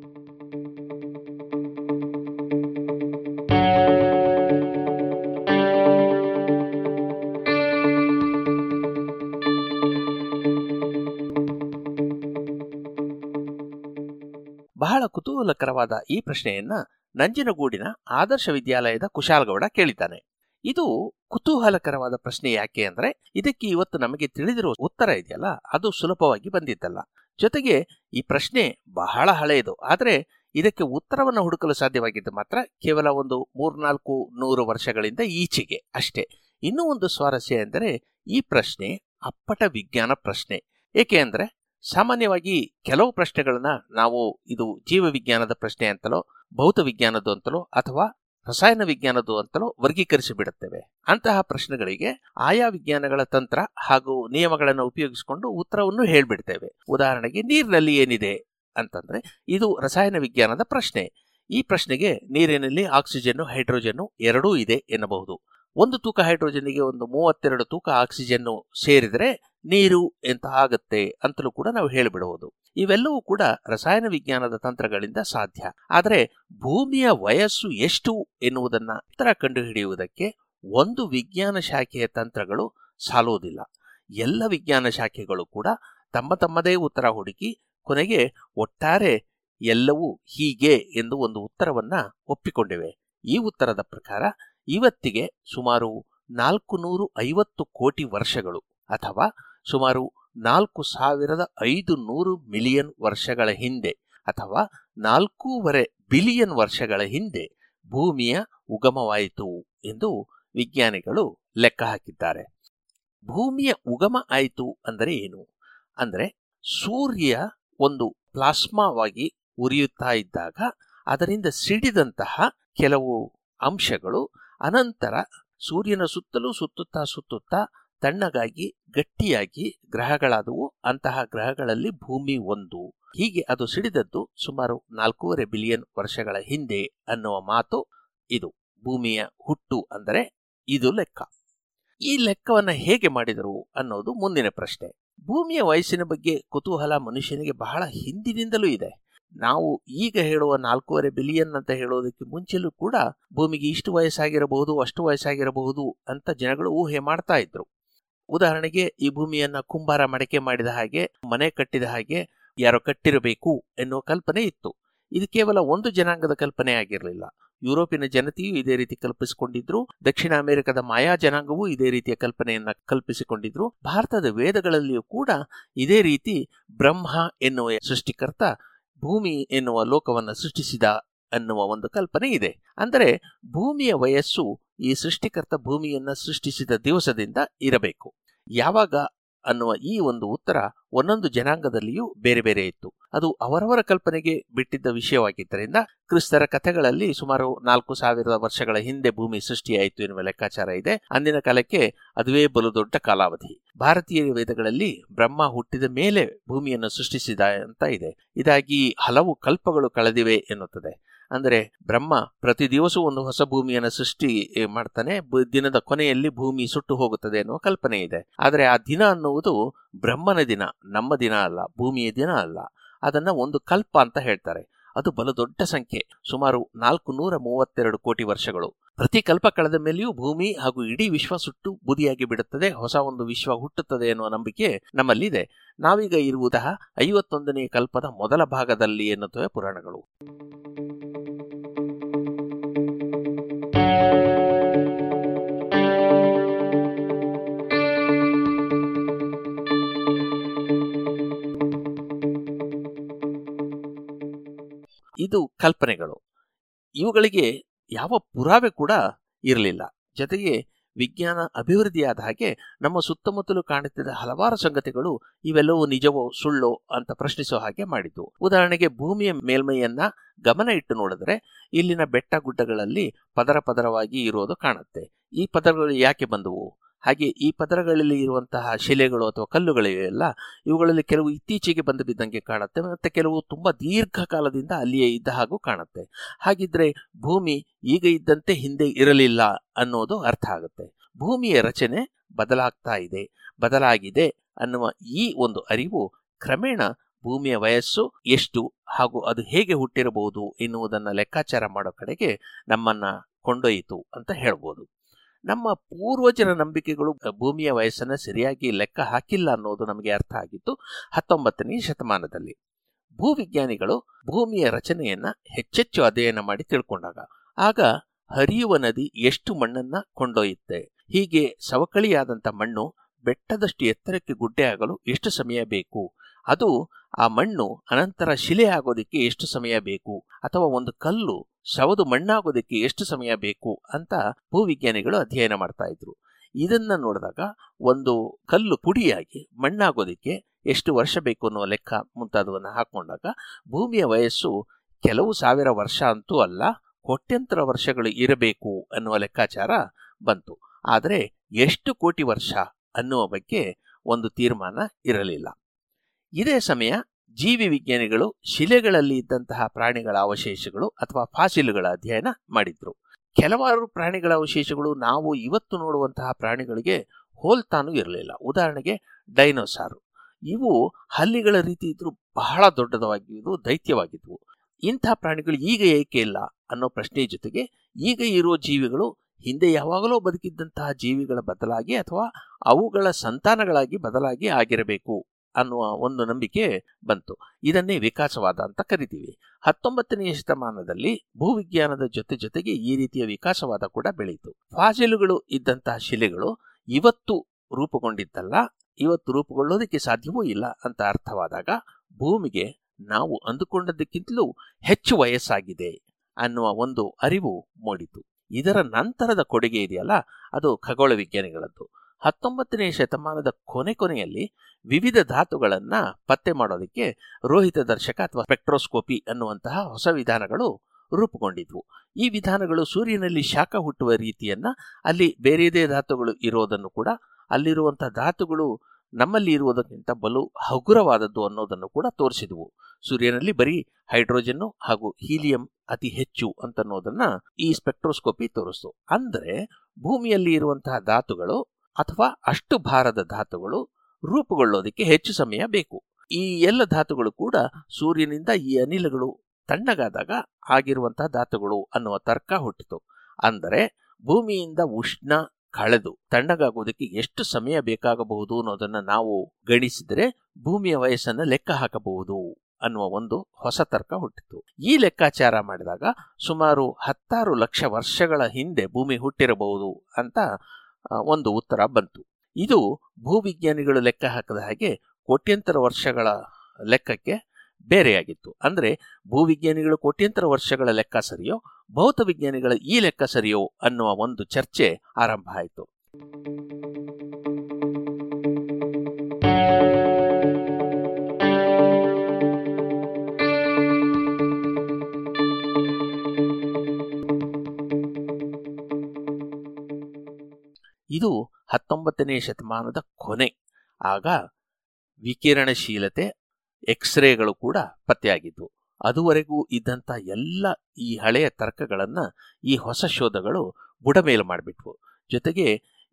ಕುತೂಹಲಕರವಾದ ಈ ಪ್ರಶ್ನೆಯನ್ನ ನಂಜನಗೂಡಿನ ಆದರ್ಶ ವಿದ್ಯಾಲಯದ ಕುಶಾಲಗೌಡ ಕೇಳಿದ್ದಾನೆ. ಇದು ಕುತೂಹಲಕರವಾದ ಪ್ರಶ್ನೆ ಯಾಕೆ ಅಂದ್ರೆ ಇದಕ್ಕೆ ಇವತ್ತು ನಮಗೆ ತಿಳಿದಿರುವ ಉತ್ತರ ಇದೆಯಲ್ಲ, ಅದು ಸುಲಭವಾಗಿ ಬಂದಿದ್ದಲ್ಲ. ಜೊತೆಗೆ ಈ ಪ್ರಶ್ನೆ ಬಹಳ ಹಳೆಯದು, ಆದರೆ ಇದಕ್ಕೆ ಉತ್ತರವನ್ನು ಹುಡುಕಲು ಸಾಧ್ಯವಾಗಿದ್ದು ಮಾತ್ರ ಕೇವಲ ಒಂದು ಮೂರ್ನಾಲ್ಕು ನೂರು ವರ್ಷಗಳಿಂದ ಈಚೆಗೆ ಅಷ್ಟೇ. ಇನ್ನೂ ಒಂದು ಸ್ವಾರಸ್ಯ ಎಂದರೆ ಈ ಪ್ರಶ್ನೆ ಅಪ್ಪಟ ವಿಜ್ಞಾನ ಪ್ರಶ್ನೆ. ಏಕೆ ಅಂದ್ರೆ ಸಾಮಾನ್ಯವಾಗಿ ಕೆಲವು ಪ್ರಶ್ನೆಗಳನ್ನ ನಾವು ಇದು ಜೀವ ವಿಜ್ಞಾನದ ಪ್ರಶ್ನೆ ಅಂತಲೋ, ಭೌತ ವಿಜ್ಞಾನದ್ದು ಅಂತಲೋ ಅಥವಾ ರಸಾಯನ ವಿಜ್ಞಾನದ್ದು ಅಂತಲೋ ವರ್ಗೀಕರಿಸಿ ಬಿಡುತ್ತೇವೆ. ಅಂತಹ ಪ್ರಶ್ನೆಗಳಿಗೆ ಆಯಾ ವಿಜ್ಞಾನಗಳ ತಂತ್ರ ಹಾಗೂ ನಿಯಮಗಳನ್ನು ಉಪಯೋಗಿಸಿಕೊಂಡು ಉತ್ತರವನ್ನು ಹೇಳ್ಬಿಡ್ತೇವೆ. ಉದಾಹರಣೆಗೆ ನೀರಿನಲ್ಲಿ ಏನಿದೆ ಅಂತಂದ್ರೆ ಇದು ರಸಾಯನ ವಿಜ್ಞಾನದ ಪ್ರಶ್ನೆ. ಈ ಪ್ರಶ್ನೆಗೆ ನೀರಿನಲ್ಲಿ ಆಕ್ಸಿಜನ್, ಹೈಡ್ರೋಜನ್ ಎರಡೂ ಇದೆ ಎನ್ನಬಹುದು. ಒಂದು ತೂಕ ಹೈಡ್ರೋಜನ್ಗೆ ಒಂದು ಮೂವತ್ತೆರಡು ತೂಕ ಆಕ್ಸಿಜನ್ ಸೇರಿದರೆ ನೀರು ಎಂತ ಆಗುತ್ತೆ ಅಂತಲೂ ಕೂಡ ನಾವು ಹೇಳಿಬಿಡಬಹುದು. ಇವೆಲ್ಲವೂ ಕೂಡ ರಸಾಯನ ವಿಜ್ಞಾನದ ತಂತ್ರಗಳಿಂದ ಸಾಧ್ಯ. ಆದರೆ ಭೂಮಿಯ ವಯಸ್ಸು ಎಷ್ಟು ಎನ್ನುವುದನ್ನ ಇತರ ಕಂಡುಹಿಡಿಯುವುದಕ್ಕೆ ಒಂದು ವಿಜ್ಞಾನ ಶಾಖೆಯ ತಂತ್ರಗಳು ಸಾಲುವುದಿಲ್ಲ ಎಲ್ಲ ವಿಜ್ಞಾನ ಶಾಖೆಗಳು ಕೂಡ ತಮ್ಮ ತಮ್ಮದೇ ಉತ್ತರ ಹುಡುಕಿ ಕೊನೆಗೆ ಒಟ್ಟಾರೆ ಎಲ್ಲವೂ ಹೀಗೆ ಎಂದು ಒಂದು ಉತ್ತರವನ್ನ ಒಪ್ಪಿಕೊಂಡಿವೆ. ಈ ಉತ್ತರದ ಪ್ರಕಾರ ಇವತ್ತಿಗೆ ಸುಮಾರು ನಾಲ್ಕು ನೂರು ಐವತ್ತು ಕೋಟಿ ವರ್ಷಗಳು ಅಥವಾ ಸುಮಾರು ನಾಲ್ಕು ಸಾವಿರದ ಐದು ನೂರು ಮಿಲಿಯನ್ ವರ್ಷಗಳ ಹಿಂದೆ ಅಥವಾ ನಾಲ್ಕೂವರೆ ಬಿಲಿಯನ್ ವರ್ಷಗಳ ಹಿಂದೆ ಭೂಮಿಯ ಉಗಮವಾಯಿತು ಎಂದು ವಿಜ್ಞಾನಿಗಳು ಲೆಕ್ಕ ಹಾಕಿದ್ದಾರೆ. ಭೂಮಿಯ ಉಗಮ ಆಯಿತು ಅಂದರೆ ಏನು? ಅಂದರೆ ಸೂರ್ಯ ಒಂದು ಪ್ಲಾಸ್ಮಾವಾಗಿ ಉರಿಯುತ್ತಾ ಇದ್ದಾಗ ಅದರಿಂದ ಸಿಡಿದಂತಹ ಕೆಲವು ಅಂಶಗಳು ಅನಂತರ ಸೂರ್ಯನ ಸುತ್ತಲೂ ಸುತ್ತುತ್ತಾ ಸುತ್ತುತ್ತಾ ತಣ್ಣಗಾಗಿ, ಗಟ್ಟಿಯಾಗಿ ಗ್ರಹಗಳಾದವು. ಅಂತಹ ಗ್ರಹಗಳಲ್ಲಿ ಭೂಮಿ ಒಂದು. ಹೀಗೆ ಅದು ಸಿಡಿದದ್ದು ಸುಮಾರು ನಾಲ್ಕೂವರೆ ಬಿಲಿಯನ್ ವರ್ಷಗಳ ಹಿಂದೆ ಅನ್ನುವ ಮಾತು ಇದು. ಭೂಮಿಯ ಹುಟ್ಟು ಅಂದರೆ ಇದು ಲೆಕ್ಕ. ಈ ಲೆಕ್ಕವನ್ನ ಹೇಗೆ ಮಾಡಿದರು ಅನ್ನೋದು ಮುಂದಿನ ಪ್ರಶ್ನೆ. ಭೂಮಿಯ ವಯಸ್ಸಿನ ಬಗ್ಗೆ ಕುತೂಹಲ ಮನುಷ್ಯನಿಗೆ ಬಹಳ ಹಿಂದಿನಿಂದಲೂ ಇದೆ. ನಾವು ಈಗ ಹೇಳುವ ನಾಲ್ಕೂವರೆ ಬಿಲಿಯನ್ ಅಂತ ಹೇಳೋದಕ್ಕೆ ಮುಂಚೆಲೂ ಕೂಡ ಭೂಮಿಗೆ ಇಷ್ಟು ವಯಸ್ಸಾಗಿರಬಹುದು, ಅಷ್ಟು ವಯಸ್ಸಾಗಿರಬಹುದು ಅಂತ ಜನಗಳು ಊಹೆ ಮಾಡ್ತಾ ಇದ್ರು. ಉದಾಹರಣೆಗೆ ಈ ಭೂಮಿಯನ್ನ ಕುಂಬಾರ ಮಡಕೆ ಮಾಡಿದ ಹಾಗೆ, ಮನೆ ಕಟ್ಟಿದ ಹಾಗೆ ಯಾರೋ ಕಟ್ಟಿರಬೇಕು ಎನ್ನುವ ಕಲ್ಪನೆ ಇತ್ತು. ಇದು ಕೇವಲ ಒಂದು ಜನಾಂಗದ ಕಲ್ಪನೆ ಆಗಿರಲಿಲ್ಲ. ಯುರೋಪಿನ ಜನತೆಯೂ ಇದೇ ರೀತಿ ಕಲ್ಪಿಸಿಕೊಂಡಿದ್ರು, ದಕ್ಷಿಣ ಅಮೆರಿಕದ ಮಾಯಾ ಜನಾಂಗವೂ ಇದೇ ರೀತಿಯ ಕಲ್ಪನೆಯನ್ನ ಕಲ್ಪಿಸಿಕೊಂಡಿದ್ರು. ಭಾರತದ ವೇದಗಳಲ್ಲಿಯೂ ಕೂಡ ಇದೇ ರೀತಿ ಬ್ರಹ್ಮ ಎನ್ನುವ ಸೃಷ್ಟಿಕರ್ತ ಭೂಮಿ ಎನ್ನುವ ಲೋಕವನ್ನು ಸೃಷ್ಟಿಸಿದ ಅನ್ನುವ ಒಂದು ಕಲ್ಪನೆ ಇದೆ. ಅಂದರೆ ಭೂಮಿಯ ವಯಸ್ಸು ಈ ಸೃಷ್ಟಿಕರ್ತ ಭೂಮಿಯನ್ನು ಸೃಷ್ಟಿಸಿದ ದಿವಸದಿಂದ ಇರಬೇಕು. ಯಾವಾಗ ಅನ್ನುವ ಈ ಒಂದು ಉತ್ತರ ಒಂದೊಂದು ಜನಾಂಗದಲ್ಲಿಯೂ ಬೇರೆ ಬೇರೆ ಇತ್ತು. ಅದು ಅವರವರ ಕಲ್ಪನೆಗೆ ಬಿಟ್ಟಿದ್ದ ವಿಷಯವಾಗಿದ್ದರಿಂದ ಕ್ರಿಸ್ತರ ಕಥೆಗಳಲ್ಲಿ ಸುಮಾರು ನಾಲ್ಕು ಸಾವಿರದ ವರ್ಷಗಳ ಹಿಂದೆ ಭೂಮಿ ಸೃಷ್ಟಿಯಾಯಿತು ಎನ್ನುವ ಲೆಕ್ಕಾಚಾರ ಇದೆ. ಅಂದಿನ ಕಾಲಕ್ಕೆ ಅದುವೇ ಬಲು ದೊಡ್ಡ ಕಾಲಾವಧಿ. ಭಾರತೀಯ ವೇದಗಳಲ್ಲಿ ಬ್ರಹ್ಮ ಹುಟ್ಟಿದ ಮೇಲೆ ಭೂಮಿಯನ್ನು ಸೃಷ್ಟಿಸಿದ ಅಂತ ಇದೆ. ಇದಾಗಿ ಹಲವು ಕಲ್ಪಗಳು ಕಳೆದಿವೆ ಎನ್ನುತ್ತದೆ. ಅಂದರೆ ಬ್ರಹ್ಮ ಪ್ರತಿ ದಿವಸವೂ ಒಂದು ಹೊಸ ಭೂಮಿಯನ್ನು ಸೃಷ್ಟಿ ಮಾಡ್ತಾನೆ. ದಿನದ ಕೊನೆಯಲ್ಲಿ ಭೂಮಿ ಸುಟ್ಟು ಹೋಗುತ್ತದೆ ಎನ್ನುವ ಕಲ್ಪನೆ ಇದೆ. ಆದರೆ ಆ ದಿನ ಅನ್ನುವುದು ಬ್ರಹ್ಮನ ದಿನ, ನಮ್ಮ ದಿನ ಅಲ್ಲ, ಭೂಮಿಯ ದಿನ ಅಲ್ಲ. ಅದನ್ನ ಒಂದು ಕಲ್ಪ ಅಂತ ಹೇಳ್ತಾರೆ. ಅದು ಬಲ ದೊಡ್ಡ ಸಂಖ್ಯೆ, ಸುಮಾರು ನಾಲ್ಕು ನೂರ ಮೂವತ್ತೆರಡು ಕೋಟಿ ವರ್ಷಗಳು. ಪ್ರತಿ ಕಲ್ಪ ಕಳೆದ ಮೇಲೆಯೂ ಭೂಮಿ ಹಾಗೂ ಇಡೀ ವಿಶ್ವ ಸುಟ್ಟು ಬುದಿಯಾಗಿ ಬಿಡುತ್ತದೆ, ಹೊಸ ಒಂದು ವಿಶ್ವ ಹುಟ್ಟುತ್ತದೆ ಎನ್ನುವ ನಂಬಿಕೆ ನಮ್ಮಲ್ಲಿದೆ. ನಾವೀಗ ಇರುವುದಹ ಐವತ್ತೊಂದನೇ ಕಲ್ಪದ ಮೊದಲ ಭಾಗದಲ್ಲಿ ಎನ್ನುತ್ತವೆ ಪುರಾಣಗಳು. ಇದು ಕಲ್ಪನೆಗಳು. ಇವುಗಳಿಗೆ ಯಾವ ಪುರಾವೆ ಕೂಡ ಇರಲಿಲ್ಲ. ಜೊತೆಗೆ ವಿಜ್ಞಾನ ಅಭಿವೃದ್ಧಿಯಾದ ಹಾಗೆ ನಮ್ಮ ಸುತ್ತಮುತ್ತಲು ಕಾಣುತ್ತಿದ್ದ ಹಲವಾರು ಸಂಗತಿಗಳು ಇವೆಲ್ಲವೂ ನಿಜವೋ ಸುಳ್ಳೋ ಅಂತ ಪ್ರಶ್ನಿಸೋ ಹಾಗೆ ಮಾಡಿತು ಉದಾಹರಣೆಗೆ ಭೂಮಿಯ ಮೇಲ್ಮೈಯನ್ನ ಗಮನ ಇಟ್ಟು ನೋಡಿದ್ರೆ ಇಲ್ಲಿನ ಬೆಟ್ಟ ಗುಡ್ಡಗಳಲ್ಲಿ ಪದರ ಪದರವಾಗಿ ಇರೋದು ಕಾಣುತ್ತೆ. ಈ ಪದರಗಳು ಯಾಕೆ ಬಂದವು? ಹಾಗೆ ಈ ಪದರಗಳಲ್ಲಿ ಇರುವಂತಹ ಶಿಲೆಗಳು ಅಥವಾ ಕಲ್ಲುಗಳಿವೆಯಲ್ಲ, ಇವುಗಳಲ್ಲಿ ಕೆಲವು ಇತ್ತೀಚೆಗೆ ಬಂದು ಬಿದ್ದಂಗೆ ಕಾಣುತ್ತೆ ಮತ್ತೆ ಕೆಲವು ತುಂಬಾ ದೀರ್ಘಕಾಲದಿಂದ ಅಲ್ಲಿಯೇ ಇದ್ದ ಹಾಗೂ ಕಾಣುತ್ತೆ. ಹಾಗಿದ್ರೆ ಭೂಮಿ ಈಗ ಇದ್ದಂತೆ ಹಿಂದೆ ಇರಲಿಲ್ಲ ಅನ್ನೋದು ಅರ್ಥ ಆಗುತ್ತೆ. ಭೂಮಿಯ ರಚನೆ ಬದಲಾಗ್ತಾ ಇದೆ, ಬದಲಾಗಿದೆ ಅನ್ನುವ ಈ ಒಂದು ಅರಿವು ಕ್ರಮೇಣ ಭೂಮಿಯ ವಯಸ್ಸು, ಎಷ್ಟು ಹಾಗೂ ಅದು ಹೇಗೆ ಹುಟ್ಟಿರಬಹುದು ಎನ್ನುವುದನ್ನು ಲೆಕ್ಕಾಚಾರ ಮಾಡೋ ಕಡೆಗೆ ನಮ್ಮನ್ನ ಕೊಂಡೊಯ್ಯಿತು ಅಂತ ಹೇಳ್ಬೋದು. ನಮ್ಮ ಪೂರ್ವಜರ ನಂಬಿಕೆಗಳು ಭೂಮಿಯ ವಯಸ್ಸನ್ನು ಸರಿಯಾಗಿ ಲೆಕ್ಕ ಹಾಕಿಲ್ಲ ಅನ್ನೋದು ನಮಗೆ ಅರ್ಥ ಆಗಿತ್ತು ಹತ್ತೊಂಬತ್ತನೇ ಶತಮಾನದಲ್ಲಿ ಭೂವಿಜ್ಞಾನಿಗಳು ಭೂಮಿಯ ರಚನೆಯನ್ನ ಹೆಚ್ಚೆಚ್ಚು ಅಧ್ಯಯನ ಮಾಡಿ ತಿಳ್ಕೊಂಡಾಗ, ಆಗ ಹರಿಯುವ ನದಿ ಎಷ್ಟು ಮಣ್ಣನ್ನ ಕೊಂಡೊಯ್ಯುತ್ತೆ, ಹೀಗೆ ಸವಕಳಿಯಾದಂಥ ಮಣ್ಣು ಬೆಟ್ಟದಷ್ಟು ಎತ್ತರಕ್ಕೆ ಗುಡ್ಡೆ ಆಗಲು ಎಷ್ಟು ಸಮಯ ಬೇಕು, ಅದು ಆ ಮಣ್ಣು ಅನಂತರ ಶಿಲೆ ಆಗೋದಕ್ಕೆ ಎಷ್ಟು ಸಮಯ ಬೇಕು, ಅಥವಾ ಒಂದು ಕಲ್ಲು ಸವದು ಮಣ್ಣಾಗೋದಕ್ಕೆ ಎಷ್ಟು ಸಮಯ ಬೇಕು ಅಂತ ಭೂವಿಜ್ಞಾನಿಗಳು ಅಧ್ಯಯನ ಮಾಡ್ತಾ ಇದ್ರು. ಇದನ್ನ ನೋಡಿದಾಗ ಒಂದು ಕಲ್ಲು ಪುಡಿಯಾಗಿ ಮಣ್ಣಾಗೋದಕ್ಕೆ ಎಷ್ಟು ವರ್ಷ ಬೇಕು ಅನ್ನುವ ಲೆಕ್ಕ ಮುಂತಾದವನ್ನ ಹಾಕೊಂಡಾಗ ಭೂಮಿಯ ವಯಸ್ಸು ಕೆಲವು ಸಾವಿರ ವರ್ಷ ಅಂತೂ ಅಲ್ಲ, ಕೋಟ್ಯಂತರ ವರ್ಷಗಳು ಇರಬೇಕು ಅನ್ನುವ ಲೆಕ್ಕಾಚಾರ ಬಂತು. ಆದರೆ ಎಷ್ಟು ಕೋಟಿ ವರ್ಷ ಅನ್ನುವ ಬಗ್ಗೆ ಒಂದು ತೀರ್ಮಾನ ಇರಲಿಲ್ಲ. ಇದೇ ಸಮಯ ಜೀವಿ ವಿಜ್ಞಾನಿಗಳು ಶಿಲೆಗಳಲ್ಲಿ ಇದ್ದಂತಹ ಪ್ರಾಣಿಗಳ ಅವಶೇಷಗಳು ಅಥವಾ ಫಾಸಿಲುಗಳ ಅಧ್ಯಯನ ಮಾಡಿದ್ರು. ಕೆಲವಾರು ಪ್ರಾಣಿಗಳ ಅವಶೇಷಗಳು ನಾವು ಇವತ್ತು ನೋಡುವಂತಹ ಪ್ರಾಣಿಗಳಿಗೆ ಹೋಲ್ತಾನೂ ಇರಲಿಲ್ಲ. ಉದಾಹರಣೆಗೆ ಡೈನೋಸಾರು. ಇವು ಹಲ್ಲಿಗಳ ರೀತಿ ಇದ್ರೂ ಬಹಳ ದೊಡ್ಡದವಾಗಿದ್ದು ದೈತ್ಯವಾಗಿದ್ವು. ಇಂಥ ಪ್ರಾಣಿಗಳು ಈಗ ಏಕೆ ಇಲ್ಲ ಅನ್ನೋ ಪ್ರಶ್ನೆ ಜೊತೆಗೆ ಈಗ ಇರುವ ಜೀವಿಗಳು ಹಿಂದೆ ಯಾವಾಗಲೂ ಬದುಕಿದ್ದಂತಹ ಜೀವಿಗಳ ಬದಲಾಗಿ ಅಥವಾ ಅವುಗಳ ಸಂತಾನಗಳಾಗಿ ಬದಲಾಗಿ ಆಗಿರಬೇಕು. ಅನ್ನುವ ಒಂದು ನಂಬಿಕೆ ಬಂತು. ಇದನ್ನೇ ವಿಕಾಸವಾದ ಅಂತ ಕರಿತೀವಿ. ಹತ್ತೊಂಬತ್ತನೆಯ ಶತಮಾನದಲ್ಲಿ ಭೂವಿಜ್ಞಾನದ ಜೊತೆ ಜೊತೆಗೆ ಈ ರೀತಿಯ ವಿಕಾಸವಾದ ಕೂಡ ಬೆಳೆಯಿತು ಫಾಸಿಲುಗಳು ಇದ್ದಂತಹ ಶಿಲೆಗಳು ಇವತ್ತು ರೂಪುಗೊಂಡಿದ್ದಲ್ಲ, ಇವತ್ತು ರೂಪುಗೊಳ್ಳೋದಕ್ಕೆ ಸಾಧ್ಯವೂ ಇಲ್ಲ ಅಂತ ಅರ್ಥವಾದಾಗ ಭೂಮಿಗೆ ನಾವು ಅಂದುಕೊಂಡದ್ದಕ್ಕಿಂತಲೂ ಹೆಚ್ಚು ವಯಸ್ಸಾಗಿದೆ ಅನ್ನುವ ಒಂದು ಅರಿವು ಮೂಡಿತು. ಇದರ ನಂತರದ ಕೊಡುಗೆ ಇದೆಯಲ್ಲ, ಅದು ಖಗೋಳ ವಿಜ್ಞಾನಿಗಳದ್ದು. ಹತ್ತೊಂಬತ್ತನೇ ಶತಮಾನದ ಕೊನೆ ಕೊನೆಯಲ್ಲಿ ವಿವಿಧ ಧಾತುಗಳನ್ನು ಪತ್ತೆ ಮಾಡೋದಕ್ಕೆ ರೋಹಿತ ದರ್ಶಕ ಅಥವಾ ಸ್ಪೆಕ್ಟ್ರೋಸ್ಕೋಪಿ ಅನ್ನುವಂತಹ ಹೊಸ ವಿಧಾನಗಳು ರೂಪುಗೊಂಡಿದ್ವು. ಈ ವಿಧಾನಗಳು ಸೂರ್ಯನಲ್ಲಿ ಶಾಖ ಹುಟ್ಟುವ ರೀತಿಯನ್ನ ಅಲ್ಲಿ ಬೇರೆದೇ ಧಾತುಗಳು ಇರೋದನ್ನು ಕೂಡ ಅಲ್ಲಿರುವಂತಹ ಧಾತುಗಳು ನಮ್ಮಲ್ಲಿ ಇರುವುದಕ್ಕಿಂತ ಬಲು ಹಗುರವಾದದ್ದು ಅನ್ನೋದನ್ನು ಕೂಡ ತೋರಿಸಿದ್ವು. ಸೂರ್ಯನಲ್ಲಿ ಬರೀ ಹೈಡ್ರೋಜನ್ನು ಹಾಗೂ ಹೀಲಿಯಂ ಅತಿ ಹೆಚ್ಚು ಅಂತನ್ನೋದನ್ನ ಈ ಸ್ಪೆಕ್ಟ್ರೋಸ್ಕೋಪಿ ತೋರಿಸ್ತು. ಅಂದ್ರೆ ಭೂಮಿಯಲ್ಲಿ ಇರುವಂತಹ ಧಾತುಗಳು ಅಥವಾ ಅಷ್ಟು ಭಾರದ ಧಾತುಗಳು ರೂಪುಗೊಳ್ಳೋದಕ್ಕೆ ಹೆಚ್ಚು ಸಮಯ ಬೇಕು. ಈ ಎಲ್ಲ ಧಾತುಗಳು ಕೂಡ ಸೂರ್ಯನಿಂದ ಈ ಅನಿಲಗಳು ತಣ್ಣಗಾದಾಗ ಆಗಿರುವಂತಹ ಧಾತುಗಳು ಅನ್ನುವ ತರ್ಕ ಹುಟ್ಟಿತು. ಅಂದರೆ ಭೂಮಿಯಿಂದ ಉಷ್ಣ, ಕಳೆದು ತಣ್ಣಗಾಗುವುದಕ್ಕೆ ಎಷ್ಟು ಸಮಯ ಬೇಕಾಗಬಹುದು ಅನ್ನೋದನ್ನ ನಾವು ಗಣಿಸಿದರೆ ಭೂಮಿಯ ವಯಸ್ಸನ್ನು ಲೆಕ್ಕ ಹಾಕಬಹುದು ಅನ್ನುವ ಒಂದು ಹೊಸ ತರ್ಕ ಹುಟ್ಟಿತು. ಈ ಲೆಕ್ಕಾಚಾರ ಮಾಡಿದಾಗ ಸುಮಾರು ಹತ್ತಾರು ಲಕ್ಷ ವರ್ಷಗಳ ಹಿಂದೆ ಭೂಮಿ ಹುಟ್ಟಿರಬಹುದು ಅಂತ ಒಂದು ಉತ್ತರ ಬಂತು. ಇದು ಭೂವಿಜ್ಞಾನಿಗಳು ಲೆಕ್ಕ ಹಾಕದ ಹಾಗೆ ಕೋಟ್ಯಂತರ ವರ್ಷಗಳ ಲೆಕ್ಕಕ್ಕೆ ಬೇರೆಯಾಗಿತ್ತು. ಅಂದರೆ ಭೂವಿಜ್ಞಾನಿಗಳು ಕೋಟ್ಯಂತರ ವರ್ಷಗಳ ಲೆಕ್ಕ ಸರಿಯೋ ಭೌತ ವಿಜ್ಞಾನಿಗಳ ಈ ಲೆಕ್ಕ ಸರಿಯೋ ಅನ್ನುವ ಒಂದು ಚರ್ಚೆ ಆರಂಭ ಆಯಿತು. ಇದು ಹತ್ತೊಂಬತ್ತನೇ ಶತಮಾನದ ಕೊನೆ. ಆಗ ವಿಕಿರಣಶೀಲತೆ ಎಕ್ಸ್ರೇಗಳು ಕೂಡ ಪತ್ತೆಯಾಗಿದ್ದವು ಅದುವರೆಗೂ ಇದ್ದಂಥ ಎಲ್ಲ ಈ ಹಳೆಯ ತರ್ಕಗಳನ್ನು ಈ ಹೊಸ ಶೋಧಗಳು ಬುಡಮೇಲು ಮಾಡಿಬಿಟ್ವು. ಜೊತೆಗೆ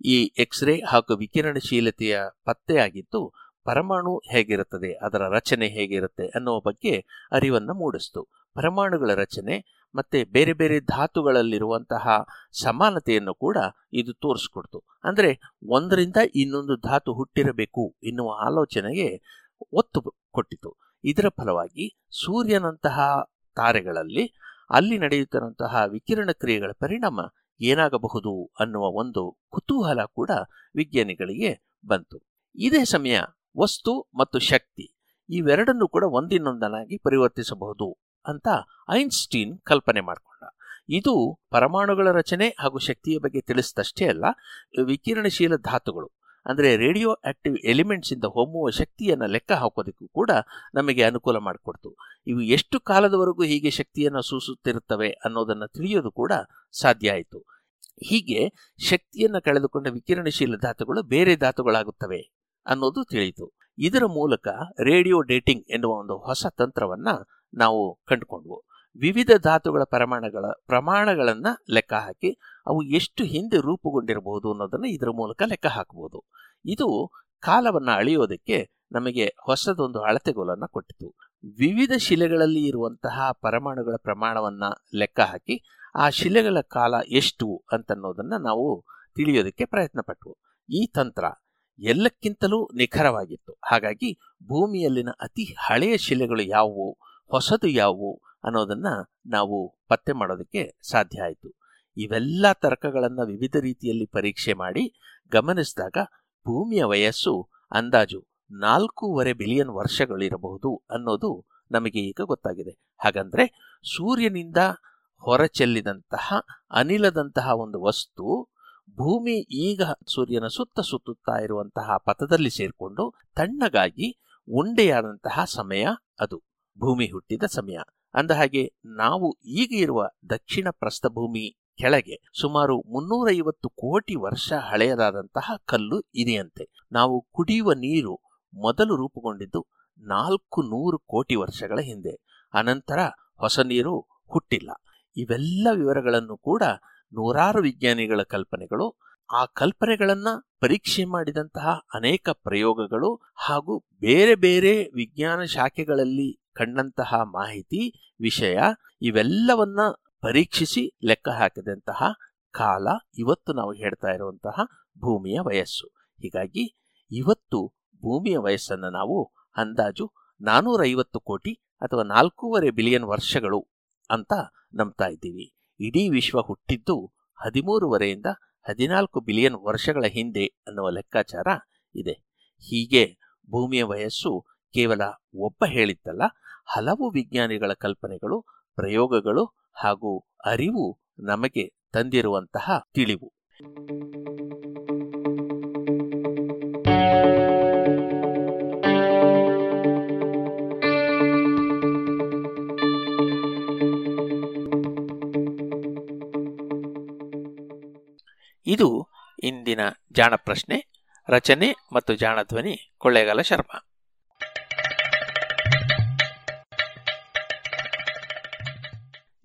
ಈ ಎಕ್ಸ್ರೇ ಹಾಗೂ ವಿಕಿರಣಶೀಲತೆಯ ಪತ್ತೆಯಾಗಿದ್ದು ಪರಮಾಣು ಹೇಗಿರುತ್ತದೆ, ಅದರ ರಚನೆ ಹೇಗಿರುತ್ತೆ ಅನ್ನುವ ಬಗ್ಗೆ ಅರಿವನ್ನು ಮೂಡಿಸ್ತು. ಪರಮಾಣುಗಳ ರಚನೆ ಮತ್ತೆ ಬೇರೆ ಬೇರೆ ಧಾತುಗಳಲ್ಲಿರುವಂತಹ ಸಮಾನತೆಯನ್ನು ಕೂಡ ಇದು ತೋರಿಸ್ಕೊಡ್ತು. ಅಂದರೆ ಒಂದರಿಂದ ಇನ್ನೊಂದು ಧಾತು ಹುಟ್ಟಿರಬೇಕು ಎನ್ನುವ ಆಲೋಚನೆಗೆ ಒತ್ತು ಕೊಟ್ಟಿತು. ಇದರ ಫಲವಾಗಿ ಸೂರ್ಯನಂತಹ ತಾರೆಗಳಲ್ಲಿ ಅಲ್ಲಿ ನಡೆಯುತ್ತಿರುವಂತಹ ವಿಕಿರಣ ಕ್ರಿಯೆಗಳ ಪರಿಣಾಮ ಏನಾಗಬಹುದು ಅನ್ನುವ ಒಂದು ಕುತೂಹಲ ಕೂಡ ವಿಜ್ಞಾನಿಗಳಿಗೆ ಬಂತು. ಇದೇ ಸಮಯ ವಸ್ತು ಮತ್ತು ಶಕ್ತಿ ಇವೆರಡನ್ನು ಕೂಡ ಒಂದಿನೊಂದನಾಗಿ ಪರಿವರ್ತಿಸಬಹುದು. ಅಂತ ಐನ್ಸ್ಟೀನ್ ಕಲ್ಪನೆ ಮಾಡಿಕೊಂಡ. ಇದು ಪರಮಾಣುಗಳ ರಚನೆ ಹಾಗೂ ಶಕ್ತಿಯ ಬಗ್ಗೆ ತಿಳಿಸಿದಷ್ಟೇ ಅಲ್ಲ, ವಿಕಿರಣಶೀಲ ಧಾತುಗಳು, ಅಂದರೆ ರೇಡಿಯೋ ಆಕ್ಟಿವ್ ಎಲಿಮೆಂಟ್ಸ್ ಇಂದ ಹೊಮ್ಮುವ ಶಕ್ತಿಯನ್ನು ಲೆಕ್ಕ ಹಾಕೋದಕ್ಕೂ ಕೂಡ ನಮಗೆ ಅನುಕೂಲ ಮಾಡಿಕೊಡ್ತು. ಇವು ಎಷ್ಟು ಕಾಲದವರೆಗೂ ಹೀಗೆ ಶಕ್ತಿಯನ್ನು ಸೂಸುತ್ತಿರುತ್ತವೆ ಅನ್ನೋದನ್ನು ತಿಳಿಯೋದು ಕೂಡ ಸಾಧ್ಯ ಆಯಿತು. ಹೀಗೆ ಶಕ್ತಿಯನ್ನು ಕಳೆದುಕೊಂಡ ವಿಕಿರಣಶೀಲ ಧಾತುಗಳು ಬೇರೆ ಧಾತುಗಳಾಗುತ್ತವೆ ಅನ್ನೋದು ತಿಳಿಯಿತು. ಇದರ ಮೂಲಕ ರೇಡಿಯೋ ಡೇಟಿಂಗ್ ಎನ್ನುವ ಒಂದು ಹೊಸ ತಂತ್ರವನ್ನ ನಾವು ಕಂಡುಕೊಂಡ್ವು. ವಿವಿಧ ಧಾತುಗಳ ಪ್ರಮಾಣಗಳ ಪ್ರಮಾಣಗಳನ್ನು ಲೆಕ್ಕ ಹಾಕಿ ಅವು ಎಷ್ಟು ಹಿಂದೆ ರೂಪುಗೊಂಡಿರಬಹುದು ಅನ್ನೋದನ್ನ ಇದರ ಮೂಲಕ ಲೆಕ್ಕ ಹಾಕಬಹುದು ಇದು ಕಾಲವನ್ನ ಅಳೆಯೋದಕ್ಕೆ ನಮಗೆ ಹೊಸದೊಂದು ಅಳತೆಗೋಲನ್ನ ಕೊಟ್ಟಿತು. ವಿವಿಧ ಶಿಲೆಗಳಲ್ಲಿ ಇರುವಂತಹ ಪರಮಾಣುಗಳ ಪ್ರಮಾಣವನ್ನ ಲೆಕ್ಕ ಹಾಕಿ ಆ ಶಿಲೆಗಳ ಕಾಲ ಎಷ್ಟು ಅಂತನ್ನೋದನ್ನು ನಾವು ತಿಳಿಯೋದಕ್ಕೆ ಪ್ರಯತ್ನ ಪಟ್ವು ಈ ತಂತ್ರ ಎಲ್ಲಕ್ಕಿಂತಲೂ ನಿಖರವಾಗಿತ್ತು. ಹಾಗಾಗಿ ಭೂಮಿಯಲ್ಲಿನ ಅತಿ ಹಳೆಯ ಶಿಲೆಗಳು ಯಾವುವು? ಹೊಸದು ಯಾವುವು ಅನ್ನೋದನ್ನ ನಾವು ಪತ್ತೆ ಮಾಡೋದಕ್ಕೆ ಸಾಧ್ಯ ಆಯಿತು. ಇವೆಲ್ಲ ತರ್ಕಗಳನ್ನು ವಿವಿಧ ರೀತಿಯಲ್ಲಿ ಪರೀಕ್ಷೆ ಮಾಡಿ ಗಮನಿಸಿದಾಗ ಭೂಮಿಯ ವಯಸ್ಸು, ಅಂದಾಜು ನಾಲ್ಕೂವರೆ ಬಿಲಿಯನ್ ವರ್ಷಗಳಿರಬಹುದು ಅನ್ನೋದು ನಮಗೆ ಈಗ ಗೊತ್ತಾಗಿದೆ. ಹಾಗಂದ್ರೆ ಸೂರ್ಯನಿಂದ ಹೊರಚೆಲ್ಲಿದಂತಹ ಅನಿಲದಂತಹ ಒಂದು ವಸ್ತು ಭೂಮಿ ಈಗ ಸೂರ್ಯನ ಸುತ್ತ ಸುತ್ತುತ್ತಾ ಇರುವಂತಹ ಪಥದಲ್ಲಿ ಸೇರಿಕೊಂಡು ತಣ್ಣಗಾಗಿ ಉಂಡೆಯಾದಂತಹ ಸಮಯ ಅದು. ಭೂಮಿ ಹುಟ್ಟಿದ ಸಮಯ. ಅಂದ ಹಾಗೆ ನಾವು ಈಗ ಇರುವ ದಕ್ಷಿಣ ಪ್ರಸ್ಥಭೂಮಿ ಕೆಳಗೆ ಸುಮಾರು ಮುನ್ನೂರೈವತ್ತು ಕೋಟಿ ವರ್ಷ ಹಳೆಯದಾದಂತಹ ಕಲ್ಲು ಇದೆಯಂತೆ. ನಾವು ಕುಡಿಯುವ ನೀರು ಮೊದಲು ರೂಪುಗೊಂಡಿದ್ದು ನಾಲ್ಕು ನೂರು ಕೋಟಿ ವರ್ಷಗಳ ಹಿಂದೆ. ಅನಂತರ ಹೊಸ ನೀರು ಹುಟ್ಟಿಲ್ಲ. ಇವೆಲ್ಲ ವಿವರಗಳನ್ನು ಕೂಡ ನೂರಾರು ವಿಜ್ಞಾನಿಗಳ ಕಲ್ಪನೆಗಳು, ಆ ಕಲ್ಪನೆಗಳನ್ನ ಪರೀಕ್ಷೆ ಮಾಡಿದಂತಹ ಅನೇಕ ಪ್ರಯೋಗಗಳು ಹಾಗೂ ಬೇರೆ ಬೇರೆ ವಿಜ್ಞಾನ ಶಾಖೆಗಳಲ್ಲಿ ಕಂಡಂತಹ ಮಾಹಿತಿ, ವಿಷಯ ಇವೆಲ್ಲವನ್ನ ಪರೀಕ್ಷಿಸಿ ಲೆಕ್ಕ ಹಾಕಿದಂತಹ ಕಾಲ ಇವತ್ತು ನಾವು ಹೇಳ್ತಾ ಇರುವಂತಹ ಭೂಮಿಯ ವಯಸ್ಸು. ಹೀಗಾಗಿ ಇವತ್ತು ಭೂಮಿಯ ವಯಸ್ಸನ್ನು ನಾವು ಅಂದಾಜು ನಾನೂರೈವತ್ತು ಕೋಟಿ ಅಥವಾ ನಾಲ್ಕೂವರೆ ಬಿಲಿಯನ್ ವರ್ಷಗಳು ಅಂತ ನಂಬ್ತಾ ಇದ್ದೀವಿ. ಇಡೀ ವಿಶ್ವ ಹುಟ್ಟಿದ್ದು ಹದಿಮೂರುವರೆಯಿಂದ ಹದಿನಾಲ್ಕು ಬಿಲಿಯನ್ ವರ್ಷಗಳ ಹಿಂದೆ ಅನ್ನುವ ಲೆಕ್ಕಾಚಾರ ಇದೆ. ಹೀಗೆ ಭೂಮಿಯ ವಯಸ್ಸು ಕೇವಲ ಒಬ್ಬ ಹೇಳಿದ್ದಲ್ಲ ಹಲವು ವಿಜ್ಞಾನಿಗಳ ಕಲ್ಪನೆಗಳು, ಪ್ರಯೋಗಗಳು ಹಾಗೂ ಅರಿವು ನಮಗೆ ತಂದಿರುವಂತಹ ತಿಳಿವು. ಇದು ಇಂದಿನ ಜಾಣ ಪ್ರಶ್ನೆ ರಚನೆ ಮತ್ತು ಜಾಣ ಧ್ವನಿ ಕೊಳ್ಳೇಗಾಲ ಶರ್ಮಾ.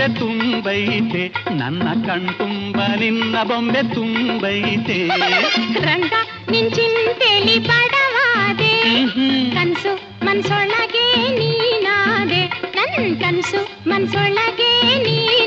ಬೊಂಬೆ ತುಂಬೈತೆ ನನ್ನ ಕಣ್ತುಂಬ ನಿನ್ನ ಬೊಂಬೆ ತುಂಬೈತೆ. ರಂಗ ನಿನ್ ಚಿಂತೆಲಿ ಬಡವಾದೆ ಕನ್ಸು ಮನ್ಸೊಳಗೆ ನೀನಾದೆ. ನನ್ ಕನ್ಸು ಮನ್ಸೊಳಗೆ ನೀನಾದೆ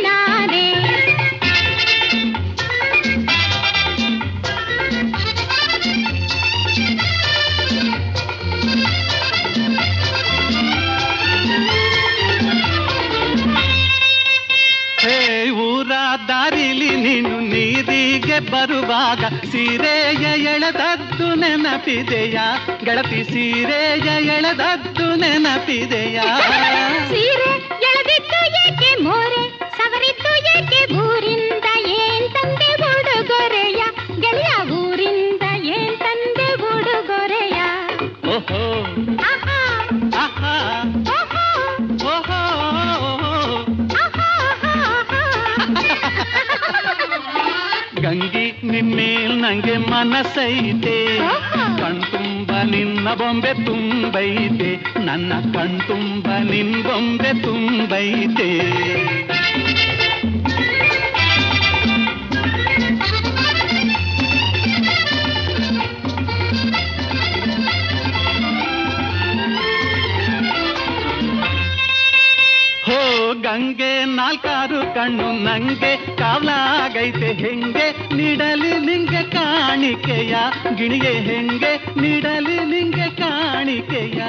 ನೀರಿಗೆ ಬರುವಾಗ ಸೀರೆಯ ಎಳೆದದ್ದು ನೆನಪಿದೆಯ? ಗೆಳತಿ ಸೀರೆಯ ಎಳೆದದ್ದು ನೆನಪಿದೆಯ? ಸೀರೆ ನಂಗೆ ಮನಸೈತೆ. ಕಣ್ತುಂಬ ನಿನ್ನ ಬೊಂಬೆ ತುಂಬೈತೆ. ನನ್ನ ಕಣ್ತುಂಬ ನಿನ್ ಬೊಂಬೆ ತುಂಬೈತೆ. ಹೋ ಗಂಗೆ ನಾಲ್ಕಾರು ಕಣ್ಣು ನಂಗೆ ಕಾವಲಾಗೈತೆ ಹೆಂಗೆ? ನೀಡಲಿ ನಿಂಗೆ ಕಾಣಿಕೆಯ ಗಿಣಿಗೆ ಹೆಂಗೆ? ನೀಡಲಿ ನಿಂಗೆ ಕಾಣಿಕೆಯ.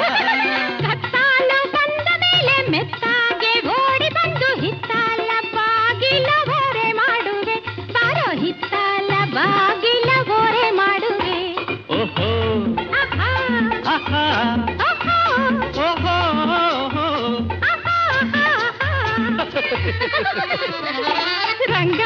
ರಂಗ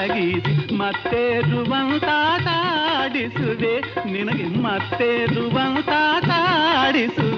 ಮಲಗಿಸಿ ಮತ್ತೆ ರುವಂತಾಡಿಸುವೆ ನಿನಗೆ ಮತ್ತೆ ರುವಂತಾಡಿಸುವೆ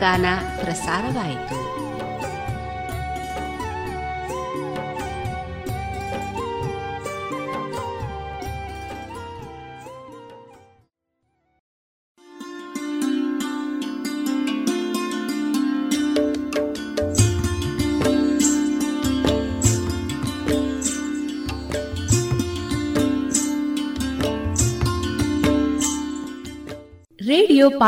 ಮಧುರಗಾನ